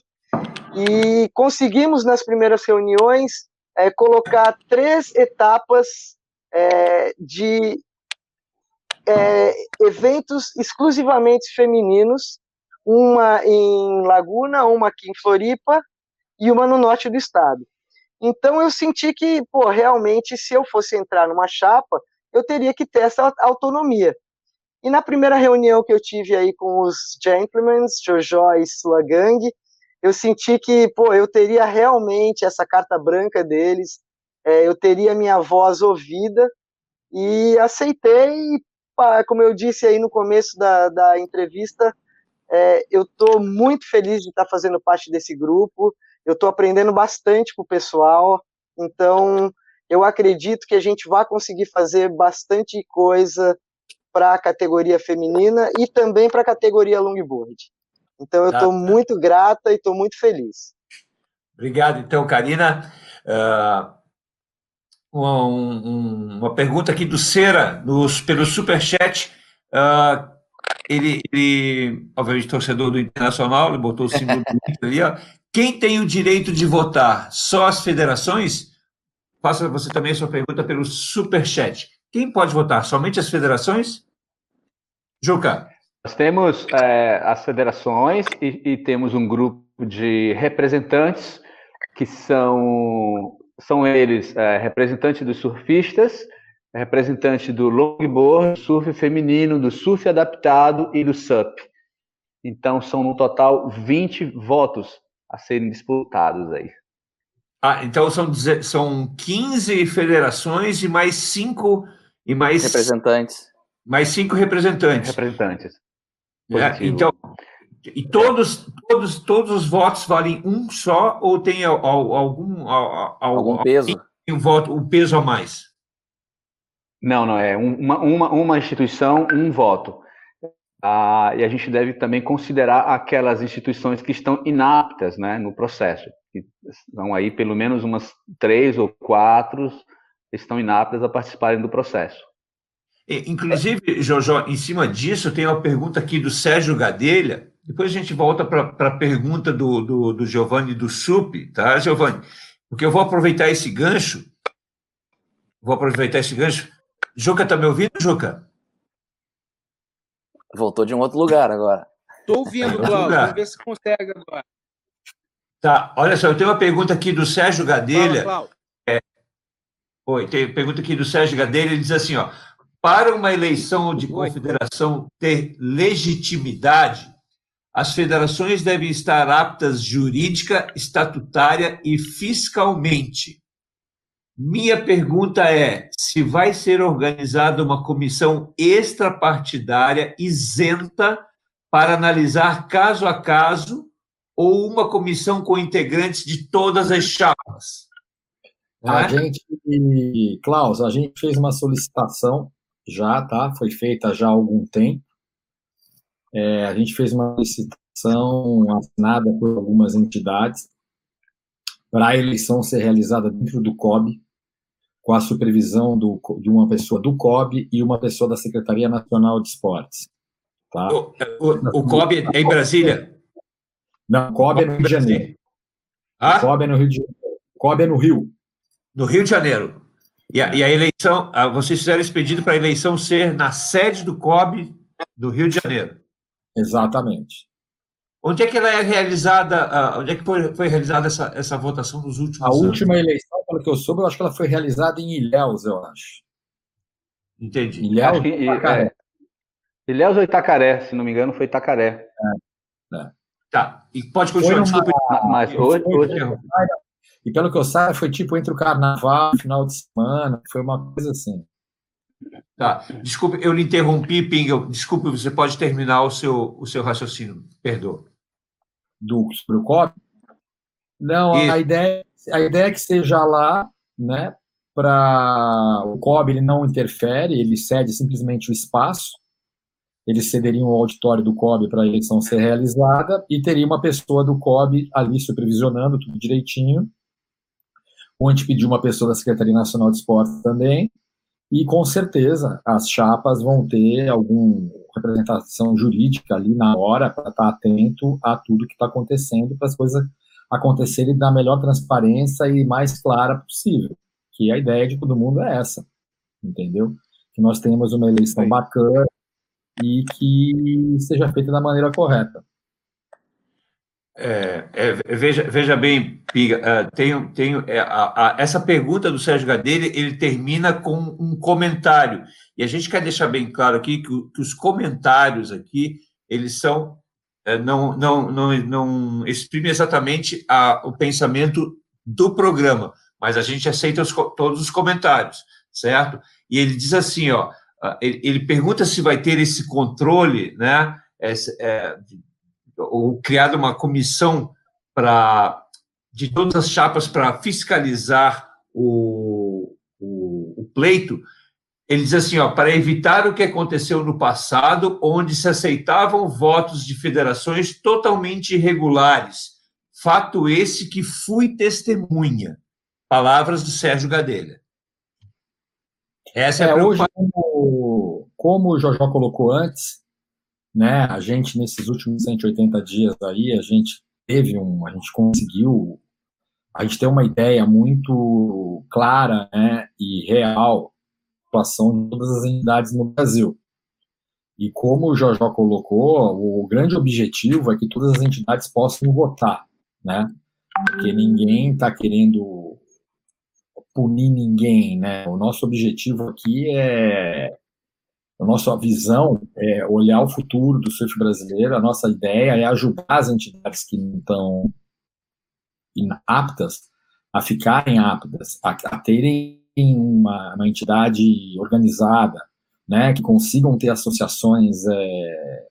e conseguimos, nas primeiras reuniões, é, colocar três etapas é, de é, eventos exclusivamente femininos, uma em Laguna, uma aqui em Floripa e uma no norte do estado. Então eu senti que, pô, realmente, se eu fosse entrar numa chapa, eu teria que ter essa autonomia. E na primeira reunião que eu tive aí com os gentlemen, Jojo e sua gangue, eu senti que, pô, eu teria realmente essa carta branca deles, é, eu teria minha voz ouvida, e aceitei, como eu disse aí no começo da, da entrevista, é, eu estou muito feliz de estar fazendo parte desse grupo, eu estou aprendendo bastante com o pessoal, então eu acredito que a gente vai conseguir fazer bastante coisa para a categoria feminina e também para a categoria longboard. Então eu estou tá, tá. muito grata e estou muito feliz. Obrigado, então, Karina. Uh, uma, um, uma pergunta aqui do Cera, nos, pelo Superchat. Uh, ele, ele, obviamente, torcedor do Internacional, ele botou o símbolo ali. Ó. Quem tem o direito de votar? Só as federações? Faça você também a sua pergunta pelo Superchat. Quem pode votar? Somente as federações? Juca. Nós temos é, as federações e, e, temos um grupo de representantes que são, são eles é, representantes dos surfistas, representante do longboard, surf feminino, do surf adaptado e do SUP. Então, são no total 20 votos a serem disputados aí. Ah, então são, são 15 federações e mais cinco e mais representantes. Mais cinco representantes. Representantes. É, então, e todos, todos, todos os votos valem um só ou tem algum algum, algum peso? Um voto, um peso a mais? Não, não, é uma, uma, uma instituição, um voto. Ah, e a gente deve também considerar aquelas instituições que estão inaptas né, no processo. Que são aí pelo menos umas três ou quatro estão inaptas a participarem do processo. Inclusive, Jojo, em cima disso, tem uma pergunta aqui do Sérgio Gadelha. Depois a gente volta para a pergunta do, do, do Giovanni do SUP, tá, Giovanni? Porque eu vou aproveitar esse gancho. Vou aproveitar esse gancho Juca, tá me ouvindo, Juca? Voltou de um outro lugar agora. Estou ouvindo, Cláudio. Vamos ver se consegue agora. Tá, olha só, eu tenho uma pergunta aqui do Sérgio Gadelha. Fala, é, oi, tem pergunta aqui do Sérgio Gadelha, ele diz assim, ó, para uma eleição de confederação ter legitimidade, as federações devem estar aptas jurídica, estatutária e fiscalmente. Minha pergunta é: se vai ser organizada uma comissão extrapartidária isenta para analisar caso a caso ou uma comissão com integrantes de todas as chapas? A é? gente, Klaus, a gente fez uma solicitação já, tá? Foi feita já há algum tempo. É, a gente fez uma solicitação assinada por algumas entidades para a eleição ser realizada dentro do COB, com a supervisão do, de uma pessoa do COB e uma pessoa da Secretaria Nacional de Esportes. Tá? O, o, o COB é em Brasília? Não, COB é no Rio de Janeiro. Ah? COB é no Rio de Janeiro. COB é no Rio. No Rio de Janeiro. E a, e a eleição, vocês fizeram esse pedido para a eleição ser na sede do COB do Rio de Janeiro. Exatamente. Onde é que ela é realizada? Onde é que foi, foi realizada essa, essa votação nos últimos a anos? A última eleição, pelo que eu soube, eu acho que ela foi realizada em Ilhéus, eu acho. Entendi. Ilhéus, que, Itacaré. É, Ilhéus ou Itacaré, se não me engano, foi Itacaré. É, é. Tá, e pode continuar, uma, desculpa. Mas hoje, hoje... E pelo que eu saiba, foi tipo entre o carnaval, final de semana, foi uma coisa assim. Tá, desculpe, eu lhe interrompi, Pinga. Desculpe, você pode terminar o seu, o seu raciocínio, perdoa do sobre o COB? Não, a ideia, a ideia é que seja lá, né, para o COB ele não interfere, ele cede simplesmente o espaço, eles cederiam o auditório do COB para a eleição ser realizada e teria uma pessoa do COB ali supervisionando tudo direitinho. Onde pediu uma pessoa da Secretaria Nacional de Esportes também, e com certeza as chapas vão ter alguma representação jurídica ali na hora para estar tá atento a tudo que está acontecendo, para as coisas acontecerem da melhor transparência e mais clara possível. Que a ideia de todo mundo é essa, entendeu? Que nós tenhamos uma eleição bacana e que seja feita da maneira correta. É, é, veja, veja bem, Piga, uh, tenho, tenho, é, a, a, essa pergunta do Sérgio Gadelha, ele termina com um comentário, e a gente quer deixar bem claro aqui que, que os comentários aqui, eles são, é, não, não, não, não exprimem exatamente a, o pensamento do programa, mas a gente aceita os, todos os comentários, certo? E ele diz assim, ó, ele, ele pergunta se vai ter esse controle, né, é, ou criado uma comissão para de todas as chapas para fiscalizar o, o, o, pleito, ele diz assim, ó, para evitar o que aconteceu no passado, onde se aceitavam votos de federações totalmente irregulares. Fato esse que fui testemunha. Palavras do Sérgio Gadelha. Essa é, é a hoje, como, como o Jojó colocou antes, né? A gente nesses últimos 180 dias aí, a gente teve um, a gente conseguiu, a gente tem uma ideia muito clara, né, e real da situação de todas as entidades no Brasil. E como o Jojó colocou, o grande objetivo é que todas as entidades possam votar, né? Porque ninguém está querendo punir ninguém, né? O nosso objetivo aqui é a nossa visão é olhar o futuro do surf brasileiro, a nossa ideia é ajudar as entidades que estão aptas a ficarem aptas, a, a terem uma, uma, entidade organizada, né, que consigam ter associações é,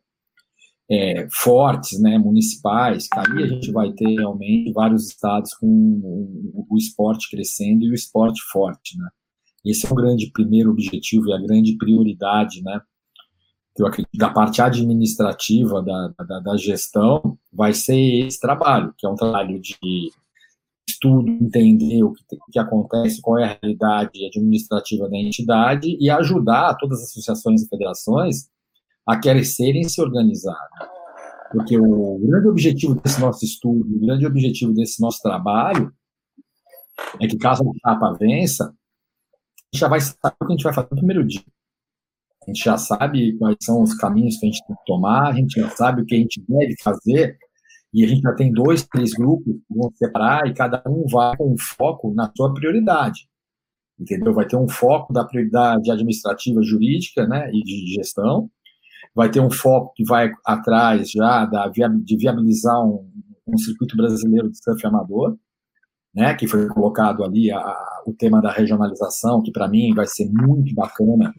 é, fortes, né, municipais, aí a gente vai ter realmente vários estados com o, o esporte crescendo e o esporte forte, né. Esse é o grande primeiro objetivo e a grande prioridade, né? Eu acredito, da parte administrativa da, da, da gestão vai ser esse trabalho, que é um trabalho de estudo, entender o que, o que acontece, qual é a realidade administrativa da entidade e ajudar todas as associações e federações a crescerem se organizar. Porque o grande objetivo desse nosso estudo, o grande objetivo desse nosso trabalho é que caso a chapa vença, já vai saber o que a gente vai fazer no primeiro dia. A gente já sabe quais são os caminhos que a gente tem que tomar, a gente já sabe o que a gente deve fazer, e a gente já tem dois, três grupos que vão separar e cada um vai com foco na sua prioridade. Entendeu? Vai ter um foco da prioridade administrativa, jurídica, né, e de gestão. Vai ter um foco que vai atrás já da, de viabilizar um, um circuito brasileiro de surf amador né, que foi colocado ali a, o tema da regionalização, que para mim vai ser muito bacana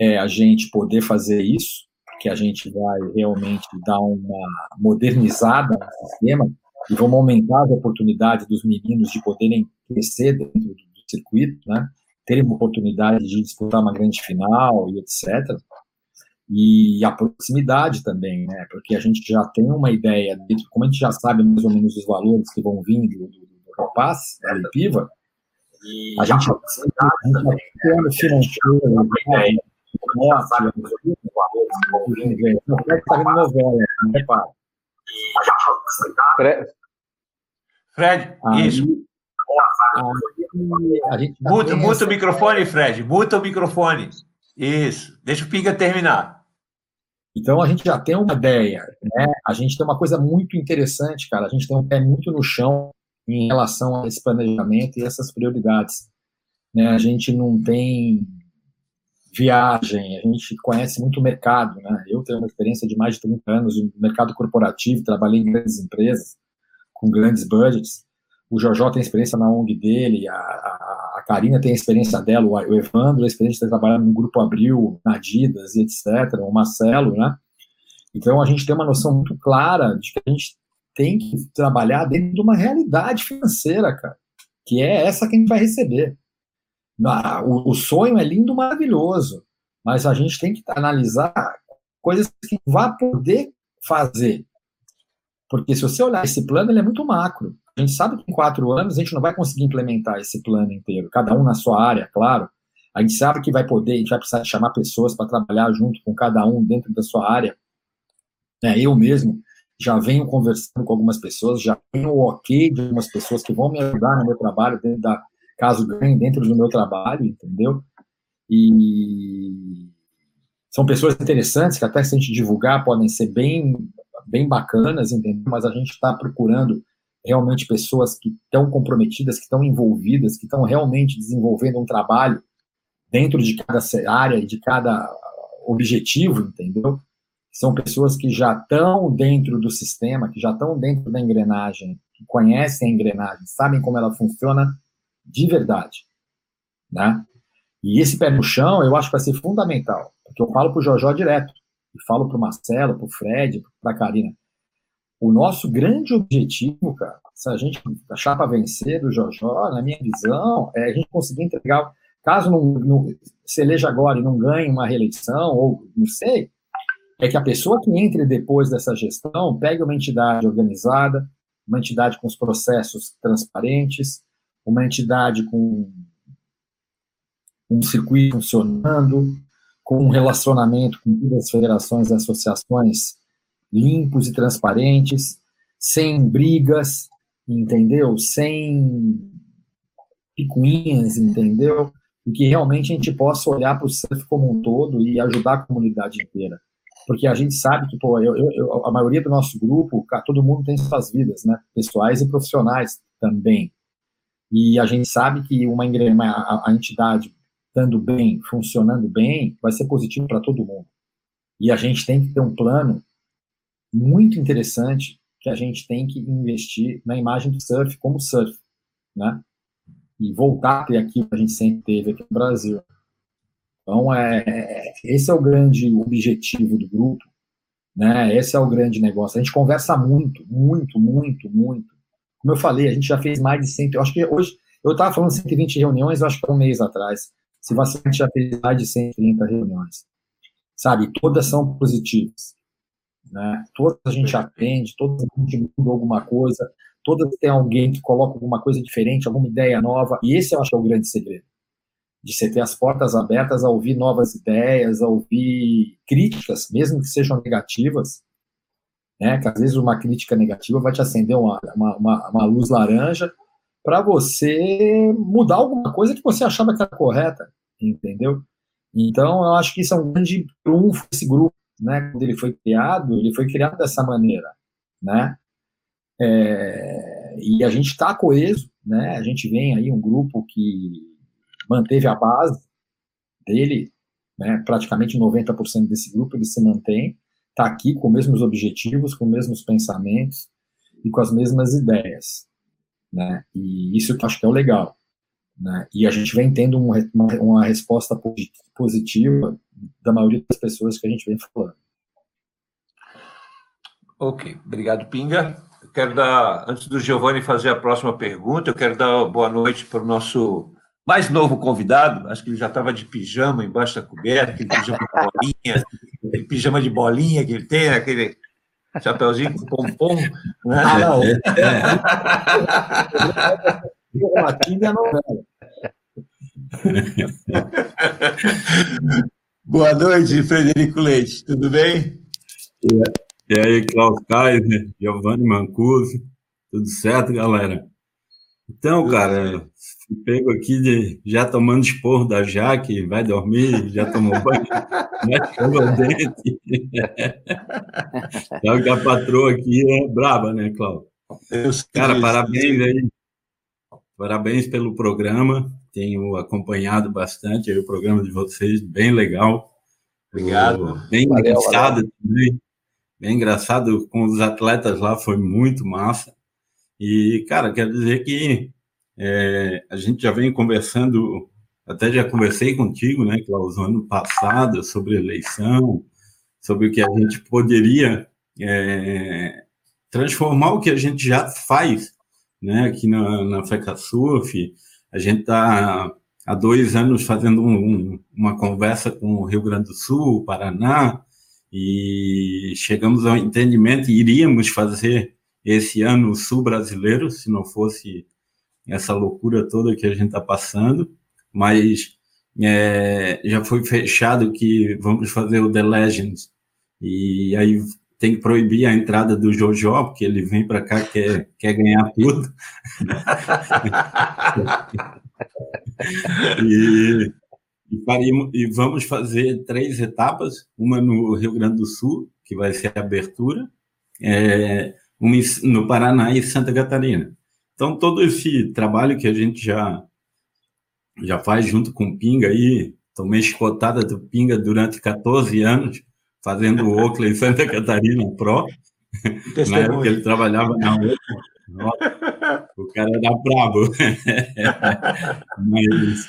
é, a gente poder fazer isso, porque a gente vai realmente dar uma modernizada no sistema e vamos aumentar as oportunidades dos meninos de poderem crescer dentro do, circuito, né, terem uma oportunidade de disputar uma grande final e etc. E a proximidade também, né, porque a gente já tem uma ideia, como a gente já sabe mais ou menos os valores que vão vindo do, Copaz, da Lipiva, a gente tem um financeiro, tá né? Fred, aí, isso. Aí, muta, muta o microfone, Fred, muta o microfone. Isso, deixa o Pinga terminar. Então a gente já tem uma ideia, né? A gente tem uma coisa muito interessante, cara. A gente tem um pé muito no chão em relação a esse planejamento e essas prioridades. Né? A gente não tem viagem, a gente conhece muito o mercado. Né? Eu tenho uma experiência de mais de 30 anos no mercado corporativo, trabalhei em grandes empresas, com grandes budgets. O Jojó tem experiência na ONG dele, a, a, a Karina tem a experiência dela, o Evandro a experiência de trabalhar no Grupo Abril, na Adidas e etc., o Marcelo, né? Então, a gente tem uma noção muito clara de que a gente tem que trabalhar dentro de uma realidade financeira, cara, que é essa que a gente vai receber. O, sonho é lindo, maravilhoso, mas a gente tem que analisar coisas que vá poder fazer. Porque se você olhar esse plano, ele é muito macro. A gente sabe que em quatro anos a gente não vai conseguir implementar esse plano inteiro, cada um na sua área, claro. A gente sabe que vai poder, a gente vai precisar chamar pessoas para trabalhar junto com cada um dentro da sua área. É, eu mesmo, já venho conversando com algumas pessoas, já tenho o ok de algumas pessoas que vão me ajudar no meu trabalho, dentro da, caso ganhe dentro do meu trabalho, entendeu? E são pessoas interessantes que até se a gente divulgar podem ser bem bem bacanas, entendeu? Mas a gente está procurando realmente pessoas que estão comprometidas, que estão envolvidas, que estão realmente desenvolvendo um trabalho dentro de cada área e de cada objetivo, entendeu? São pessoas que já estão dentro do sistema, que já estão dentro da engrenagem, que conhecem a engrenagem, sabem como ela funciona de verdade, né? E esse pé no chão, eu acho que vai ser fundamental, porque eu falo para o Jojó direto, e falo para o Marcelo, para o Fred, para a Karina. O nosso grande objetivo, cara, se a gente achar para vencer do Jojó, na minha visão, é a gente conseguir entregar, caso não, não se eleja agora e não ganhe uma reeleição, ou não sei, é que a pessoa que entre depois dessa gestão pegue uma entidade organizada, uma entidade com os processos transparentes, uma entidade com um circuito funcionando, com um relacionamento com todas as federações e associações limpos e transparentes, sem brigas, entendeu? Sem picuinhas, entendeu? E que realmente a gente possa olhar para o surf como um todo e ajudar a comunidade inteira. Porque a gente sabe que, pô, eu, eu, a maioria do nosso grupo, todo mundo tem suas vidas, né? Pessoais e profissionais também. E a gente sabe que uma, uma a, a entidade estando bem, funcionando bem, vai ser positivo para todo mundo. E a gente tem que ter um plano muito interessante que a gente tem que investir na imagem do surf como surf, né? E voltar a ter aquilo que a gente sempre teve aqui no Brasil. Então, é, esse é o grande objetivo do grupo, né? Esse é o grande negócio. A gente conversa muito, muito, muito, muito. Como eu falei, a gente já fez mais de 100, eu acho que hoje, eu estava falando 120 reuniões, eu acho que um mês atrás. Se você já fez mais de 130 reuniões, sabe? Todas são positivas, né? Todas a gente aprende, todas a gente muda alguma coisa, todas tem alguém que coloca alguma coisa diferente, alguma ideia nova, e esse eu acho que é o grande segredo. De você ter as portas abertas a ouvir novas ideias, a ouvir críticas, mesmo que sejam negativas, né? Que às vezes uma crítica negativa vai te acender uma, uma, uma, uma luz laranja para você mudar alguma coisa que você achava que era correta, entendeu? Então, eu acho que isso é um grande trunfo desse grupo, né? Quando ele foi criado, ele foi criado dessa maneira, né? É, e a gente está coeso, né? A gente vem aí um grupo que manteve a base dele, né? Praticamente 90% desse grupo ele se mantém, está aqui com os mesmos objetivos, com os mesmos pensamentos e com as mesmas ideias, né? E isso que eu acho que é o legal, né? E a gente vem tendo uma, uma resposta positiva da maioria das pessoas que a gente vem falando. Ok, obrigado, Pinga. Quero dar, antes do Giovanni fazer a próxima pergunta, eu quero dar boa noite para o nosso mais novo convidado, acho que ele já estava de pijama embaixo da coberta, aquele pijama de bolinha, aquele pijama de bolinha que ele tem, aquele Chapeuzinho com pompom. Né? Ah, não. É. Boa noite, Frederico Leite, tudo bem? E aí, Klaus Kaiser, Giovanni Mancuso, tudo certo, galera? Então, cara, pego aqui de, já tomando esporro da Jaque, vai dormir, já tomou banho, escova o dente. Sabe que a patroa aqui é braba, né, Cláudio? Cara, parabéns aí. Parabéns pelo programa. Tenho acompanhado bastante aí o programa de vocês, bem legal. Obrigado. Bem valeu, engraçado valeu. também. Bem engraçado com os atletas lá, foi muito massa. E, cara, quero dizer que é, a gente já vem conversando, até já conversei contigo, né, Klaus, ano passado, sobre eleição, sobre o que a gente poderia é, transformar o que a gente já faz, né, aqui na, na FECASURF. A gente está há dois anos fazendo um, uma conversa com o Rio Grande do Sul, Paraná, e chegamos ao entendimento iríamos fazer esse ano sul brasileiro, se não fosse essa loucura toda que a gente está passando, mas é, já foi fechado que vamos fazer o The Legends, e aí tem que proibir a entrada do Jojo, porque ele vem para cá quer quer ganhar tudo. e, e, e vamos fazer três etapas, uma no Rio Grande do Sul, que vai ser a abertura, é, no Paraná e Santa Catarina. Então, todo esse trabalho que a gente já, já faz junto com o Pinga aí, tomei escotada do Pinga durante 14 anos, fazendo o Oakley Santa Catarina Pro, na época ele trabalhava na outra. o cara era brabo. Mas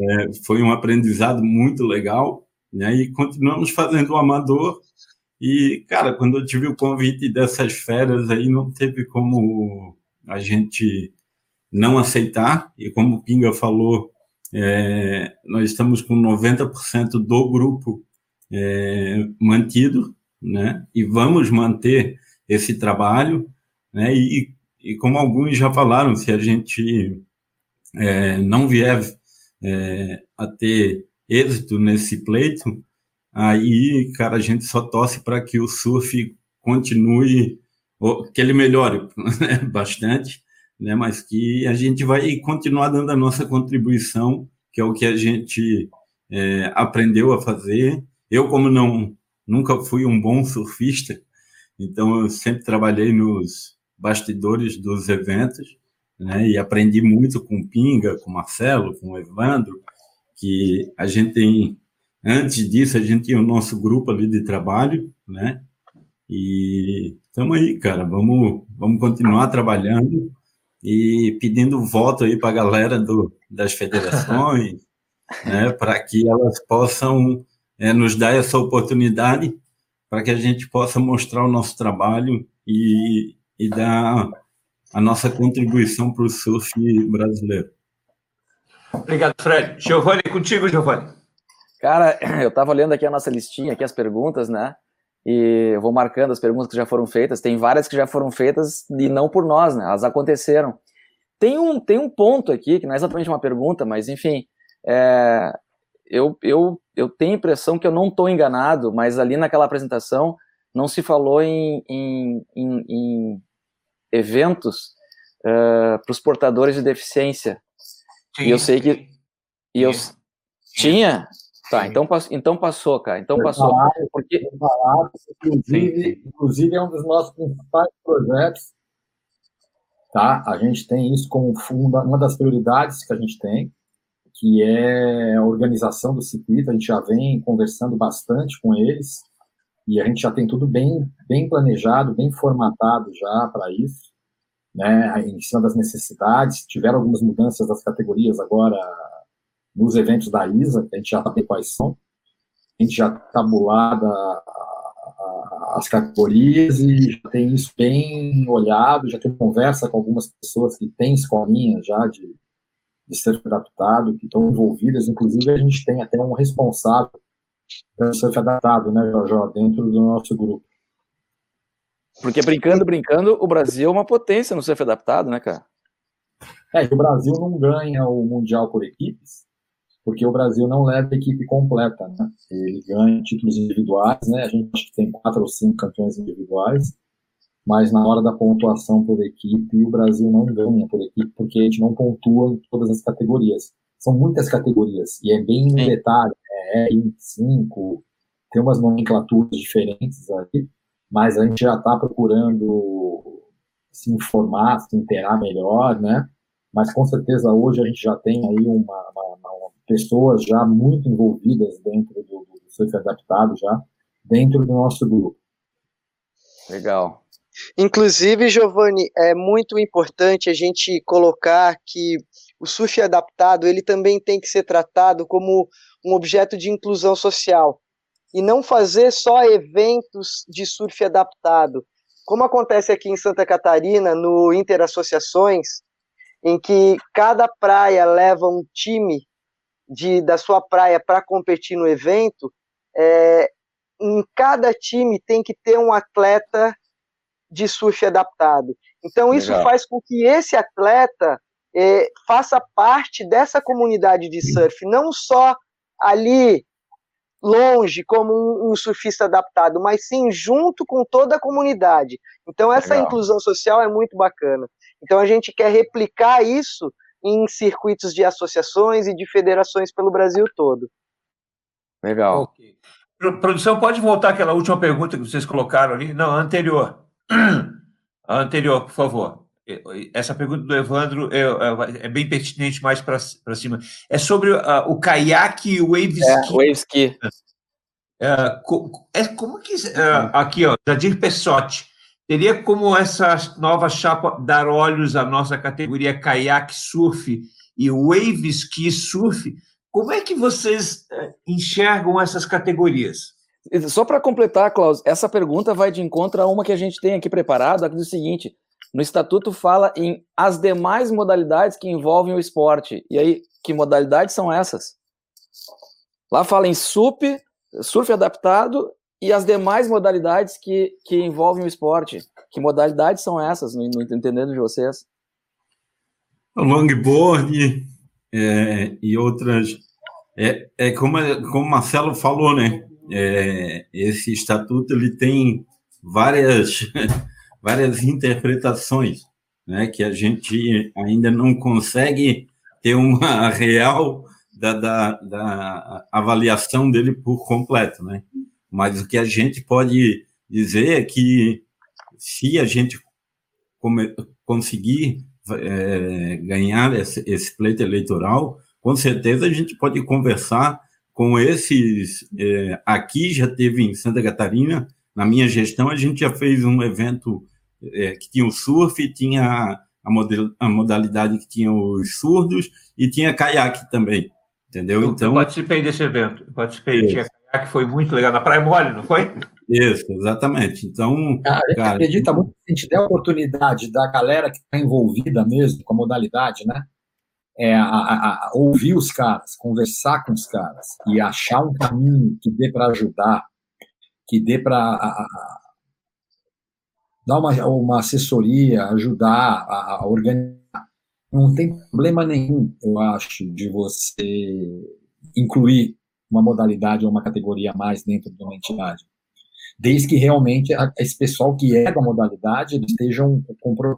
é, foi um aprendizado muito legal, né? E continuamos fazendo o amador. E, cara, quando eu tive o convite dessas férias aí, não teve como a gente não aceitar. E como o Pinga falou, é, nós estamos com 90% do grupo é, mantido, né? E vamos manter esse trabalho, né? E, e como alguns já falaram, se a gente é, não vier é, a ter êxito nesse pleito, aí, cara, a gente só torce para que o surf continue, que ele melhore né? bastante, né? Mas que a gente vai continuar dando a nossa contribuição, que é o que a gente é, aprendeu a fazer. Eu, como não nunca fui um bom surfista, então eu sempre trabalhei nos bastidores dos eventos, né? E aprendi muito com o Pinga, com o Marcelo, com o Evandro, que a gente tem antes disso a gente tinha o nosso grupo ali de trabalho, né? E estamos aí, cara, vamos vamos continuar trabalhando e pedindo voto aí para a galera do, das federações, né, para que elas possam é, nos dar essa oportunidade para que a gente possa mostrar o nosso trabalho e, e dar a nossa contribuição para o surf brasileiro. Obrigado, Fred. Giovanni, contigo, Giovanni. Cara, eu estava olhando aqui a nossa listinha, aqui as perguntas, né? E eu vou marcando as perguntas que já foram feitas. Tem várias que já foram feitas e não por nós, né? Elas aconteceram. Tem um, tem um ponto aqui, que não é exatamente uma pergunta, mas enfim, é, eu, eu, eu tenho a impressão que eu não estou enganado, mas ali naquela apresentação não se falou em, em, em, em eventos uh, é, para os portadores de deficiência. Sim, e eu sei que. E eu, tinha? Tá, então, então passou, cara. Então passou. porque... inclusive, inclusive, é um dos nossos principais projetos. Tá? A gente tem isso como uma das prioridades que a gente tem que é a organização do circuito. A gente já vem conversando bastante com eles e a gente já tem tudo bem, bem planejado, bem formatado já para isso, né? Em cima das necessidades. Tiveram algumas mudanças das categorias agora nos eventos da ISA, que a gente já sabe quais são. A gente já tabulada as categorias e já tem isso bem olhado, já tem conversa com algumas pessoas que têm escolinha já de de surf adaptado, que estão envolvidas, inclusive a gente tem até um responsável pelo surf adaptado, né, Jojó, dentro do nosso grupo. Porque brincando, brincando, o Brasil é uma potência no surf adaptado, né, cara? É, o Brasil não ganha o Mundial por equipes, porque o Brasil não leva a equipe completa, né? Ele ganha títulos individuais, né? A gente que tem quatro ou cinco campeões individuais, mas na hora da pontuação por equipe, o Brasil não ganha por equipe, porque a gente não pontua em todas as categorias. São muitas categorias, e é bem no detalhe, é R25, tem umas nomenclaturas diferentes aqui, mas a gente já está procurando se informar, se inteirar melhor, né? Mas com certeza hoje a gente já tem aí uma, uma, uma pessoas já muito envolvidas dentro do, do surf adaptado já, dentro do nosso grupo. Legal. Inclusive, Giovanni, é muito importante a gente colocar que o surf adaptado ele também tem que ser tratado como um objeto de inclusão social e não fazer só eventos de surf adaptado, como acontece aqui em Santa Catarina no Interassociações, em que cada praia leva um time de, da sua praia para competir no evento. É, em cada time tem que ter um atleta de surf adaptado. Então, isso Legal. faz com que esse atleta é, faça parte dessa comunidade de surf, não só ali longe como um, um, surfista adaptado, mas sim junto com toda a comunidade. Então, essa Legal. inclusão social é muito bacana. Então, a gente quer replicar isso em circuitos de associações e de federações pelo Brasil todo. Legal. Okay. Produção, pode voltar aquela última pergunta que vocês colocaram ali? Não, anterior. A anterior, por favor. Essa pergunta do Evandro é, é, é bem pertinente mais para cima. É sobre uh, o caiaque e o wave ski. É, wave ski. É, é como que. Uh, aqui, ó, Jadir Pessotti. Teria como essa nova chapa dar olhos à nossa categoria caiaque surf e wave ski surf? Como é que vocês uh, enxergam essas categorias? Só para completar, Klaus, essa pergunta vai de encontro a uma que a gente tem aqui preparado, aqui do seguinte: no estatuto fala em as demais modalidades que envolvem o esporte. E aí, que modalidades são essas? Lá fala em SUP, surf adaptado e as demais modalidades que, que envolvem o esporte. Que modalidades são essas, no, no entendendo de vocês? Longboard é, e outras. É, é como, como o Marcelo falou, né? É, esse estatuto ele tem várias várias interpretações, né, que a gente ainda não consegue ter uma real da, da, da avaliação dele por completo, né? Mas o que a gente pode dizer é que se a gente conseguir é, ganhar esse, esse pleito eleitoral, com certeza a gente pode conversar com esses. É, aqui já teve em Santa Catarina na minha gestão, a gente já fez um evento é, que tinha o surf, tinha a, model, a modalidade que tinha os surdos e tinha caiaque também, entendeu? Eu, então, eu participei desse evento, participei, tinha caiaque, foi muito legal, na Praia Mole, não foi? Isso, exatamente. Então, cara, a gente cara, acredita muito que a gente der a oportunidade da galera que está envolvida mesmo com a modalidade, né? É, a, a, a, ouvir os caras, conversar com os caras e achar um caminho que dê para ajudar, que dê para dar uma, uma assessoria, ajudar a, a, organizar. Não tem problema nenhum, eu acho, de você incluir uma modalidade ou uma categoria a mais dentro de uma entidade. Desde que realmente esse pessoal que é da modalidade eles estejam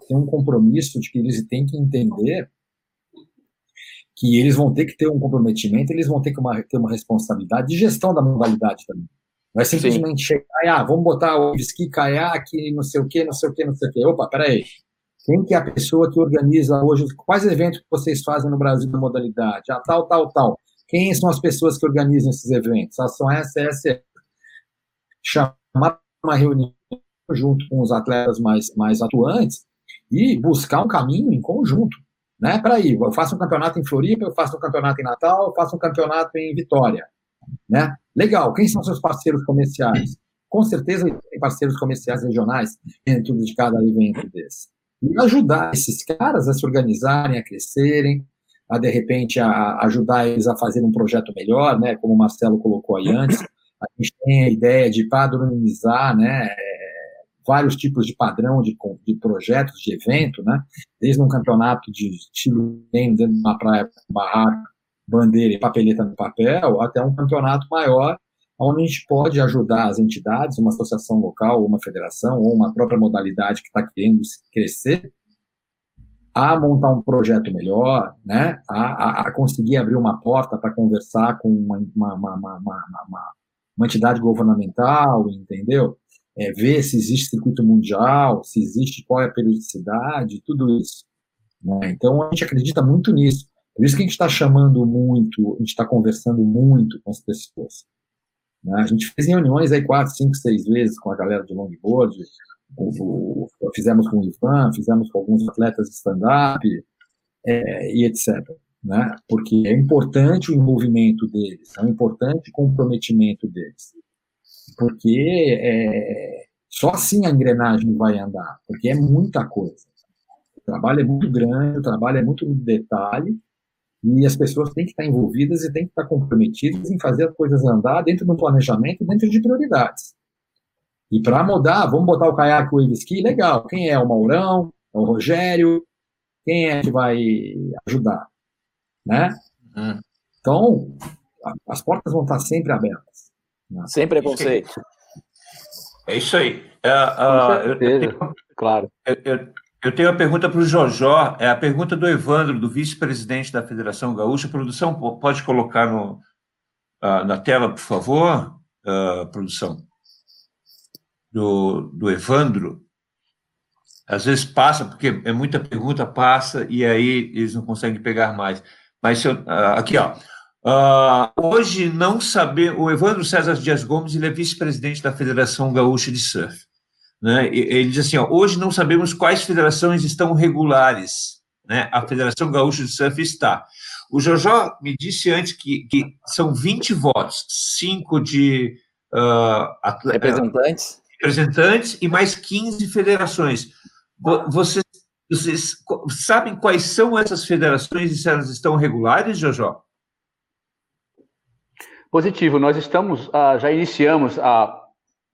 tenham um compromisso de que eles têm que entender que eles vão ter que ter um comprometimento, eles vão ter que uma, ter uma responsabilidade de gestão da modalidade também. Não é simplesmente Sim. chegar ah, vamos botar o esqui, caiaque, não sei o quê, não sei o quê, não sei o quê. Opa, peraí. Quem que é a pessoa que organiza hoje, quais eventos que vocês fazem no Brasil na modalidade? Ah, tal, tal, tal. Quem são as pessoas que organizam esses eventos? Ah, são essa, essa. Chamar uma reunião junto com os atletas mais, mais atuantes e buscar um caminho em conjunto. Né? Para ir, eu faço um campeonato em Floripa, eu faço um campeonato em Natal, eu faço um campeonato em Vitória. Né? Legal, quem são seus parceiros comerciais? Com certeza tem parceiros comerciais regionais dentro de cada evento desse. E ajudar esses caras a se organizarem, a crescerem, a de repente a, ajudar eles a fazer um projeto melhor, né? Como o Marcelo colocou aí antes, a gente tem a ideia de padronizar, né? vários tipos de padrão de, de projetos de evento, né? Desde um campeonato de estilo dentro de uma praia barraca bandeira e papeleta no papel, até um campeonato maior, onde a gente pode ajudar as entidades, uma associação local, uma federação, ou uma própria modalidade que está querendo crescer, a montar um projeto melhor, né? a, a, a conseguir abrir uma porta para conversar com uma, uma, uma, uma, uma entidade governamental, entendeu? É, ver se existe circuito mundial, se existe qual é a periodicidade, tudo isso. Né? Então, a gente acredita muito nisso. Por isso que a gente está chamando muito, a gente está conversando muito com as pessoas. Né? A gente fez reuniões aí quatro, cinco, seis vezes com a galera de longboard, fizemos com o Ivan, fizemos com alguns atletas de stand-up é, e etc. Né? Porque é importante o envolvimento deles, é um importante comprometimento deles. Porque é, só assim a engrenagem vai andar, porque é muita coisa. O trabalho é muito grande, o trabalho é muito detalhe, e as pessoas têm que estar envolvidas e têm que estar comprometidas em fazer as coisas andar dentro do planejamento, dentro de prioridades. E para mudar, vamos botar o caiaque wave ski, legal. Quem é o Maurão? É o Rogério? Quem é que vai ajudar? Né? Uhum. Então, as portas vão estar sempre abertas. Né? Sem preconceito. É isso aí. Uh, uh, eu, eu, claro. Eu, eu, eu tenho uma pergunta para o Jojó, é a pergunta do Evandro, do vice-presidente da Federação Gaúcha. produção, pode colocar no, uh, na tela, por favor, uh, produção? Do, do Evandro. Às vezes passa, porque é muita pergunta, passa, e aí eles não conseguem pegar mais. Mas eu, ah, aqui, ó. Uh, hoje não saber, o Evandro César Dias Gomes, ele é vice-presidente da Federação Gaúcha de Surf. Né? Ele diz assim, ó, hoje não sabemos quais federações estão regulares. Né? A Federação Gaúcha de Surf está. O Jojó me disse antes que, que são 20 votos, 5 de uh, representantes. Representantes e mais 15 federações. Vocês, vocês sabem quais são essas federações e se elas estão regulares, Jojó? Positivo. Nós estamos, uh, já iniciamos há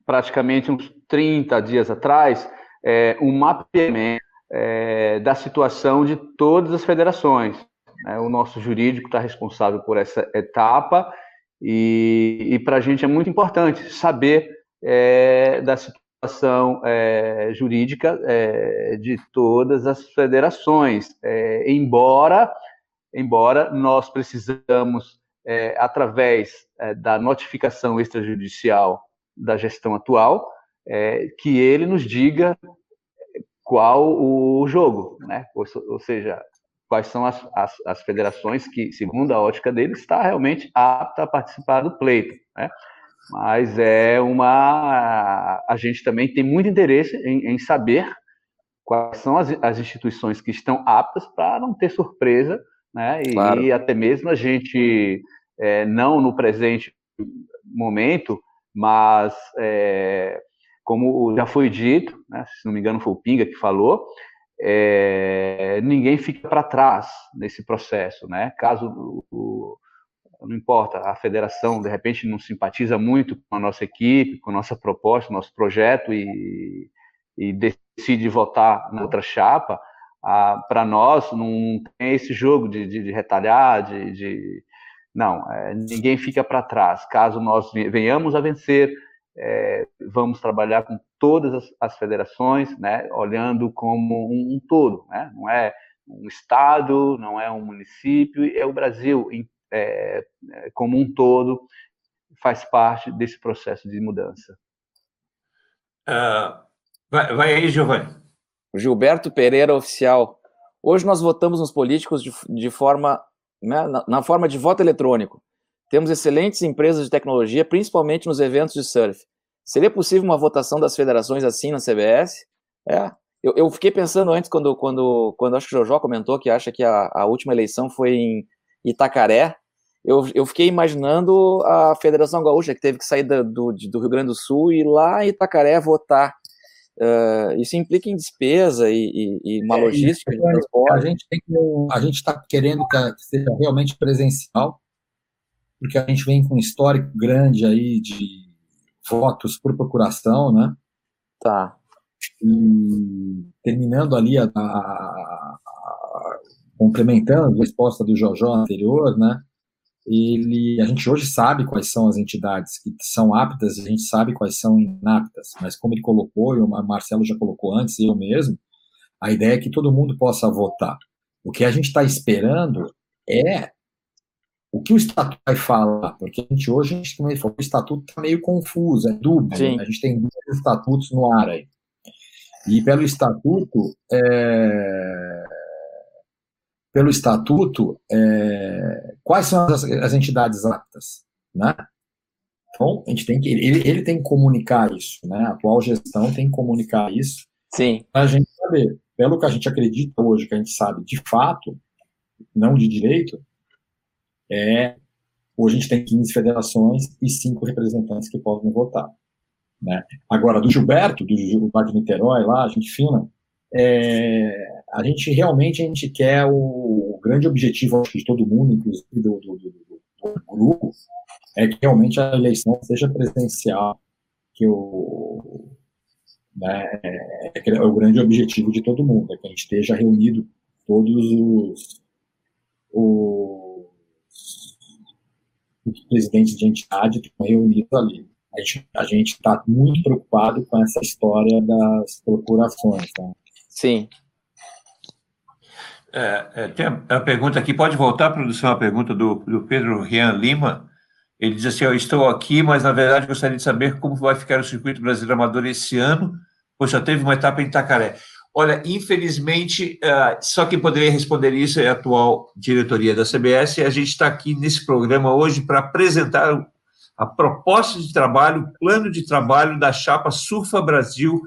praticamente uns 30 dias atrás é, um mapeamento é, da situação de todas as federações. Né? O nosso jurídico está responsável por essa etapa e, e para a gente é muito importante saber é, da situação é, jurídica é, de todas as federações, embora, embora nós precisamos, através da notificação extrajudicial da gestão atual, que ele nos diga qual o jogo, né? ou, ou seja, quais são as, as, as, federações que, segundo a ótica dele, está realmente apta a participar do pleito. Né? Mas é uma. A gente também tem muito interesse em, em saber quais são as, as, instituições que estão aptas para não ter surpresa, né? E, claro. e até mesmo a gente, é, não no presente momento, mas é, como já foi dito, né, se não me engano foi o Pinga que falou, é, ninguém fica para trás nesse processo, né? Caso o, não importa, a federação de repente não simpatiza muito com a nossa equipe, com a nossa proposta, nosso projeto e, e decide votar na outra chapa, para nós não tem esse jogo de, de, de retalhar, de, de não, é, ninguém fica para trás. Caso nós venhamos a vencer, é, vamos trabalhar com todas as, as, federações, né, olhando como um, um, todo, né, não é um estado, não é um município, é o Brasil é, é, como um todo faz parte desse processo de mudança. Uh, vai, vai, aí, Giovanni. Gilberto Pereira, oficial. Hoje nós votamos nos políticos de, de forma, né, na, na forma de voto eletrônico. Temos excelentes empresas de tecnologia, principalmente nos eventos de surf. Seria possível uma votação das federações assim na CBS? É. Eu, eu fiquei pensando antes, quando, quando, quando acho que o Jojó comentou que acha que a, a última eleição foi em Itacaré. Eu, eu fiquei imaginando a Federação Gaúcha, que teve que sair do, do, do Rio Grande do Sul e ir lá em Itacaré votar. Uh, isso implica em despesa e, e, e uma é, logística de transporte. A gente gente está querendo que seja realmente presencial, porque a gente vem com um histórico grande aí de votos por procuração, né? Tá. E terminando ali a, a, a, complementando a resposta do Jojó anterior, né? Ele, a gente hoje sabe quais são as entidades que são aptas, a gente sabe quais são inaptas, mas como ele colocou, e o Marcelo já colocou antes, eu mesmo, a ideia é que todo mundo possa votar. O que a gente está esperando é o que o estatuto vai falar? Porque a gente hoje, a gente, como ele falou, o estatuto está meio confuso, é dúbio. Né? A gente tem dois estatutos no ar aí. E pelo estatuto, é... pelo estatuto, é... quais são as, as, entidades aptas, né? Então, a gente tem que, ele, ele tem que comunicar isso, né? A atual gestão tem que comunicar isso. Sim. Para a gente saber, pelo que a gente acredita hoje, que a gente sabe de fato, não de direito, é hoje a gente tem 15 federações e cinco representantes que podem votar. Né? Agora, do Gilberto, do Gilberto Niterói, lá, a gente fina, é, a gente realmente a gente quer o, o grande objetivo de todo mundo, inclusive do, do, do, do, grupo, é que realmente a eleição seja presencial, que o, né, é, é, o grande objetivo de todo mundo, é que a gente esteja reunido todos os, os os presidentes de entidade estão reunidos ali. A gente está muito preocupado com essa história das procurações. Tá? Sim. É, é, tem a, pergunta aqui, pode voltar, produção, a pergunta do, do Pedro Rian Lima. Ele diz assim: Eu estou aqui, mas na verdade gostaria de saber como vai ficar o circuito brasileiro amador esse ano, pois só teve uma etapa em Itacaré. Olha, infelizmente, uh, só quem poderia responder isso é a atual diretoria da CBS, e a gente está aqui nesse programa hoje para apresentar a proposta de trabalho, o plano de trabalho da chapa Surfa Brasil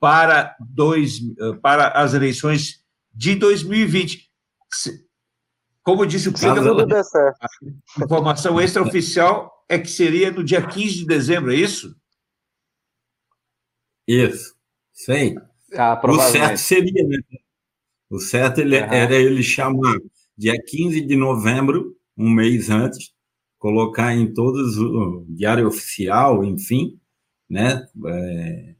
para, dois, uh, para as eleições de 2020. Como disse o Pinga, a informação extraoficial é que seria no dia 15 de dezembro, é isso? Isso, sim. Ah, o certo seria, né? O certo ele, uhum. era ele chamar dia 15 de novembro, um mês antes, colocar em todos o diário oficial, enfim, né? É,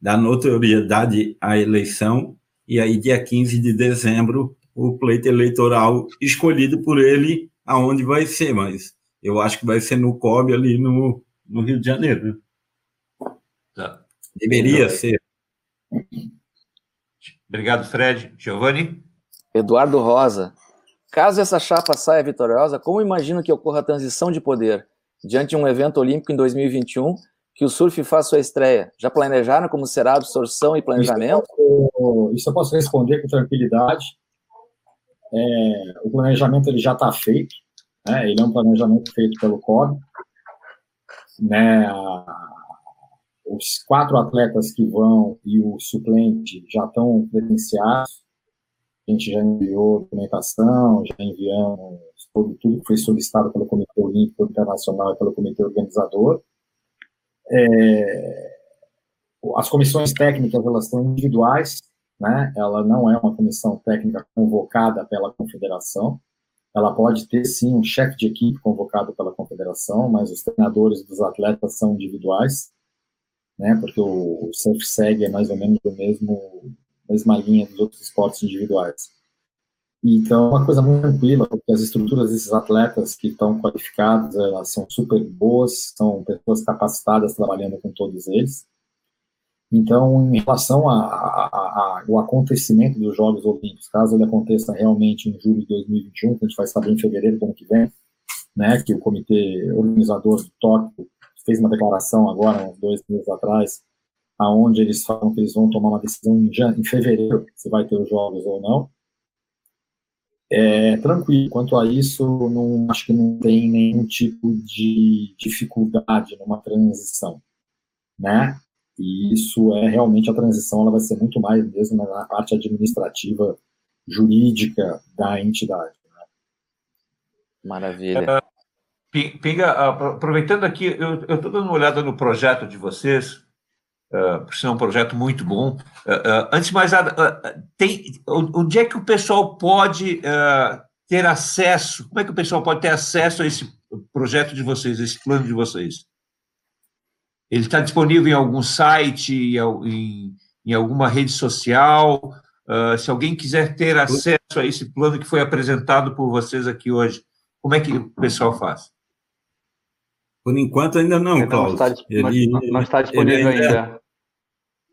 dar notoriedade à eleição, e aí dia 15 de dezembro o pleito eleitoral escolhido por ele aonde vai ser, mas eu acho que vai ser no COB ali no, no Rio de Janeiro. Tá. Deveria ser. Obrigado, Fred. Giovanni? Eduardo Rosa. Caso essa chapa saia vitoriosa, como imagino que ocorra a transição de poder diante de um evento olímpico em 2021 que o surf faz sua estreia? Já planejaram como será a absorção e planejamento? Isso, isso eu posso responder com tranquilidade. É, o planejamento ele já está feito, né? ele é um planejamento feito pelo COB. Né? Os quatro atletas que vão e o suplente já estão credenciados. A gente já enviou documentação, já enviamos tudo, tudo que foi solicitado pelo Comitê Olímpico Internacional e pelo Comitê Organizador. É, as comissões técnicas elas são individuais, né? Ela não é uma comissão técnica convocada pela confederação. Ela pode ter sim um chefe de equipe convocado pela confederação, mas os treinadores dos atletas são individuais né? Porque o, surf segue é mais ou menos o mesmo mesma linha dos outros esportes individuais. Então, é uma coisa muito tranquila, porque as estruturas desses atletas que estão qualificados, elas são super boas, são pessoas capacitadas trabalhando com todos eles. Então, em relação ao acontecimento dos Jogos Olímpicos, caso ele aconteça realmente em julho de 2021, que a gente vai saber em fevereiro ano que vem, né, que o comitê organizador do Tóquio fez uma declaração agora, uns dois meses atrás, aonde eles falam que eles vão tomar uma decisão em, em fevereiro, se vai ter os jogos ou não. É, tranquilo, quanto a isso, não, acho que não tem nenhum tipo de dificuldade numa transição, né? E isso é realmente a transição, ela vai ser muito mais mesmo na parte administrativa, jurídica da entidade. Né? Maravilha. É, Pinga, aproveitando aqui, eu estou dando uma olhada no projeto de vocês, uh, ser um projeto muito bom. Uh, uh, antes de mais nada, tem, onde é que o pessoal pode ter acesso? Como é que o pessoal pode ter acesso a esse projeto de vocês, a esse plano de vocês? Ele está disponível em algum site, em, em alguma rede social? se alguém quiser ter acesso a esse plano que foi apresentado por vocês aqui hoje, como é que o pessoal faz? Por enquanto ainda não, Cláudio. Não está, ele, não está disponível ele ainda, ainda.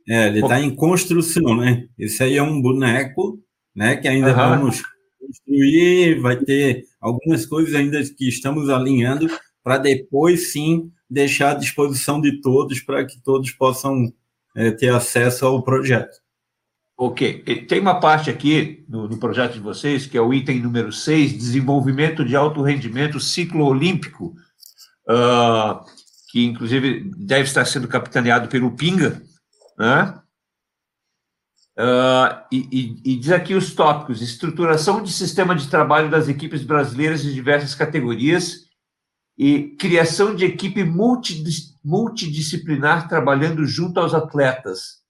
É, ele está em construção, né? Esse aí é um boneco, né? Que ainda uhum. vamos construir, vai ter algumas coisas ainda que estamos alinhando para depois sim deixar à disposição de todos para que todos possam é, ter acesso ao projeto. Ok. Tem uma parte aqui no, no, projeto de vocês, que é o item número 6, desenvolvimento de alto rendimento ciclo olímpico uh, que inclusive deve estar sendo capitaneado pelo Pinga, né? Uh, e, e, e, diz aqui os tópicos: estruturação de sistema de trabalho das equipes brasileiras de diversas categorias e criação de equipe multidisciplinar trabalhando junto aos atletas.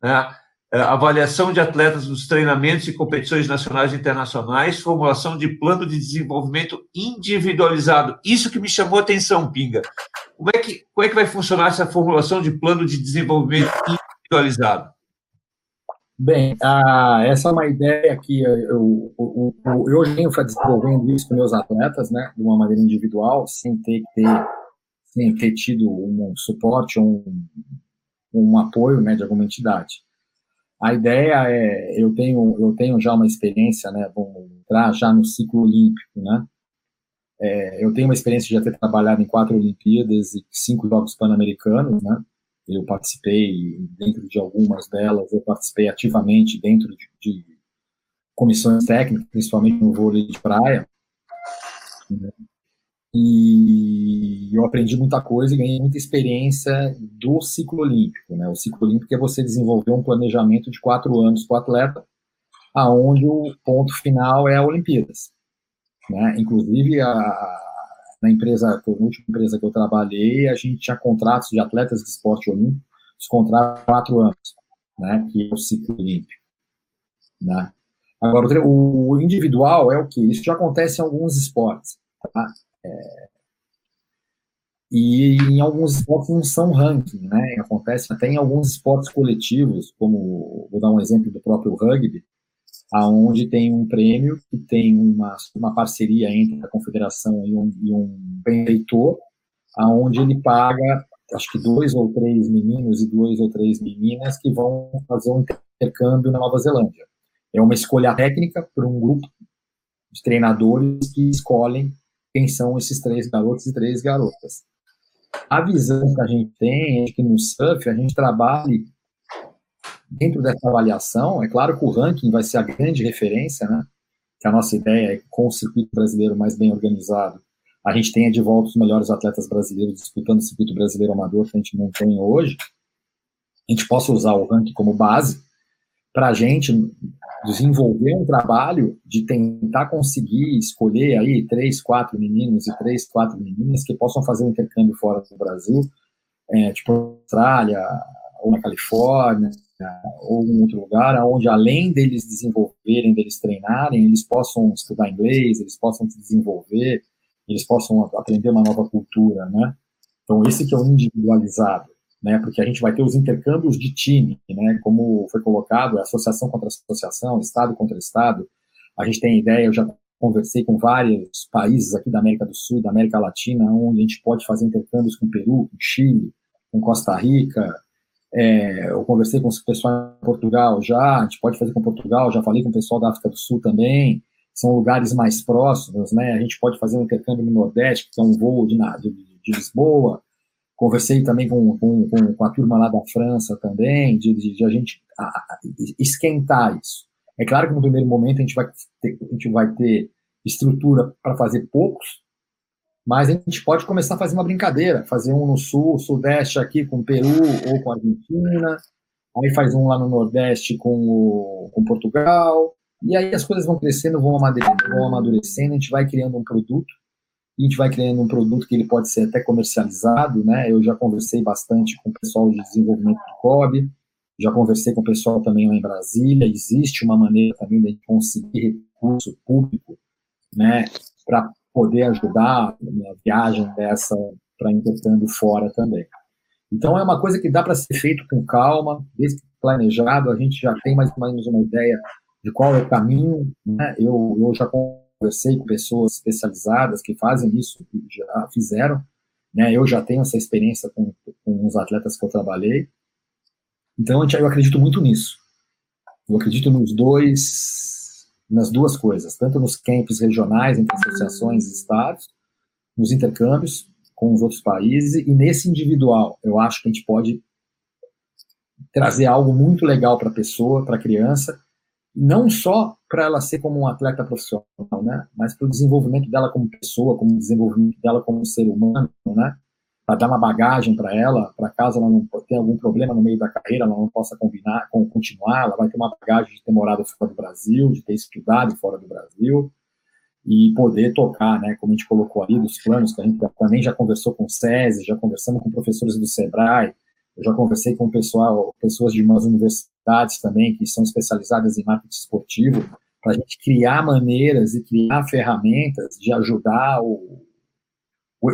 Né? É, avaliação de atletas nos treinamentos e competições nacionais e internacionais, formulação de plano de desenvolvimento individualizado. Isso que me chamou a atenção, Pinga. Como é que, como é que vai funcionar essa formulação de plano de desenvolvimento individualizado? Bem, ah, essa é uma ideia que eu, eu, eu, eu venho desenvolvendo isso com meus atletas, né, de uma maneira individual, sem ter, ter, sem ter tido um suporte, um, um apoio né, de alguma entidade. A ideia é, eu tenho, eu tenho já uma experiência, né, vamos entrar já no ciclo olímpico, né, é, eu tenho uma experiência de já ter trabalhado em quatro Olimpíadas e cinco Jogos Pan-Americanos, né, eu participei dentro de algumas delas, eu participei ativamente dentro de, de comissões técnicas, principalmente no vôlei de praia. Né? E eu aprendi muita coisa e ganhei muita experiência do ciclo olímpico. Né? O ciclo olímpico é você desenvolver um planejamento de quatro anos para o atleta, aonde o ponto final é a Olimpíadas. Né? Inclusive, a, na empresa, na última empresa que eu trabalhei, a gente tinha contratos de atletas de esporte olímpico, os contratos quatro anos, né? que é o ciclo olímpico. Né? Agora, o individual é o que? Isso já acontece em alguns esportes. Tá? É, e em alguns esportes não são ranking, né? Acontece até em alguns esportes coletivos, como vou dar um exemplo do próprio rugby, aonde tem um prêmio que tem uma, uma parceria entre a confederação e um, e um benfeitor, aonde ele paga, acho que dois ou três meninos e duas ou três meninas que vão fazer um intercâmbio na Nova Zelândia. É uma escolha técnica por um grupo de treinadores que escolhem quem são esses três garotos e três garotas. A visão que a gente tem é que no surf a gente trabalhe dentro dessa avaliação. É claro que o ranking vai ser a grande referência, né? Que a nossa ideia é com o circuito brasileiro mais bem organizado, a gente tenha de volta os melhores atletas brasileiros disputando o circuito brasileiro amador que a gente não tem hoje. A gente possa usar o ranking como base para a gente desenvolver um trabalho de tentar conseguir escolher aí três, quatro meninos e três, quatro meninas que possam fazer um intercâmbio fora do Brasil, é, tipo Austrália ou na Califórnia ou em outro lugar, onde além deles desenvolverem, deles treinarem, eles possam estudar inglês, eles possam se desenvolver, eles possam aprender uma nova cultura, né? Então esse que é o individualizado né, porque a gente vai ter os intercâmbios de time, né, como foi colocado, associação contra associação, Estado contra Estado. A gente tem ideia, eu já conversei com vários países aqui da América do Sul, da América Latina, onde a gente pode fazer intercâmbios com Peru, com Chile, com Costa Rica. É, eu conversei com o pessoal em Portugal já, a gente pode fazer com Portugal, já falei com o pessoal da África do Sul também. São lugares mais próximos, né? A gente pode fazer um intercâmbio no Nordeste, que é um voo de, de, de Lisboa, Conversei também com, com, com, a turma lá da França também, de, de, de a gente esquentar isso. É claro que no primeiro momento a gente vai ter, a gente vai ter estrutura para fazer poucos, mas a gente pode começar a fazer uma brincadeira, fazer um no sul, sudeste aqui com Peru ou com Argentina, aí faz um lá no nordeste com, o, com Portugal, e aí as coisas vão crescendo, vão amadurecendo, vão amadurecendo, a gente vai criando um produto a gente vai criando um produto que ele pode ser até comercializado, né? Eu já conversei bastante com o pessoal de desenvolvimento do COB, já conversei com o pessoal também lá em Brasília, existe uma maneira também de conseguir recurso público, né, para poder ajudar a viagem dessa para intercâmbio fora também. Então é uma coisa que dá para ser feito com calma, desde planejado, a gente já tem mais ou menos uma ideia de qual é o caminho, né? Eu, eu já conversei com pessoas especializadas que fazem isso, que já fizeram, né? Eu já tenho essa experiência com, com os atletas que eu trabalhei. Então, eu acredito muito nisso. Eu acredito nos dois, nas duas coisas, tanto nos camps regionais entre associações e estados, nos intercâmbios com os outros países e nesse individual. Eu acho que a gente pode trazer algo muito legal para a pessoa, para a criança, não só para ela ser como um atleta profissional, né, mas para o desenvolvimento dela como pessoa, como desenvolvimento dela como ser humano, né, para dar uma bagagem para ela, para caso ela não tenha algum problema no meio da carreira, ela não possa combinar, continuar, ela vai ter uma bagagem de ter morado fora do Brasil, de ter estudado fora do Brasil e poder tocar, né, como a gente colocou ali, dos planos que a gente também já conversou com o SESI, já conversamos com professores do SEBRAE, eu já conversei com pessoal, pessoas de umas universidades também que são especializadas em marketing esportivo, para a gente criar maneiras e criar ferramentas de ajudar o,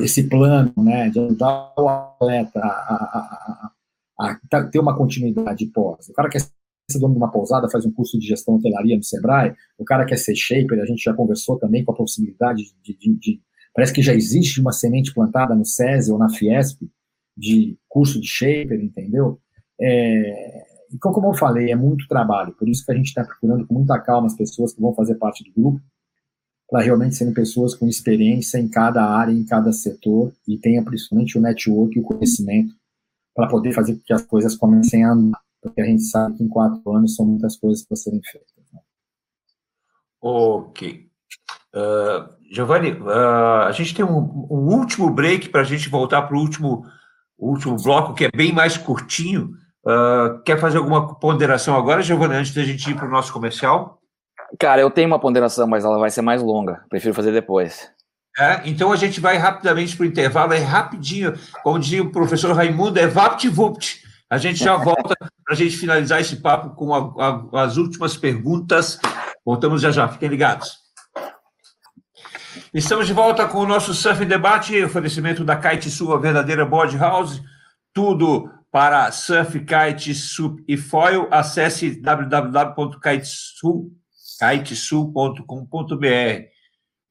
esse plano, né, de ajudar o atleta a, a, a, a, ter uma continuidade pós. O cara quer ser dono de uma pousada, faz um curso de gestão hotelaria no Sebrae, o cara quer ser shaper, a gente já conversou também com a possibilidade de, de, de parece que já existe uma semente plantada no SESI ou na Fiesp, de curso de shaper, entendeu? É, e como eu falei, é muito trabalho, por isso que a gente está procurando com muita calma as pessoas que vão fazer parte do grupo, para realmente serem pessoas com experiência em cada área, em cada setor, e tenha principalmente o network e o conhecimento para poder fazer com que as coisas comecem a andar, porque a gente sabe que em quatro anos são muitas coisas para serem feitas. Né? Ok. Uh, Giovanni, uh, a gente tem um, um último break para a gente voltar para o último, último bloco, que é bem mais curtinho. Uh, quer fazer alguma ponderação agora, Giovanni, antes da gente ir para o nosso comercial? Cara, eu tenho uma ponderação, mas ela vai ser mais longa. Prefiro fazer depois. É, então a gente vai rapidamente para o intervalo, é rapidinho, como dizia o professor Raimundo, é vapt-vupt. A gente já volta para a gente finalizar esse papo com a, a, as últimas perguntas. Voltamos já já, fiquem ligados. Estamos de volta com o nosso Surf Debate, oferecimento da Kite Sul, a verdadeira board house, tudo para surf, kite, sup e foil. Acesse www.kitesul.com.br.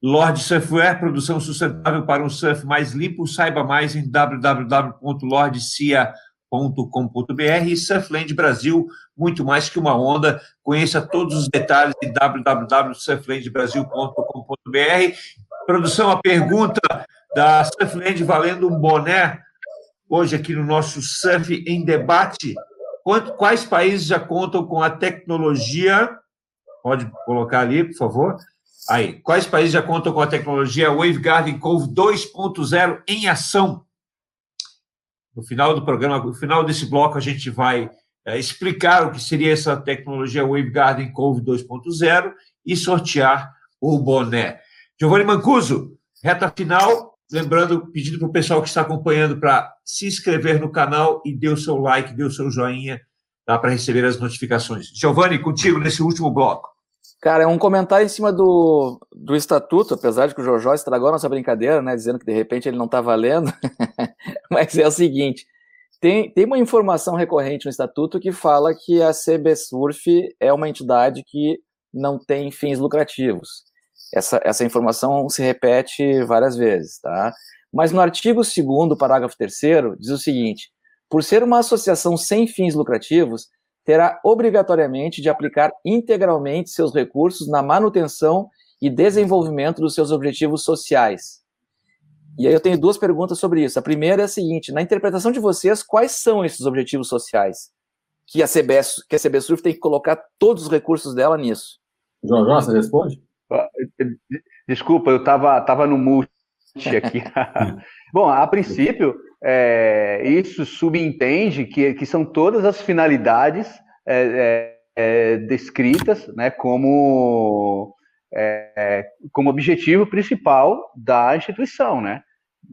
Lord Surfwear, produção sustentável para um surf mais limpo. Saiba mais em www.lordcia.com.br e Surfland Brasil, muito mais que uma onda. Conheça todos os detalhes em www.surflandbrasil.com.br Produção, a pergunta da Surfland valendo um boné, hoje aqui no nosso Surf em Debate. Quais países já contam com a tecnologia? Pode colocar ali, por favor. Aí, quais países já contam com a tecnologia Waveguard Cove 2.0 em ação? No final do programa, no final desse bloco, a gente vai é, explicar o que seria essa tecnologia Waveguard Cove 2.0 e sortear o boné. Giovanni Mancuso, reta final. Lembrando, pedindo para o pessoal que está acompanhando para se inscrever no canal e dê o seu like, dê o seu joinha, tá, para receber as notificações. Giovanni, contigo nesse último bloco. Cara, é um comentário em cima do, do estatuto, apesar de que o Jorjó estragou a nossa brincadeira, né, dizendo que de repente ele não está valendo, mas é o seguinte, tem, tem uma informação recorrente no estatuto que fala que a CB Surf é uma entidade que não tem fins lucrativos essa, essa informação se repete várias vezes, tá? Mas no artigo 2 parágrafo 3 diz o seguinte: por ser uma associação sem fins lucrativos, terá obrigatoriamente de aplicar integralmente seus recursos na manutenção e desenvolvimento dos seus objetivos sociais. E aí eu tenho duas perguntas sobre isso. A primeira é a seguinte: na interpretação de vocês, quais são esses objetivos sociais? Que a CBS, que a CB Surf tem que colocar todos os recursos dela nisso. João Jossa responde? Desculpa, eu estava tava no mute aqui. Bom, a princípio, é, isso subentende que, que são todas as finalidades é, é, é descritas né, como, é, como objetivo principal da instituição, né?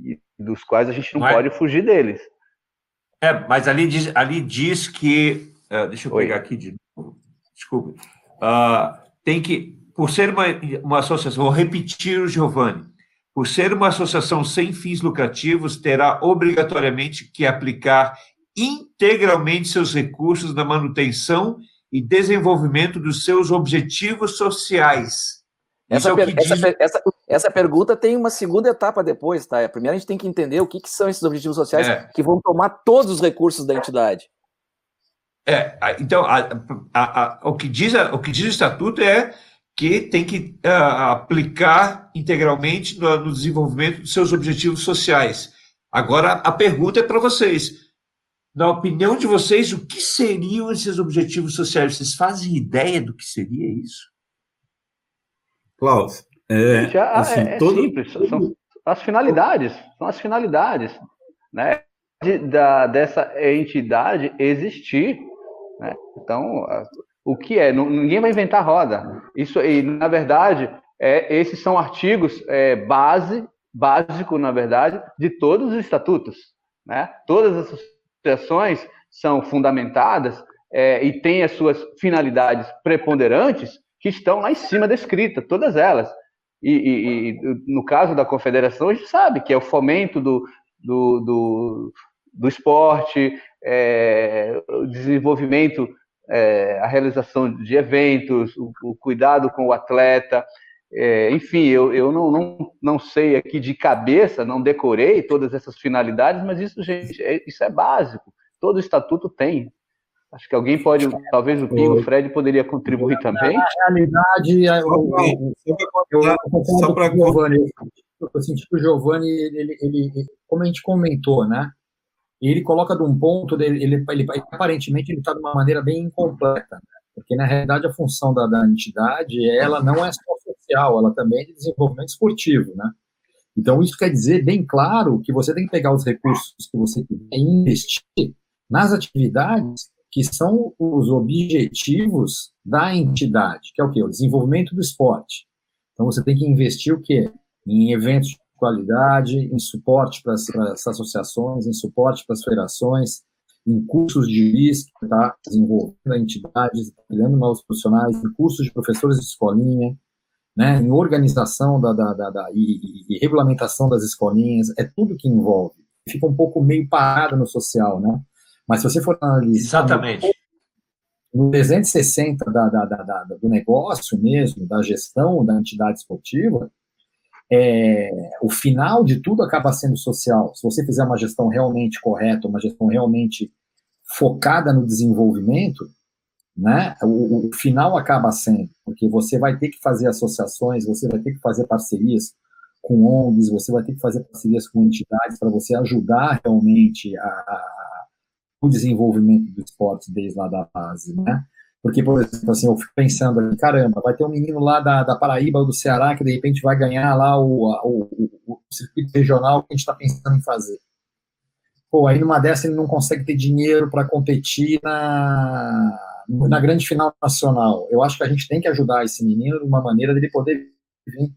E dos quais a gente não mas, pode fugir deles. É, mas ali diz, ali diz que. Uh, deixa eu Oi. pegar aqui de novo. Desculpe. Uh, tem que por ser uma, uma associação, vou repetir o Giovanni, por ser uma associação sem fins lucrativos, terá obrigatoriamente que aplicar integralmente seus recursos na manutenção e desenvolvimento dos seus objetivos sociais. Essa, é per diz... essa, essa, essa, pergunta tem uma segunda etapa depois, tá? Primeiro a gente tem que entender o que, que são esses objetivos sociais é. que vão tomar todos os recursos da entidade. É, então, a, a, a, o, que diz, o que diz o estatuto é que tem que uh, aplicar integralmente no, no, desenvolvimento dos seus objetivos sociais. Agora, a pergunta é para vocês. Na opinião de vocês, o que seriam esses objetivos sociais? Vocês fazem ideia do que seria isso? Klaus, é, Já, assim, é, é todo... simples, são as finalidades, são as finalidades, né, de, da, dessa entidade existir, né? Então, o que é. Ninguém vai inventar roda. Isso, e, na verdade, é, esses são artigos é, base, básico, na verdade, de todos os estatutos. Né? Todas as associações são fundamentadas é, e têm as suas finalidades preponderantes que estão lá em cima descritas, todas elas. E, e, e, no caso da confederação, a gente sabe que é o fomento do, do, do, do esporte, é, o desenvolvimento é, a realização de eventos, o, o, cuidado com o atleta. É, enfim, eu, eu não, não, não sei aqui de cabeça, não decorei todas essas finalidades, mas isso, gente, é, isso é básico. Todo estatuto tem. Acho que alguém pode, talvez o Pingo, o Fred poderia contribuir também. Na realidade, eu, só para o Giovanni, eu senti que o Giovanni, ele, ele, como a gente comentou, né? Ele coloca de um ponto, ele, ele, ele aparentemente ele está de uma maneira bem incompleta, né? porque na realidade a função da, da entidade ela não é só social, ela também é de desenvolvimento esportivo, né? Então isso quer dizer bem claro que você tem que pegar os recursos que você quiser e investir nas atividades que são os objetivos da entidade, que é o quê? O desenvolvimento do esporte. Então você tem que investir o quê? Em eventos de qualidade, em suporte para as associações, em suporte para as federações, em cursos de juiz, tá? desenvolvendo a entidade, criando novos profissionais, em cursos de professores de escolinha, né? em organização da, da, da, da e, e, regulamentação das escolinhas, é tudo que envolve. Fica um pouco meio parado no social, né? Mas se você for analisar... Exatamente. No 360 da, da, da, do negócio mesmo, da gestão da entidade esportiva, é, o final de tudo acaba sendo social. Se você fizer uma gestão realmente correta, uma gestão realmente focada no desenvolvimento, né, o, o, final acaba sendo, porque você vai ter que fazer associações, você vai ter que fazer parcerias com ONGs, você vai ter que fazer parcerias com entidades para você ajudar realmente a, a, o desenvolvimento do esporte desde lá da base, né? Porque, por exemplo, assim, eu fico pensando caramba, vai ter um menino lá da, da Paraíba ou do Ceará que de repente vai ganhar lá o, o, o, circuito regional que a gente está pensando em fazer. Pô, aí numa dessa ele não consegue ter dinheiro para competir na, na grande final nacional. Eu acho que a gente tem que ajudar esse menino de uma maneira dele poder vir.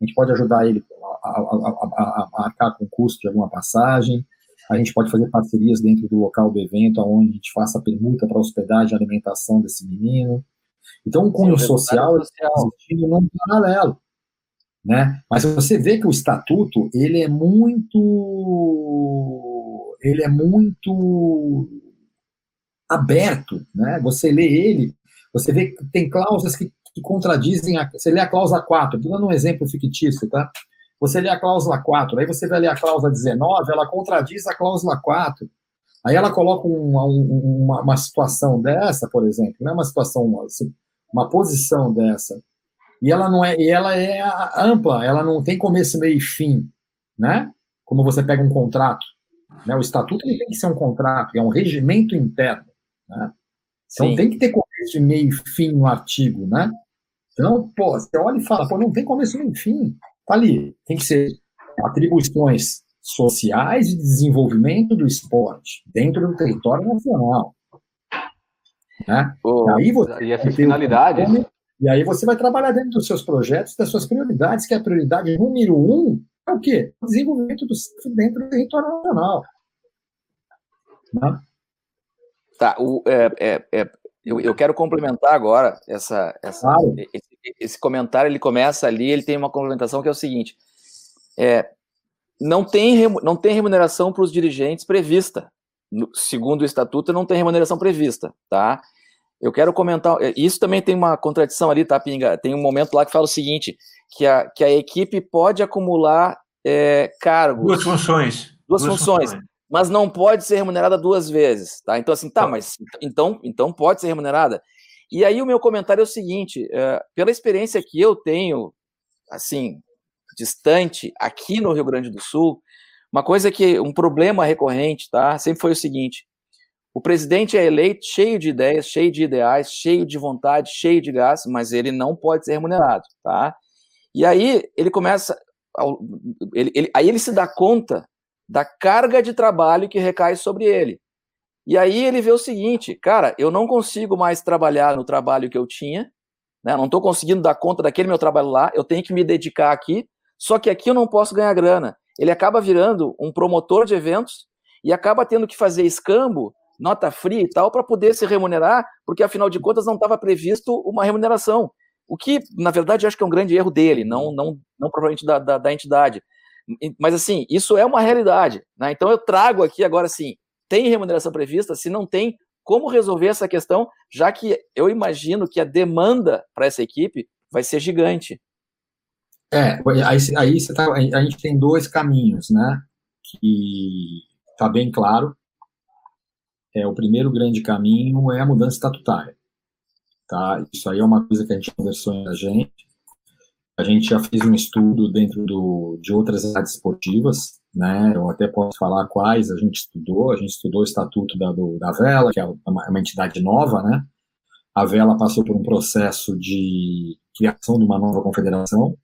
A gente pode ajudar ele a, a, a, a arcar com o custo de alguma passagem, a gente pode fazer parcerias dentro do local do evento, onde a gente faça a permuta para hospedagem e alimentação desse menino. Então, o cunho social está existindo num paralelo. Né? Mas você vê que o estatuto ele é muito ele é muito aberto, né? Você lê ele, você vê que tem cláusulas que, que contradizem a, você lê a cláusula 4, estou dando um exemplo fictício, tá? Você lê a cláusula 4, aí você vai ler a cláusula 19, ela contradiz a cláusula 4. Aí ela coloca uma, uma, uma situação dessa, por exemplo, não é uma situação, uma, uma posição dessa, e ela não é, e ela é ampla, ela não tem começo, meio e fim, né? Como você pega um contrato, né? O estatuto tem que ser um contrato, é um regimento interno, né? Então Sim. tem que ter começo, meio e fim no artigo, né? Então, pô, você olha e fala, pô, não tem começo, meio e fim. Tá ali. Tem que ser atribuições sociais de desenvolvimento do esporte dentro do território nacional. Né? Oh, e aí você e essas finalidades. e aí você vai trabalhar dentro dos seus projetos, das suas prioridades, que é a prioridade número um é o quê? O desenvolvimento do dentro do território nacional. Né? Tá, o, é, é, é, eu, eu quero complementar agora essa, essa, claro. esse, esse, comentário, ele começa ali, ele tem uma complementação que é o seguinte, é, não, tem, não tem remuneração para os dirigentes prevista, no, segundo o estatuto não tem remuneração prevista, tá? Eu quero comentar, é, isso também tem uma contradição ali, tá, Pinga? Tem um momento lá que fala o seguinte, que a, que a equipe pode acumular é, cargos. Duas funções. Duas, duas funções. funções mas não pode ser remunerada duas vezes, tá? Então, assim, tá, tá, mas então, então pode ser remunerada. E aí o meu comentário é o seguinte, é, pela experiência que eu tenho, assim, distante, aqui no Rio Grande do Sul, uma coisa que, um problema recorrente, tá? Sempre foi o seguinte, o presidente é eleito cheio de ideias, cheio de ideais, cheio de vontade, cheio de gás, mas ele não pode ser remunerado, tá? E aí ele começa, ele, ele, aí ele se dá conta da carga de trabalho que recai sobre ele. E aí ele vê o seguinte, cara, eu não consigo mais trabalhar no trabalho que eu tinha, né? Não estou conseguindo dar conta daquele meu trabalho lá, eu tenho que me dedicar aqui, só que aqui eu não posso ganhar grana. Ele acaba virando um promotor de eventos e acaba tendo que fazer escambo, nota fria e tal, para poder se remunerar, porque afinal de contas não estava previsto uma remuneração. O que, na verdade, acho que é um grande erro dele, não, não, não provavelmente da, da, da entidade. Mas assim, isso é uma realidade. Né? Então eu trago aqui agora assim, tem remuneração prevista? Se não tem, como resolver essa questão, já que eu imagino que a demanda para essa equipe vai ser gigante. É, aí, aí você tá, a gente tem dois caminhos, né? Que está bem claro. É, o primeiro grande caminho é a mudança estatutária. Tá? Isso aí é uma coisa que a gente conversou entre a gente. A gente já fez um estudo dentro do, de outras áreas esportivas, né? Eu até posso falar quais a gente estudou. A gente estudou o Estatuto da, do, da Vela, que é uma, uma entidade nova, né? A Vela passou por um processo de criação de uma nova confederação.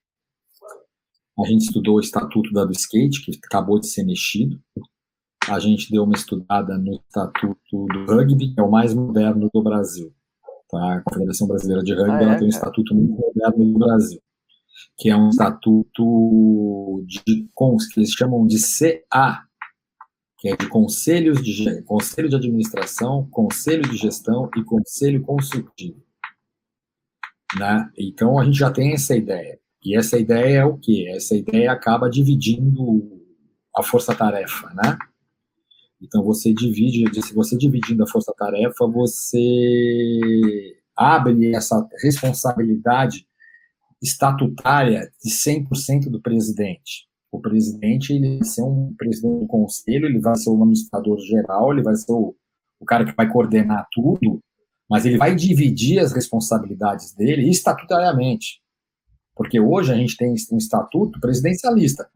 A gente estudou o Estatuto da do Skate, que acabou de ser mexido. A gente deu uma estudada no Estatuto do Rugby, que é o mais moderno do Brasil. Tá? A Confederação Brasileira de Rugby ah, é? tem um estatuto muito moderno do Brasil que é um estatuto de, que eles chamam de CA, que é de conselhos de conselho de administração, conselho de gestão e conselho consultivo. Né? Então a gente já tem essa ideia. E essa ideia é o quê? Essa ideia acaba dividindo a força-tarefa, né? Então você divide, se você dividindo a força-tarefa, você abre essa responsabilidade estatutária de 100% do presidente. O presidente, ele vai ser um presidente do conselho, ele vai ser o administrador geral, ele vai ser o, o cara que vai coordenar tudo, mas ele vai dividir as responsabilidades dele estatutariamente. Porque hoje a gente tem um estatuto presidencialista.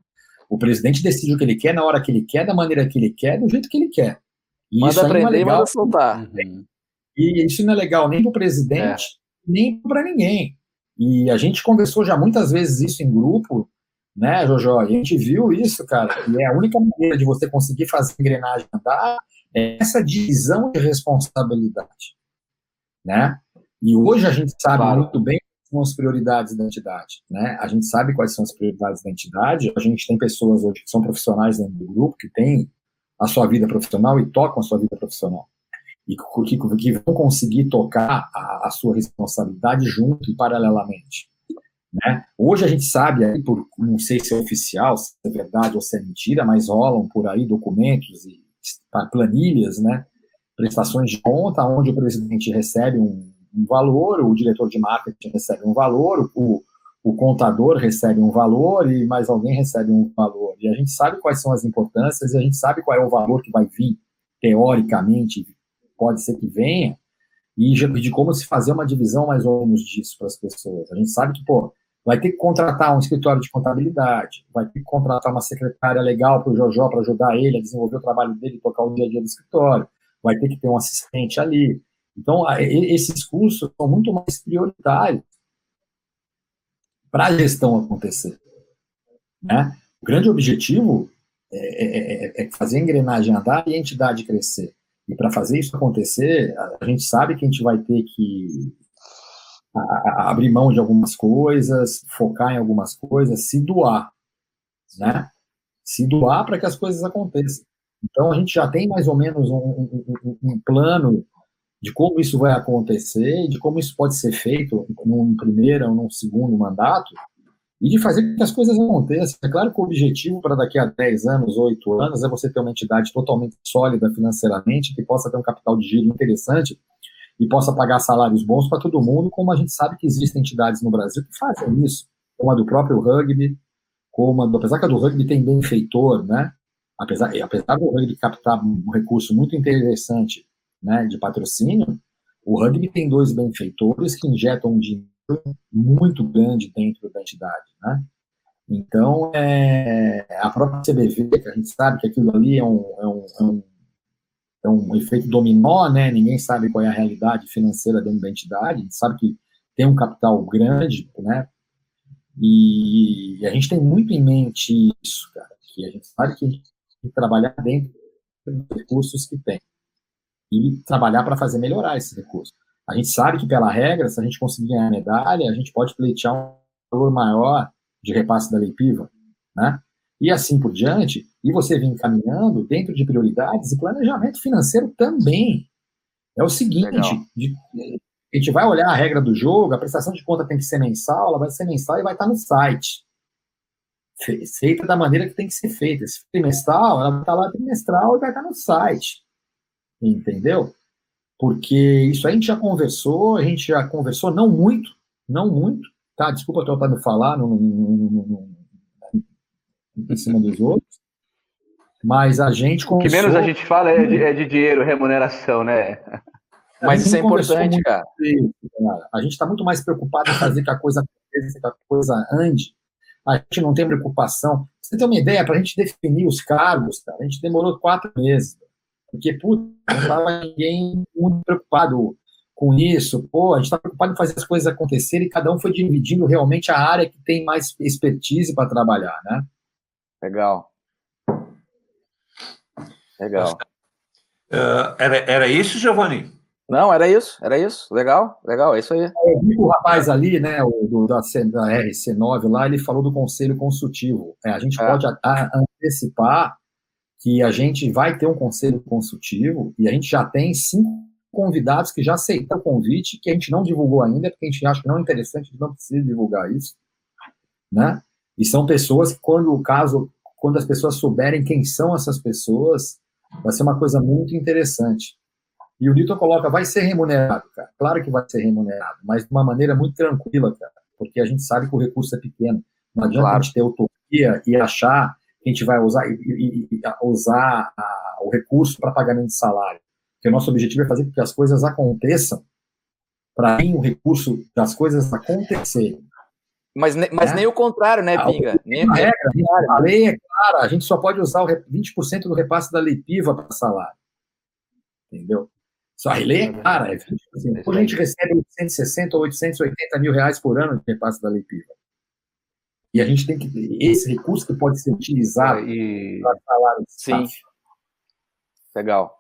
O presidente decide o que ele quer, na hora que ele quer, da maneira que ele quer, do jeito que ele quer. E manda isso é aprender e manda soltar. E isso não é legal nem para o presidente, é. nem para ninguém. E a gente conversou já muitas vezes isso em grupo, né, Jojo? E a gente viu isso, cara. E é a única maneira de você conseguir fazer a engrenagem andar é essa divisão de responsabilidade, né? E hoje a gente sabe claro. muito bem quais são as prioridades da entidade, né? A gente sabe quais são as prioridades da entidade. A gente tem pessoas hoje que são profissionais dentro do grupo que têm a sua vida profissional e tocam a sua vida profissional e que, que vão conseguir tocar a, a, sua responsabilidade junto e paralelamente. Né? Hoje a gente sabe, aí por, não sei se é oficial, se é verdade ou se é mentira, mas rolam por aí documentos e planilhas, né? prestações de conta, onde o presidente recebe um, um valor, o diretor de marketing recebe um valor, o, o contador recebe um valor e mais alguém recebe um valor. E a gente sabe quais são as importâncias e a gente sabe qual é o valor que vai vir, teoricamente, pode ser que venha, e de como se fazer uma divisão mais ou menos disso para as pessoas. A gente sabe que, pô, vai ter que contratar um escritório de contabilidade, vai ter que contratar uma secretária legal para o Jojó para ajudar ele a desenvolver o trabalho dele, tocar o dia a dia do escritório, vai ter que ter um assistente ali. Então, esses cursos são muito mais prioritários para a gestão acontecer. Né? O grande objetivo é, é, é, é fazer a engrenagem andar e a entidade crescer. E para fazer isso acontecer, a gente sabe que a gente vai ter que abrir mão de algumas coisas, focar em algumas coisas, se doar, né? Se doar para que as coisas aconteçam. Então a gente já tem mais ou menos um, um, um, um plano de como isso vai acontecer, de como isso pode ser feito num primeiro ou num segundo mandato, e de fazer com que as coisas aconteçam. É claro que o objetivo para daqui a 10 anos, 8 anos, é você ter uma entidade totalmente sólida financeiramente, que possa ter um capital de giro interessante e possa pagar salários bons para todo mundo, como a gente sabe que existem entidades no Brasil que fazem isso, como a do próprio rugby, como a do, apesar que a do rugby tem benfeitor, né? Apesar, apesar do rugby captar um recurso muito interessante né, de patrocínio, o rugby tem dois benfeitores que injetam dinheiro muito grande dentro da entidade, né? Então, é, a própria CBV, que a gente sabe que aquilo ali é um, é um, é um, é um efeito dominó, né? Ninguém sabe qual é a realidade financeira dentro da entidade, a gente sabe que tem um capital grande, né? E, e a gente tem muito em mente isso, cara, que a gente sabe que a gente tem que trabalhar dentro dos recursos que tem e trabalhar para fazer melhorar esses recursos. A gente sabe que, pela regra, se a gente conseguir ganhar a medalha, a gente pode pleitear um valor maior de repasse da lei PIVA, né? E assim por diante, e você vem caminhando dentro de prioridades e planejamento financeiro também. É o seguinte, de, a gente vai olhar a regra do jogo, a prestação de conta tem que ser mensal, ela vai ser mensal e vai estar no site. Feita da maneira que tem que ser feita. Se trimestral, ela vai estar lá trimestral e vai estar no site. Entendeu? Porque isso a gente já conversou, a gente já conversou, não muito, não muito, tá? Desculpa eu estar falar no, no, no, em cima dos outros, mas a gente conversou... O que menos a gente fala é de, é de dinheiro, remuneração, né? Mas isso é importante, cara. cara. A gente está muito mais preocupado em fazer que a coisa aconteça, que a coisa ande, a gente não tem preocupação. Você tem uma ideia, para a gente definir os cargos, cara, a gente demorou quatro meses. Porque, putz, não estava ninguém muito preocupado com isso. Pô, a gente está preocupado em fazer as coisas acontecerem e cada um foi dividindo realmente a área que tem mais expertise para trabalhar, né? Legal. Legal. Uh, era, era isso, Giovanni? Não, era isso, era isso. Legal, legal, é isso aí. Eu vi o rapaz ali, né, o do, da, da RC9 lá, ele falou do conselho consultivo. É, a gente é. pode a, a, antecipar que a gente vai ter um conselho consultivo e a gente já tem cinco convidados que já aceitaram o convite, que a gente não divulgou ainda, porque a gente acha que não é interessante, a gente não precisa divulgar isso, né? E são pessoas que, quando o caso, quando as pessoas souberem quem são essas pessoas, vai ser uma coisa muito interessante. E o Newton coloca, vai ser remunerado, cara. Claro que vai ser remunerado, mas de uma maneira muito tranquila, cara, porque a gente sabe que o recurso é pequeno. Não adianta claro. a gente ter utopia e achar a gente vai usar, e, e, e usar a, o recurso para pagamento de salário. Porque o nosso objetivo é fazer com que as coisas aconteçam, para mim, o recurso das coisas acontecerem. Mas, mas é. nem o contrário, né, Pinga? Nem, a, regra, a lei é clara, a gente só pode usar o 20% do repasse da lei PIVA para salário. Entendeu? Só a lei é clara, é 20%. Depois a gente recebe 860 ou 880 mil reais por ano de repasse da lei PIVA. E a gente tem que esse recurso que pode ser utilizado e... para de Sim. Legal.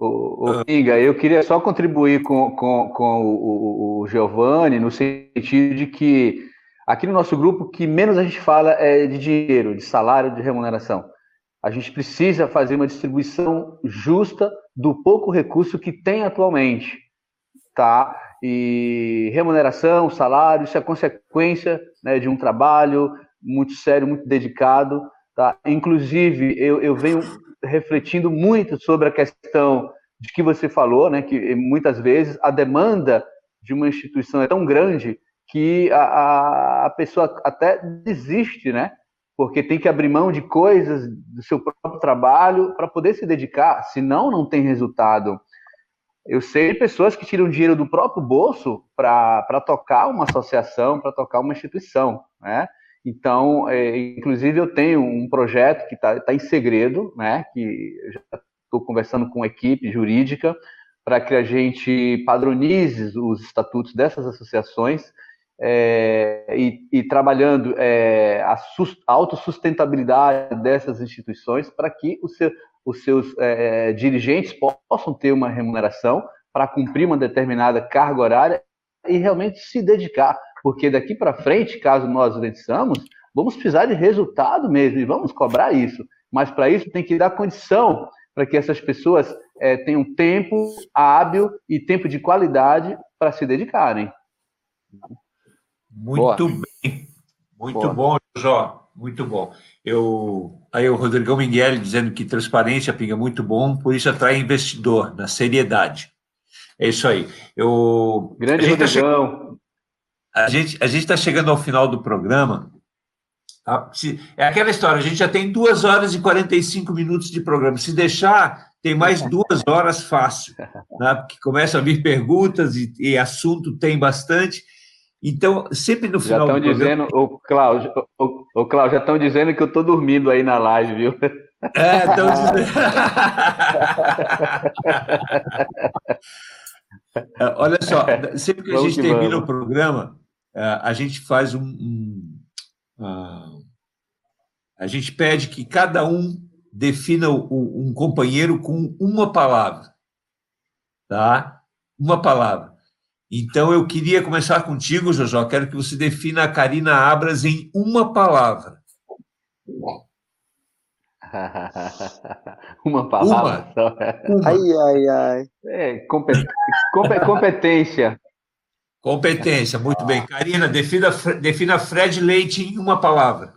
O, o eu queria só contribuir com, com, com o, o, o Giovanni no sentido de que aqui no nosso grupo o que menos a gente fala é de dinheiro, de salário, de remuneração. A gente precisa fazer uma distribuição justa do pouco recurso que tem atualmente, tá? E remuneração, salário, isso é consequência né, de um trabalho muito sério, muito dedicado, tá? Inclusive, eu, eu venho refletindo muito sobre a questão de que você falou, né? Que muitas vezes a demanda de uma instituição é tão grande que a, a pessoa até desiste, né? porque tem que abrir mão de coisas do seu próprio trabalho para poder se dedicar, senão não tem resultado. Eu sei pessoas que tiram dinheiro do próprio bolso para tocar uma associação, para tocar uma instituição, né? Então, é, inclusive, eu tenho um projeto que está tá em segredo, né? Que já estou conversando com a equipe jurídica para que a gente padronize os estatutos dessas associações é, e, e, trabalhando é, a, sus, a autossustentabilidade dessas instituições para que seu, os seus é, dirigentes possam ter uma remuneração para cumprir uma determinada carga horária e realmente se dedicar, porque daqui para frente, caso nós vençamos, vamos precisar de resultado mesmo e vamos cobrar isso. Mas para isso tem que dar condição para que essas pessoas é, tenham tempo hábil e tempo de qualidade para se dedicarem. Muito Boa. bem. Muito Boa. bom, Jó. Muito bom. Eu, aí o Rodrigão Miguel dizendo que transparência, Pinga, é muito bom, por isso atrai investidor, na seriedade. É isso aí. Eu, Grande a Rodrigão. Tá a gente a está chegando ao final do programa. Tá? Se, é aquela história, a gente já tem duas horas e 45 minutos de programa. Se deixar, tem mais duas horas fácil, né? porque começa a vir perguntas e, e assunto tem bastante. Então, sempre no final já estão dizendo, o Cláudio, o, o Cláudio, já estão dizendo que eu estou dormindo aí na live, viu? É, estão dizendo. É, olha só, sempre que a gente que termina vamos. o programa, é, a gente faz um, um uh, a gente pede que cada um defina um companheiro com uma palavra, tá? Uma palavra. Então, eu queria começar contigo, Jojó. Quero que você defina a Karina Abras em uma palavra. uma palavra uma. Ai, ai, ai. É, competência. Competência, muito bem. Karina, defina, defina Fred Leite em uma palavra.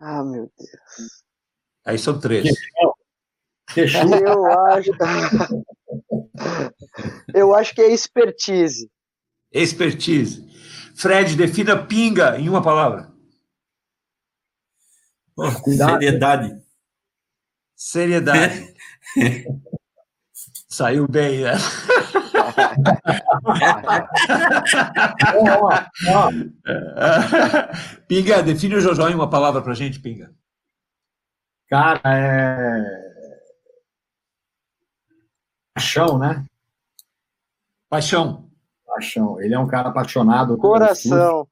Ah, meu Deus. Aí são três. Eu acho. Eu acho que é expertise. Expertise. Fred, defina pinga em uma palavra. Oh, seriedade. Seriedade. Saiu bem, né? Pinga, define o Jojó em uma palavra para gente, Pinga. Cara, é. Paixão, né? Paixão. Paixão. Ele é um cara apaixonado. Coração.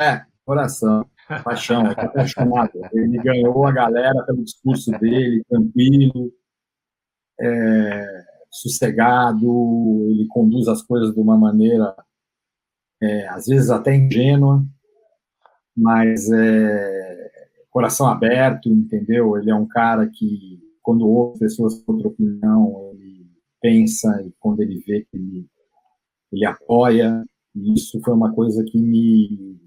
É, coração. Paixão, ele é apaixonado. Ele ganhou a galera pelo discurso dele, tranquilo, é, sossegado, ele conduz as coisas de uma maneira, é, às vezes até ingênua, mas é, coração aberto, entendeu? Ele é um cara que, quando ouve pessoas com outra opinião, pensa e quando ele vê que ele, ele apoia. E isso foi uma coisa que me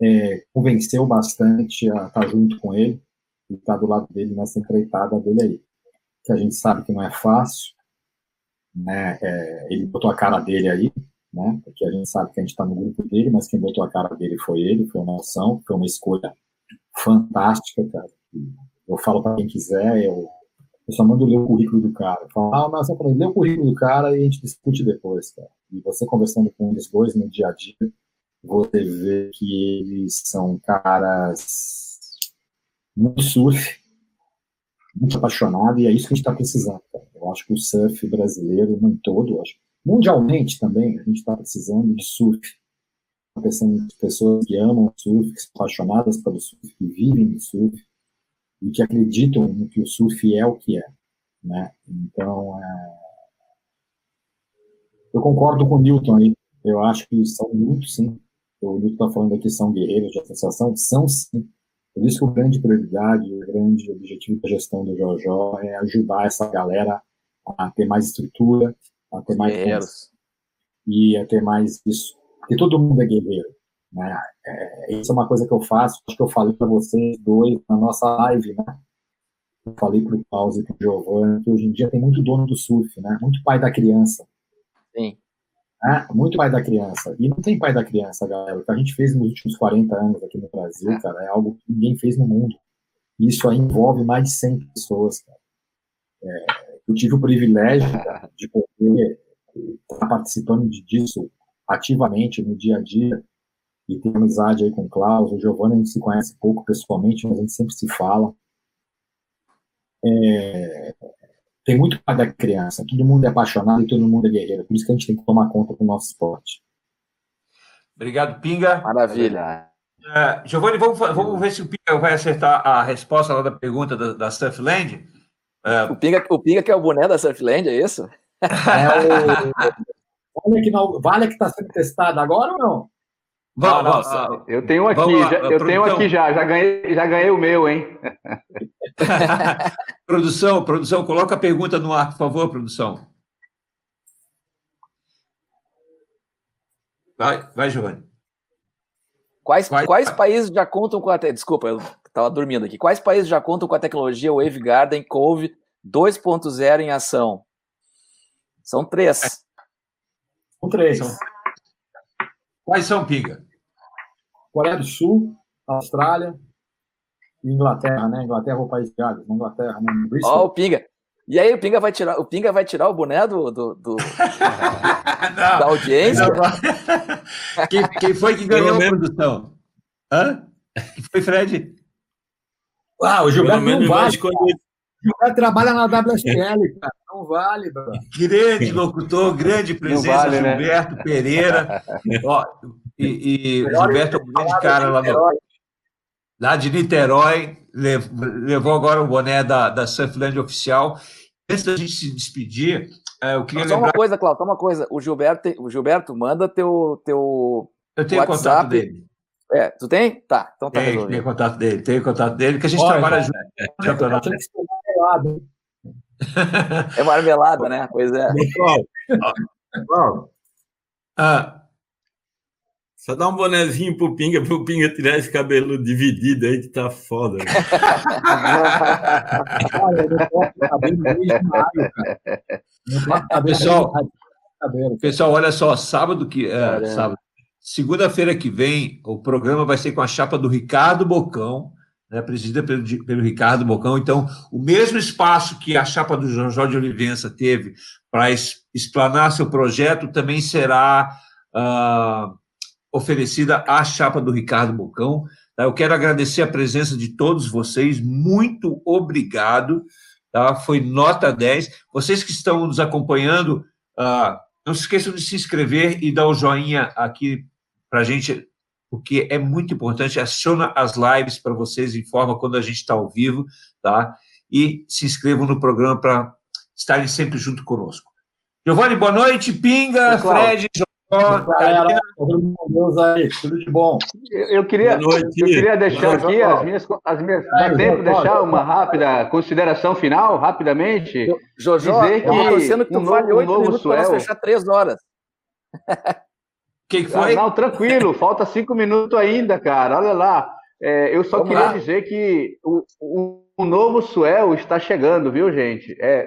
é, convenceu bastante a estar junto com ele e estar do lado dele nessa empreitada dele aí. Que a gente sabe que não é fácil, né? É, ele botou a cara dele aí, né? Porque a gente sabe que a gente está no grupo dele, mas quem botou a cara dele foi ele, foi uma ação, foi uma escolha fantástica, cara. Eu falo para quem quiser, eu, eu só mando ler o currículo do cara. Falo, ah, mas eu lê o currículo do cara e a gente discute depois, cara. E você conversando com eles dois no dia a dia, você vê que eles são caras muito surf, muito apaixonados, e é isso que a gente está precisando. Cara. Eu acho que o surf brasileiro, não todo, acho, mundialmente também, a gente está precisando de surf. Está precisando de pessoas que amam surf, que são apaixonadas pelo surf, que vivem do surf, e que acreditam no que o surf é o que é. Né? Então, é... eu concordo com o Newton aí. Eu acho que são muito, sim, o Lito está falando aqui são guerreiros de associação, são sim. Por isso que a grande prioridade, o grande objetivo da gestão do JoJo é ajudar essa galera a ter mais estrutura, a ter mais Guerreiros. e a ter mais isso. Porque todo mundo é guerreiro. Né? É, isso é uma coisa que eu faço, acho que eu falei para vocês dois na nossa live, né? Eu falei para o Klaus e para o Giovanni que hoje em dia tem muito dono do surf, né? Muito pai da criança. Sim. Né? Muito pai da criança. E não tem pai da criança, galera. O que a gente fez nos últimos 40 anos aqui no Brasil, cara, é algo que ninguém fez no mundo. E isso aí envolve mais de 100 pessoas, cara. É, eu tive o privilégio cara, de poder estar participando disso ativamente no dia a dia e ter amizade aí com o Klaus, o Giovanni a gente se conhece pouco pessoalmente, mas a gente sempre se fala. É, tem muito pai da criança, todo mundo é apaixonado e todo mundo é guerreiro, por isso que a gente tem que tomar conta do nosso esporte. Obrigado, Pinga. Maravilha. Uh, Giovanni, vamos, vamos ver se o Pinga vai acertar a resposta lá da pergunta da, da Surfland. Uh, o, Pinga, o Pinga que é o boné da Surfland, é isso? É o... Vale que, não, vale que está sendo testado agora ou não? Vamos, ah, vamos, eu tenho aqui, lá, já, eu produção. tenho aqui já, já ganhei, já ganhei o meu, hein? produção, produção, coloca a pergunta no ar, por favor, produção. Vai, vai, Giovanni. Quais, quais, quais países já contam com a desculpa, eu estava dormindo aqui. Quais países já contam com a tecnologia Wave Garden Cove 2.0 em ação? São três. São três. São... Quais são, Pinga? Coreia do Sul, Austrália e Inglaterra, né? Inglaterra é o país de Gales, Inglaterra, né? Ó, oh, o Pinga. E aí o Pinga vai tirar, o Pinga vai tirar o boné do, do, do não, da audiência? Não. Quem, quem, foi que ganhou a produção? Hã? Quem foi, Fred? Ah, o Gilberto não vai. Gilberto trabalha na WSL, cara. Não vale, bro. Grande locutor, grande presença, vale, né? Gilberto né? Pereira. Ó, e, e Gilberto é um grande cara lá, no, lá de Niterói, levou agora o boné da, da Surfland Oficial. Antes da gente se despedir, é, eu queria só lembrar... uma coisa, Cláudio, só uma coisa. O Gilberto, o Gilberto manda teu, teu Eu tenho WhatsApp. contato dele. É, tu tem? Tá, então tá tem, Tem contato dele, tem contato dele, que a gente Olha, trabalha junto no campeonato. É marmelada, né? Pois é. Pessoal, ah, só dá um bonezinho pro Pinga, pro Pinga tirar esse cabelo dividido aí que tá foda. pessoal, pessoal, olha só, sábado que é, sábado, segunda-feira que vem, o programa vai ser com a chapa do Ricardo Bocão, né, presidida pelo, pelo Ricardo Bocão. Então, o mesmo espaço que a chapa do João Jorge Olivença teve para explanar seu projeto também será uh, oferecida à chapa do Ricardo Bocão. Tá? Eu quero agradecer a presença de todos vocês, muito obrigado. Tá? Foi nota 10. Vocês que estão nos acompanhando, uh, não se esqueçam de se inscrever e dar o joinha aqui para a gente, porque é muito importante. Aciona as lives para vocês, informa quando a gente está ao vivo, tá? E se inscrevam no programa para estarem sempre junto conosco. Giovanni, boa noite. Pinga, Fred, Galera, Deus aí, tudo de bom. Eu, queria, eu queria deixar aqui as minhas. As minhas dá tempo deixar uma rápida consideração final, rapidamente? Jojo, dizer que eu tô torcendo que tu um fale oito um minutos para fechar três horas. Quem foi? Ah, não, tranquilo, falta cinco minutos ainda, cara. Olha lá. É, eu só Vamos queria lá. dizer que o, o, o novo Suel está chegando, viu, gente? É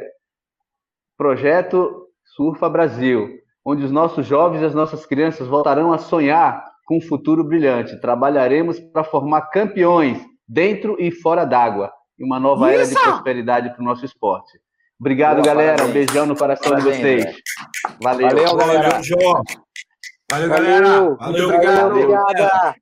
projeto Surfa Brasil onde os nossos jovens e as nossas crianças voltarão a sonhar com um futuro brilhante. Trabalharemos para formar campeões dentro e fora d'água e uma nova Isso! era de prosperidade para o nosso esporte. Obrigado, Boa, galera. Parabéns. Um beijão no coração parabéns, de vocês. Valeu. Valeu, galera. Valeu, galera. Valeu, Valeu, obrigado. Obrigada.